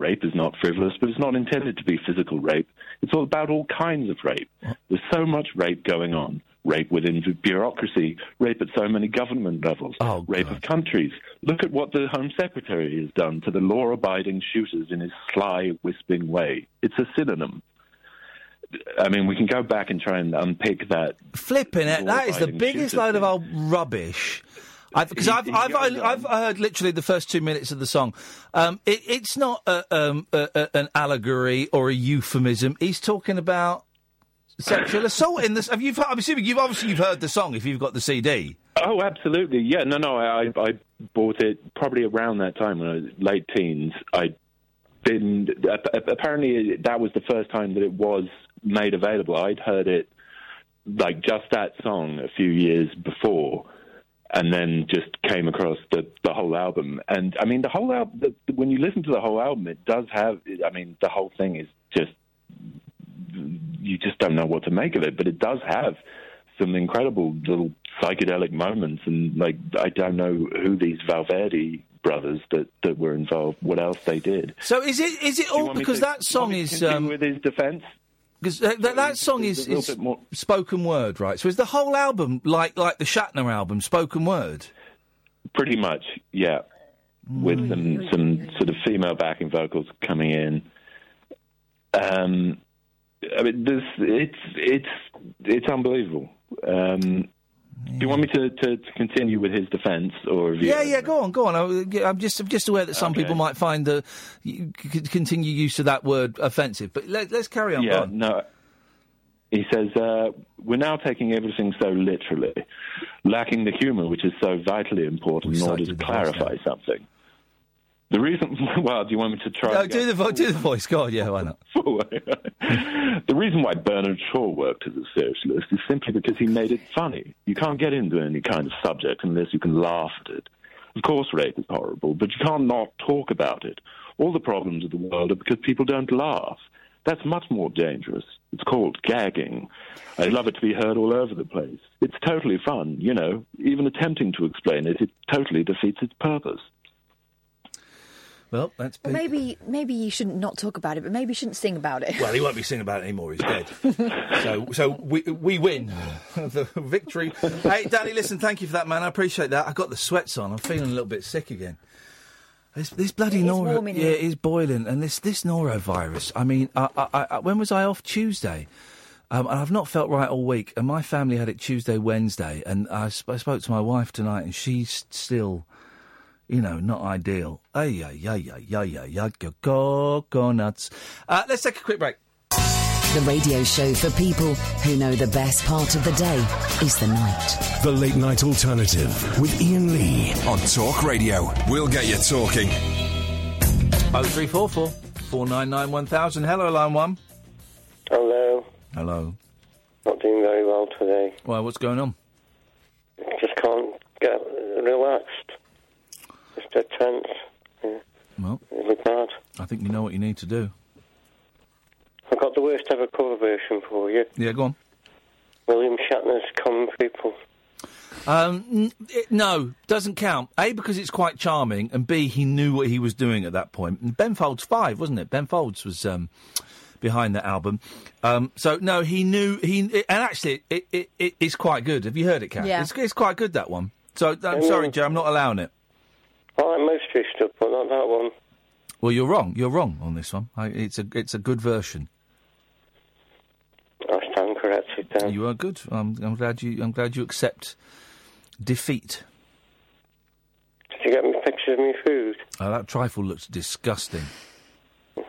Rape is not frivolous, but it's not intended to be physical rape. It's all about all kinds of rape. There's so much rape going on. Rape within the bureaucracy, rape at so many government levels, oh, rape of countries. Look at what the Home Secretary has done to the law abiding shooters in his sly, wisping way. It's a synonym. I mean, we can go back and try and unpick that. Flipping it, that is the biggest load of old rubbish. Because I've, He- I've, he I've, I've, heard literally the first two minutes of the song. Um, it, it's not a, um, a, a, an allegory or a euphemism. He's talking about sexual assault in this. Have you? I'm assuming you've obviously you've heard the song if you've got the CD. Oh, absolutely. Yeah, no, no. I, I bought it probably around that time when I was late teens. I didn't. Apparently, that was the first time that it was made available. I'd heard it like just that song a few years before, and then just came across the the whole album. And I mean, the whole album. When you listen to the whole album, it does have. I mean, the whole thing is just you just don't know what to make of it, but it does have some incredible little psychedelic moments, and like I don't know who these Valverde brothers that that were involved, what else they did. So is it is it all because that do you want song is um, with his defence? Because that, that song is, is more- spoken word, right? So is the whole album like like the Shatner album, spoken word? Pretty much, yeah, with some some sort of female backing vocals coming in. Um, I mean, this it's it's it's unbelievable. Um, do you want me to, to, to continue with his defence, or Yeah, yeah. Go on, go on. I- I'm just I'm just aware that some people might find the c- c- continued use of that word offensive, but let, let's carry on. Go Yeah, on. no. He says, uh, We're now taking everything so literally, lacking the humour, which is so vitally important in order to clarify something. The reason, well, do you want me to try? No, do the vo- do the voice. Go on. Yeah, why not? the reason why Bernard Shaw worked as a socialist is simply because he made it funny. You can't get into any kind of subject unless you can laugh at it. Of course, rape is horrible, but you can't not talk about it. All the problems of the world are because people don't laugh. That's much more dangerous. It's called gagging. I love it to be heard all over the place. It's totally fun, you know. Even attempting to explain it, it totally defeats its purpose. Well, that's Well, maybe maybe you shouldn't not talk about it, but maybe you shouldn't sing about it. Well, he won't be singing about it anymore. He's dead. so, so we we win the victory. Hey, Danny, listen, thank you for that, man. I appreciate that. I got the sweats on. I'm feeling a little bit sick again. This, this bloody noro, warm yeah, it is boiling, and this this norovirus. I mean, I, I, I, when was I off Tuesday? Um, and I've not felt right all week, and my family had it Tuesday, Wednesday, and I, sp- I spoke to my wife tonight, and she's still, you know, not ideal. Ay, ay, ay, ay, ay, ay, ay, go, go, go nuts. Uh, let's take a quick break. The radio show for people who know the best part of the day is the night. The Late Night Alternative with Iain Lee on Talk Radio. We'll get you talking. Oh three four four four nine nine one thousand. Hello, line one. Hello. Hello. Not doing very well today. Why? What's going on? Just can't get relaxed. Just dead tense. Yeah. Well, Really bad. I think you know what you need to do. I've got the worst ever cover version for you. Yeah, go on. William Shatner's Common People. Um, n- it, no, doesn't count. A because it's quite charming, and B he knew what he was doing at that point. And Ben Folds five, wasn't it? Ben Folds was um, behind that album. Um, so no, he knew he, and actually it, it, it is quite good. Have you heard it, Kat? Yeah. It's, it's quite good that one. So I'm sorry, know. Joe, I'm not allowing it. I like most stuff, but not that one. Well, you're wrong. You're wrong on this one. I, it's a it's a good version. I stand corrected then. You are good. I'm, I'm glad you. I'm glad you accept defeat. Did you get me pictures of me food? Oh, that trifle looks disgusting. I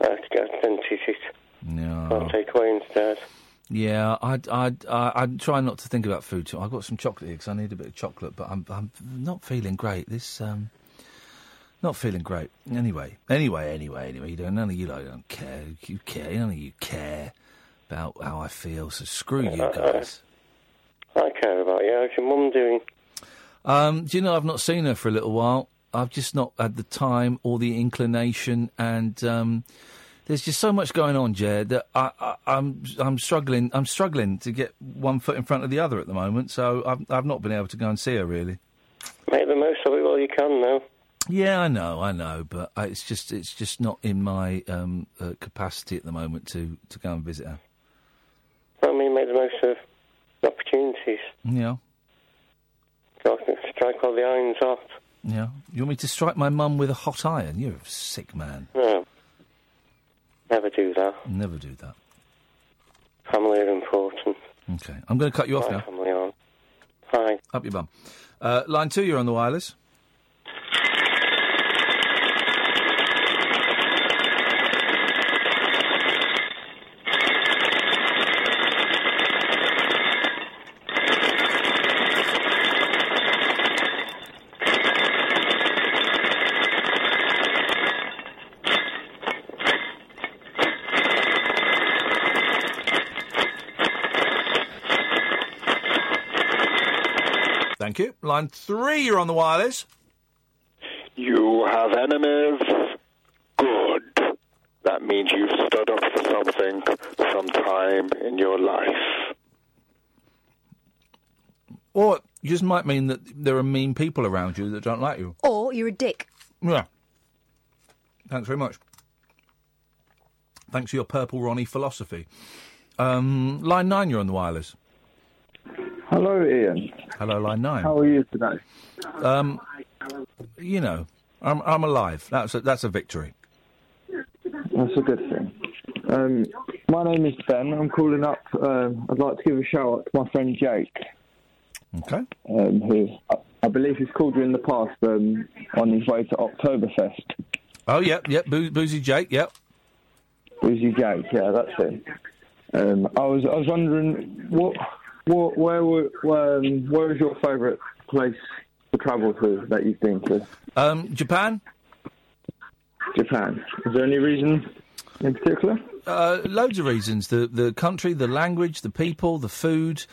have to get a dentist. Yeah. I'll take away instead. Yeah, I'd, I'd, I- I'd try not to think about food too. I've got some chocolate here because I need a bit of chocolate, but I'm, I'm not feeling great. This, um, not feeling great. Anyway, anyway, anyway, anyway. You don't, none of you like, don't care. You care. None of you care about how I feel. So screw you guys. I care about you. How's your mum doing? Um, do you know I've not seen her for a little while. I've just not had the time or the inclination, and um, there's just so much going on, Jed, that I, I, I'm I'm struggling. I'm struggling to get one foot in front of the other at the moment. So I've I've not been able to go and see her really. Make the most of it while you can, though. Yeah, I know, I know, but I, it's just it's just not in my um, uh, capacity at the moment to, to go and visit her. I mean, make the most of the opportunities. Yeah, So I can strike all the irons off. yeah. You want me to strike my mum with a hot iron? You're a sick man. No. Never do that. Never do that. Family are important. Okay, I'm going to cut you off My now. family aren't. Hi. Up your bum. Uh, line two, you're on the wireless. Thank you. Line three, you're on the wireless. You have enemies. Good. That means you've stood up for something sometime in your life. Or it just might mean that there are mean people around you that don't like you. Or you're a dick. Yeah. Thanks very much. Thanks for your purple Ronnie philosophy. Um, line nine, you're on the wireless. Hello, Iain. Hello, line nine. How are you today? Um, you know, I'm I'm alive. That's a, that's a victory. That's a good thing. Um, my name is Ben. I'm calling up. Um, I'd like to give a shout out to my friend Jake. Okay. Um, who I, believe he's called you in the past um, on his way to Oktoberfest. Oh, yep, yep. Boo- Boozy Jake, yep. Boozy Jake, yeah, that's it. Um, I was I was wondering what where were um, where is your favourite place to travel to that you've been to? Um, Japan. Japan. Is there any reason in particular? Uh, loads of reasons: the the country, the language, the people, the food,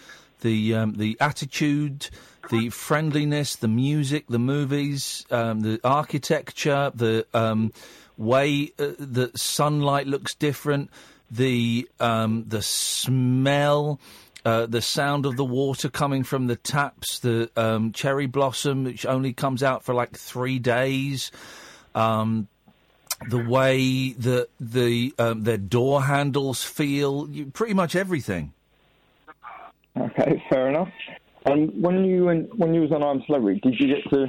the um, the attitude, the friendliness, the music, the movies, um, the architecture, the um, way uh, the sunlight looks different, the um, the smell. Uh, the sound of the water coming from the taps, the um, cherry blossom, which only comes out for like three days, um, the way that the um, their door handles feel, you, pretty much everything. Okay, fair enough. And when you went, when you was on I'm Celebrity, did you get to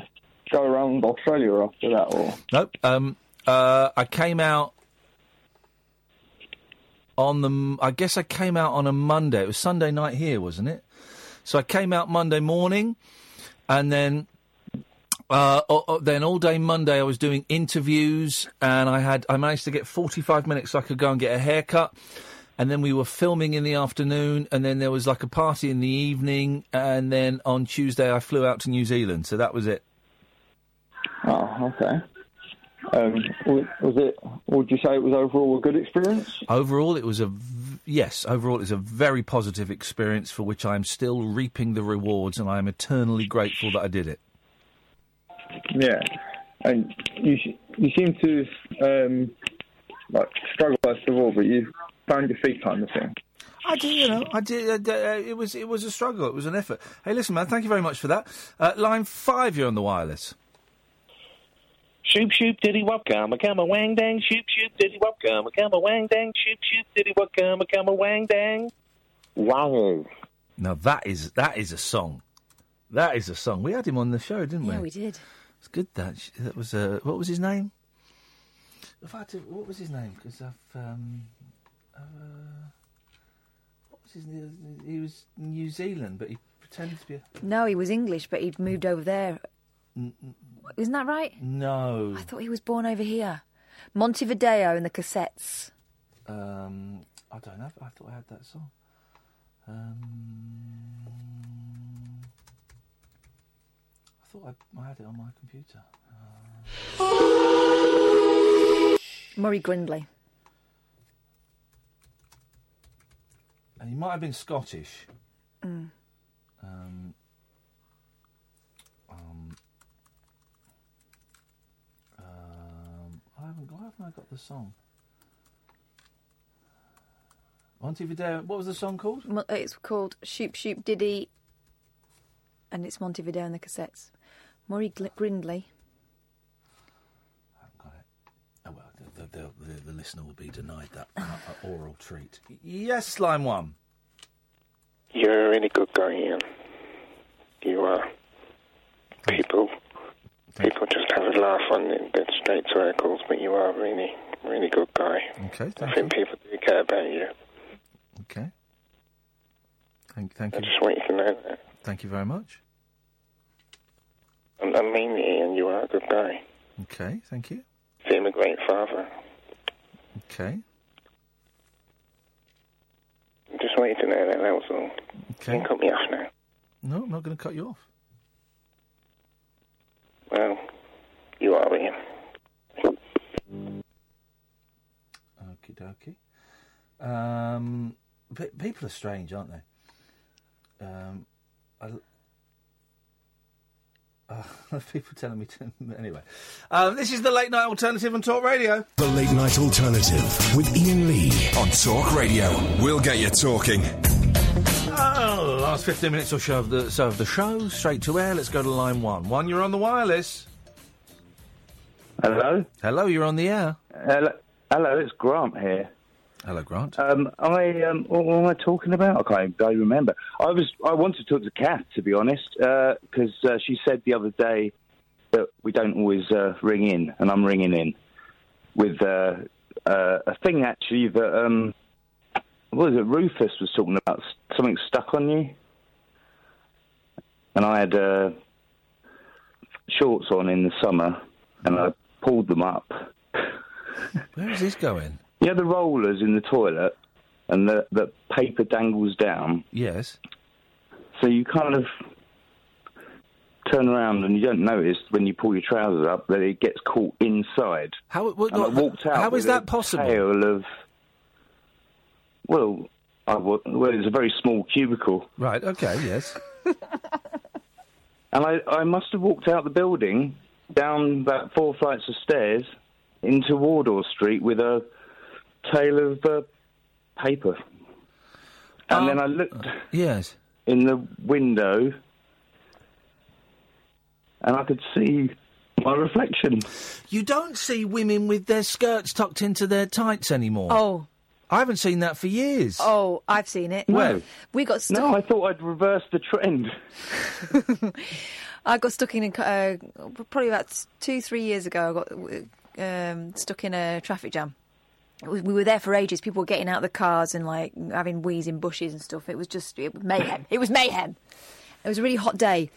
go around Australia after that, or Nope. Um, uh, I came out on the. I guess I came out on a Monday. It was Sunday night here, wasn't it? So I came out Monday morning, and then. Uh, then all day Monday I was doing interviews and I had I managed to get 45 minutes so I could go and get a haircut and then we were filming in the afternoon and then there was like a party in the evening and then on Tuesday I flew out to New Zealand so that was it. Oh, okay. Um, was it? Would you say it was overall a good experience? Overall, it was a v- yes. Overall, it was a very positive experience for which I am still reaping the rewards, and I am eternally grateful that I did it. Yeah, and you you seem to um, like struggle first of all, but you found your feet kind of thing. I did, you know, I did. Uh, uh, it was it was a struggle. It was an effort. Hey, listen, man, thank you very much for that. Uh, line five, you're on the wireless. Shoop shoop diddy wop gum a gum a wang dang shoop shoop diddy wop gum a gum a wang dang shoop shoop diddy wop gum a gum a wang dang. Wow. Now that is that is a song. That is a song. We had him on the show, didn't we? Yeah, we did. It's good that that was uh, what was his name? If I had to, what was his name? Because I've um, uh, what was his name? He was New Zealand, but he pretended to be. A, No, he was English, but he'd moved over there. Isn't that right? no. I thought he was born over here. Monte Video and the cassettes. Um, I don't know. I thought I had that song. Um, I thought I, I had it on my computer. Murray Grindlay. And he might have been Scottish. Mm. Um, um, I haven't. Why haven't I got the song? Monte Video. What was the song called? It's called Shoop Shoop Diddy, and it's Monte Video and the cassettes. Murray Gl- Grindlay. the, the, the listener will be denied that uh, uh, oral treat. Yes, line one. You're a really good guy, Iain. You are. People, people just have a laugh on the, straight circles, but you are a really, really good guy. Okay, I think people do care about you. Okay. Thank, thank I you. just want you to know that. Thank you very much. I mean, it, and you are a good guy. Okay, thank you. Seem a great father. Okay. I Just want you to know that, that was all. Okay. You can cut me off now. No, I'm not going to cut you off. Well, you are, Iain. Okie dokie. Um, people are strange, aren't they? Um, I, uh, people telling me to. Anyway, um, this is the late night alternative on Talk Radio. The Late Night Alternative with Iain Lee on Talk Radio. We'll get you talking. Last 15 minutes or so of the, so of the show, straight to air. Let's go to line one. One, you're on the wireless. Hello? Hello, you're on the air. Hello, hello it's Grant here. Hello, Grant. Um, I um, what, what am I talking about? I can't barely remember. I was I wanted to talk to Kath to be honest because uh, she said the other day that we don't always uh, ring in, and I'm ringing in with uh, uh, a thing actually that um, what was it? Rufus was talking about something stuck on you, and I had uh, shorts on in the summer, and I pulled them up. Where is this going? You know the rollers in the toilet, and the the paper dangles down. Yes. So you kind of turn around and you don't notice when you pull your trousers up that it gets caught inside. How? What, and I walked out. how is that possible? Tail of well, I wa- well, it's a very small cubicle, Right, okay, yes. and I I must have walked out the building down about four flights of stairs into Wardour Street with a tail of uh, paper, and then I looked. Yes. in the window, and I could see my reflection. You don't see women with their skirts tucked into their tights anymore. Oh. I haven't seen that for years. Oh, I've seen it. No. We got stuck. No, I thought I'd reverse the trend. I got stuck in a, uh, probably about two, three years ago. I got um, stuck in a traffic jam. Was, we were there for ages. People were getting out of the cars and like having wheeze in bushes and stuff. It was just it was mayhem. It was mayhem. It was a really hot day,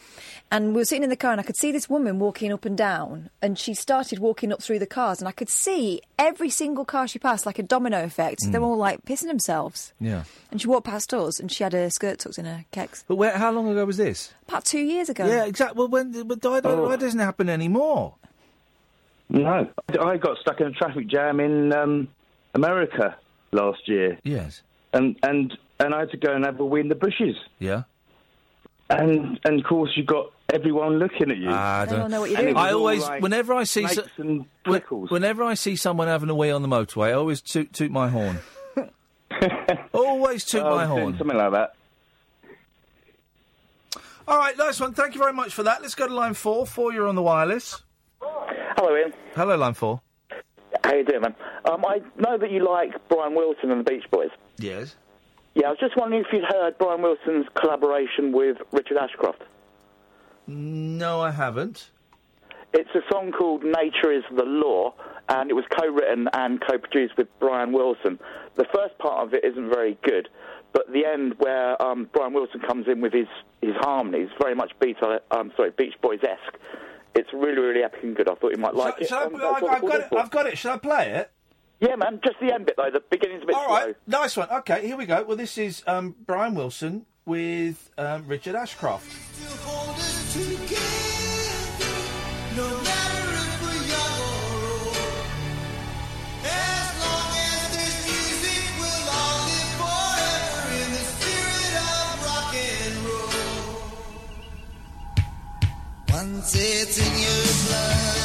and we were sitting in the car, and I could see this woman walking up and down, and she started walking up through the cars, and I could see every single car she passed, like a domino effect. They were all like pissing themselves, Yeah. and she walked past us, and she had her skirt tucked in her kecks. But where, how long ago was this? About two years ago. Yeah, exactly. Well, when, but why, Oh. why doesn't it happen anymore? No, I got stuck in a traffic jam in um, America last year. Yes. And and and I had to go and have a wee in the bushes. Yeah. And and of course you've got everyone looking at you. Ah, I They all know what you're doing. I always, like whenever I see, snakes so- and when- whenever I see someone having a wee on the motorway, I always toot, toot my horn. always toot Oh, my horn. Something like that. All right, nice one. Thank you very much for that. Let's go to line four. Four, you're on the wireless. Hello, Iain. Hello, line four. How you doing, man? Um, I know that you like Brian Wilson and the Beach Boys. Yes. Yeah, I was just wondering if you'd heard Brian Wilson's collaboration with Richard Ashcroft. No, I haven't. It's a song called Nature is the Law, and it was co-written and co-produced with Brian Wilson. The first part of it isn't very good, but the end where um, Brian Wilson comes in with his, his harmonies, very much Beat, um, sorry, Beach Boys-esque. It's really, really epic and good. I thought you might like it. Shall I, Um, I've, I I've got it it. I've got it. Shall I play it? Yeah, man, just the end bit though. The beginning's a bit All slow. right, nice one. Okay, here we go. Well, this is um, Brian Wilson with um, Richard Ashcroft. Once it's in your blood,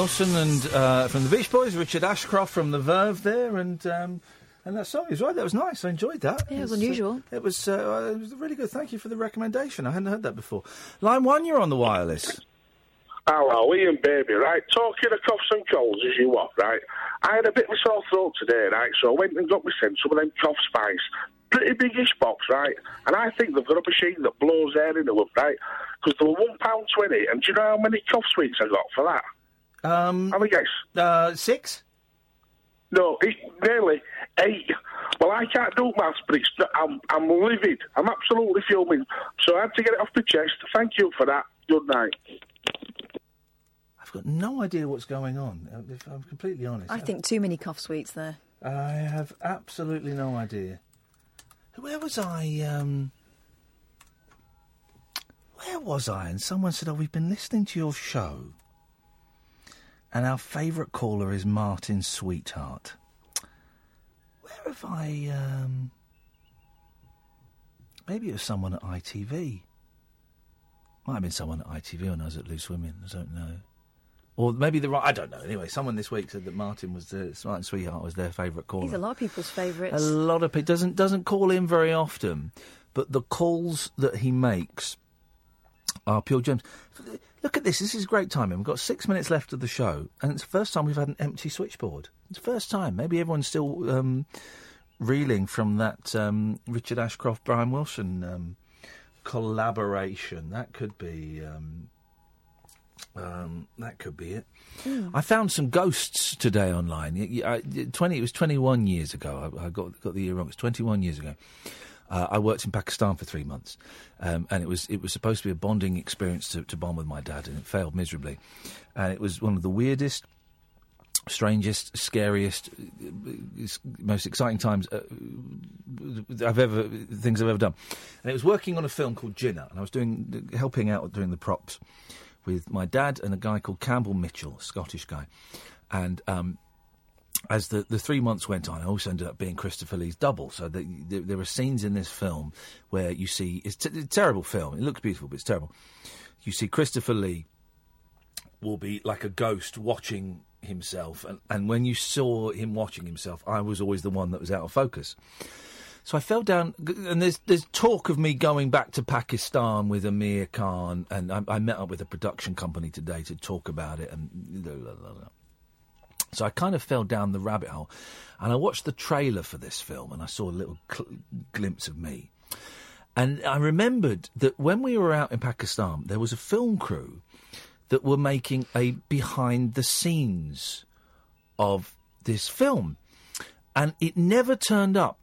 Wilson and uh, from the Beach Boys, Richard Ashcroft from the Verve there, and um, and that song is right. That was nice. I enjoyed that. Yeah, it was It's, uh, unusual. it was uh, it was really good. Thank you for the recommendation. I hadn't heard that before. Line one, you're on the wireless. Hello, Iain Baby, right? Talking of coughs and colds as you are, right? I had a bit of a sore throat today, right? So I went and got myself some of them cough spice. Pretty biggish box, right? And I think they've got a machine that blows air into them, right? Because they were £1.20, and do you know how many cough sweets I got for that? Um, Have a guess. Uh, six? No, it's nearly eight. Well, I can't do maths, but it's I'm, I'm livid. I'm absolutely fuming. So I had to get it off the chest. Thank you for that. Good night. I've got no idea what's going on. uh, If I'm completely honest, I think too many cough sweets there. I have absolutely no idea. Where was I? Um, where was I? And someone said, "Oh, we've been listening to your show, and our favourite caller is Martin Sweetheart." Where have I? Um, maybe it was someone at ITV. Might have been someone at ITV when I was at Loose Women. I don't know. Or maybe the right. I don't know. Anyway, someone this week said that Martin was the Martin Sweetheart was their favourite caller. He's a lot of people's favourites. A lot of people doesn't doesn't call in very often, but the calls that he makes are pure gems. Look at this. This is great timing. We've got six minutes left of the show, and it's the first time we've had an empty switchboard. It's the first time. Maybe everyone's still um, reeling from that um, Richard Ashcroft Brian Wilson um, collaboration. That could be. Um, um, that could be it. I found some ghosts today online. Y- I- Twenty. It was twenty-one years ago. I, I got got the year wrong. It's twenty-one years ago. Uh, I worked in Pakistan for three months, um, and it was it was supposed to be a bonding experience to, to bond with my dad, and it failed miserably. And it was one of the weirdest, strangest, scariest, uh, most exciting times uh, I've ever things I've ever done. And it was working on a film called Jinnah, and I was doing helping out doing the props with my dad and a guy called Campbell Mitchell, Scottish guy, and. Um, as the, the three months went on, I also ended up being Christopher Lee's double. So the, the, there are scenes in this film where you see it's, t- a terrible film. It looks beautiful, but it's terrible. You see Christopher Lee will be like a ghost watching himself, and, and when you saw him watching himself, I was always the one that was out of focus. So I fell down, and there's there's talk of me going back to Pakistan with Amir Khan, and I, I met up with a production company today to talk about it, and blah, blah, blah. So I kind of fell down the rabbit hole, and I watched the trailer for this film, and I saw a little cl- glimpse of me. And I remembered that when we were out in Pakistan, there was a film crew that were making a behind the scenes of this film, and it never turned up.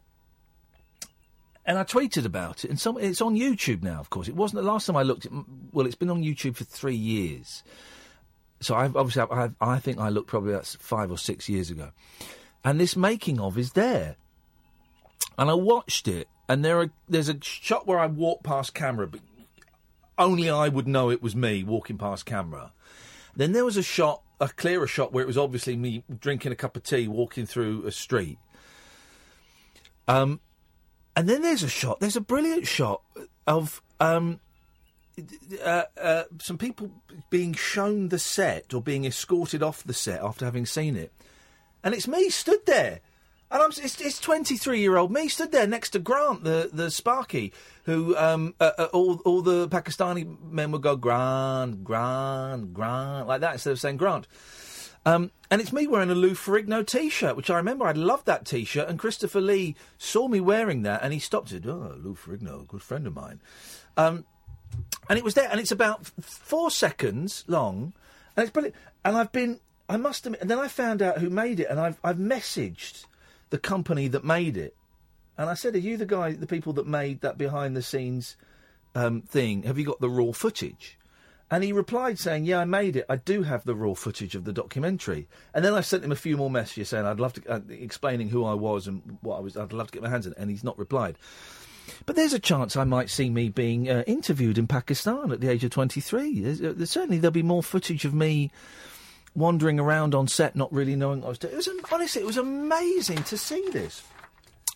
And I tweeted about it, and some, it's on YouTube now. Of course, it wasn't the last time I looked. At, well, it's been on YouTube for three years. So I've obviously I've, I think I looked probably about five or six years ago, and this making of is there. And I watched it, and there are there's a shot where I walk past camera, but only I would know it was me walking past camera. Then there was a shot, a clearer shot, where it was obviously me drinking a cup of tea, walking through a street. Um, and then there's a shot. There's a brilliant shot of um, uh, uh, some people being shown the set or being escorted off the set after having seen it, and it's me stood there, and I'm it's, it's 23 year old me stood there next to Grant, the the Sparky, who um, uh, uh, all all the Pakistani men would go Grant, Grant, Grant like that instead of saying Grant. Um, and it's me wearing a Lou Ferrigno T-shirt, which I remember I loved that T-shirt. And Christopher Lee saw me wearing that, and he stopped it. "Oh, Lou Ferrigno, good friend of mine." Um, and it was there, and it's about four seconds long, and it's brilliant. And I've been, I must admit, and then I found out who made it, and I've I've messaged the company that made it, and I said, "Are you the guy, the people that made that behind the scenes um, thing? Have you got the raw footage?" And he replied saying, "Yeah, I made it. I do have the raw footage of the documentary." And then I sent him a few more messages saying, "I'd love to," uh, explaining who I was and what I was. I'd love to get my hands on it, and he's not replied. But there's a chance I might see me being uh, interviewed in Pakistan at the age of 23. There's, uh, there's, certainly there'll be more footage of me wandering around on set, not really knowing what I was doing. It was, honestly, it was amazing to see this.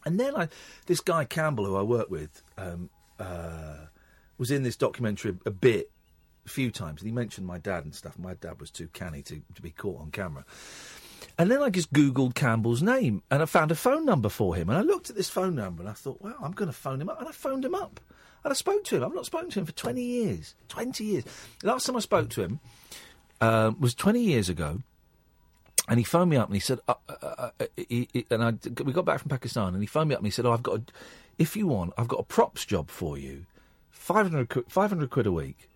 And then I, this guy Campbell, who I work with, um, uh, was in this documentary a, a bit, a few times, and he mentioned my dad and stuff. My dad was too canny to, to be caught on camera. And then I just Googled Campbell's name and I found a phone number for him. And I looked at this phone number and I thought, wow, I'm going to phone him up. And I phoned him up. And I spoke to him. I've not spoken to him for 20 years. 20 years. The last time I spoke to him uh, was 20 years ago. And he phoned me up and he said, uh, uh, uh, he, he- and I, we got back from Pakistan and he phoned me up and he said, oh, I've got, a, if you want, I've got a props job for you, 500, quid- 500 quid a week,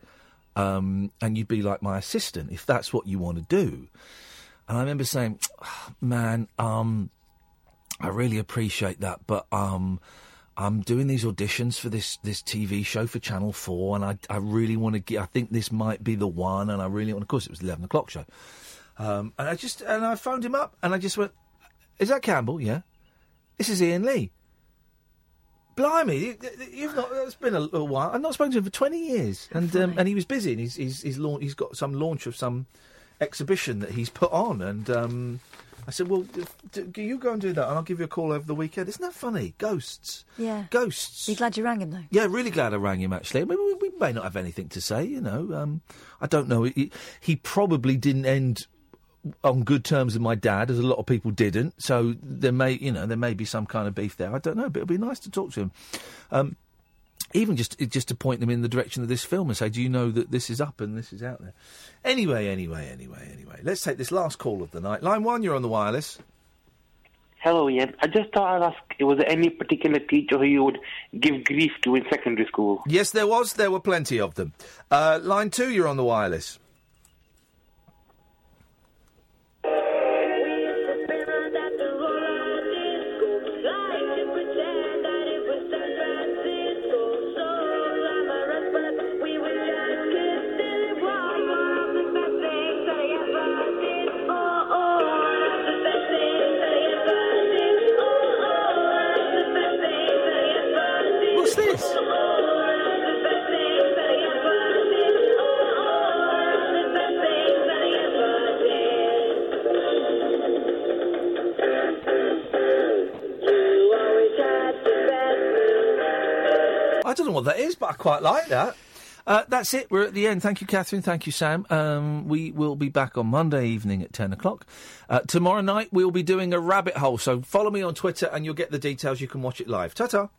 um, and you'd be like my assistant if that's what you want to do. And I remember saying, "Ah, man, um, I really appreciate that, but um, I'm doing these auditions for this this TV show for Channel Four, and I I really want to get. I think this might be the one, and I really want. Of course, it was the eleven o'clock show, um, and I just and I phoned him up, and I just went, "Is that Campbell? Yeah, this is Iain Lee." Blimey, you- you've not. It's been a little while. I've not spoken to him for twenty years, and um, and he was busy, and he's he's he's, launch, he's got some launch of some exhibition that he's put on, and um, I said, well, d- d- you go and do that, and I'll give you a call over the weekend. Isn't that funny? Ghosts. Yeah. Ghosts. You glad you rang him though? Yeah, really glad I rang him. Actually, I mean, we, we may not have anything to say. You know, um, I don't know. He, he probably didn't end on good terms with my dad, as a lot of people didn't. So there may, you know, there may be some kind of beef there. I don't know, but it'd be nice to talk to him. Um, even just just to point them in the direction of this film and say, "Do you know that this is up and this is out there?" Anyway, anyway, anyway, anyway. Let's take this last call of the night. Line one, you're on the wireless. Hello, Iain. I just thought I'd ask, was there any particular teacher who you would give grief to in secondary school? Yes, there was. There were plenty of them. Uh, line two, you're on the wireless. What that is, but I quite like that. Uh, that's it. We're at the end. Thank you, Katherine. Thank you, Sam. Um, we will be back on Monday evening at 10 o'clock. Uh, tomorrow night, we'll be doing a rabbit hole. So follow me on Twitter and you'll get the details. You can watch it live. Ta ta.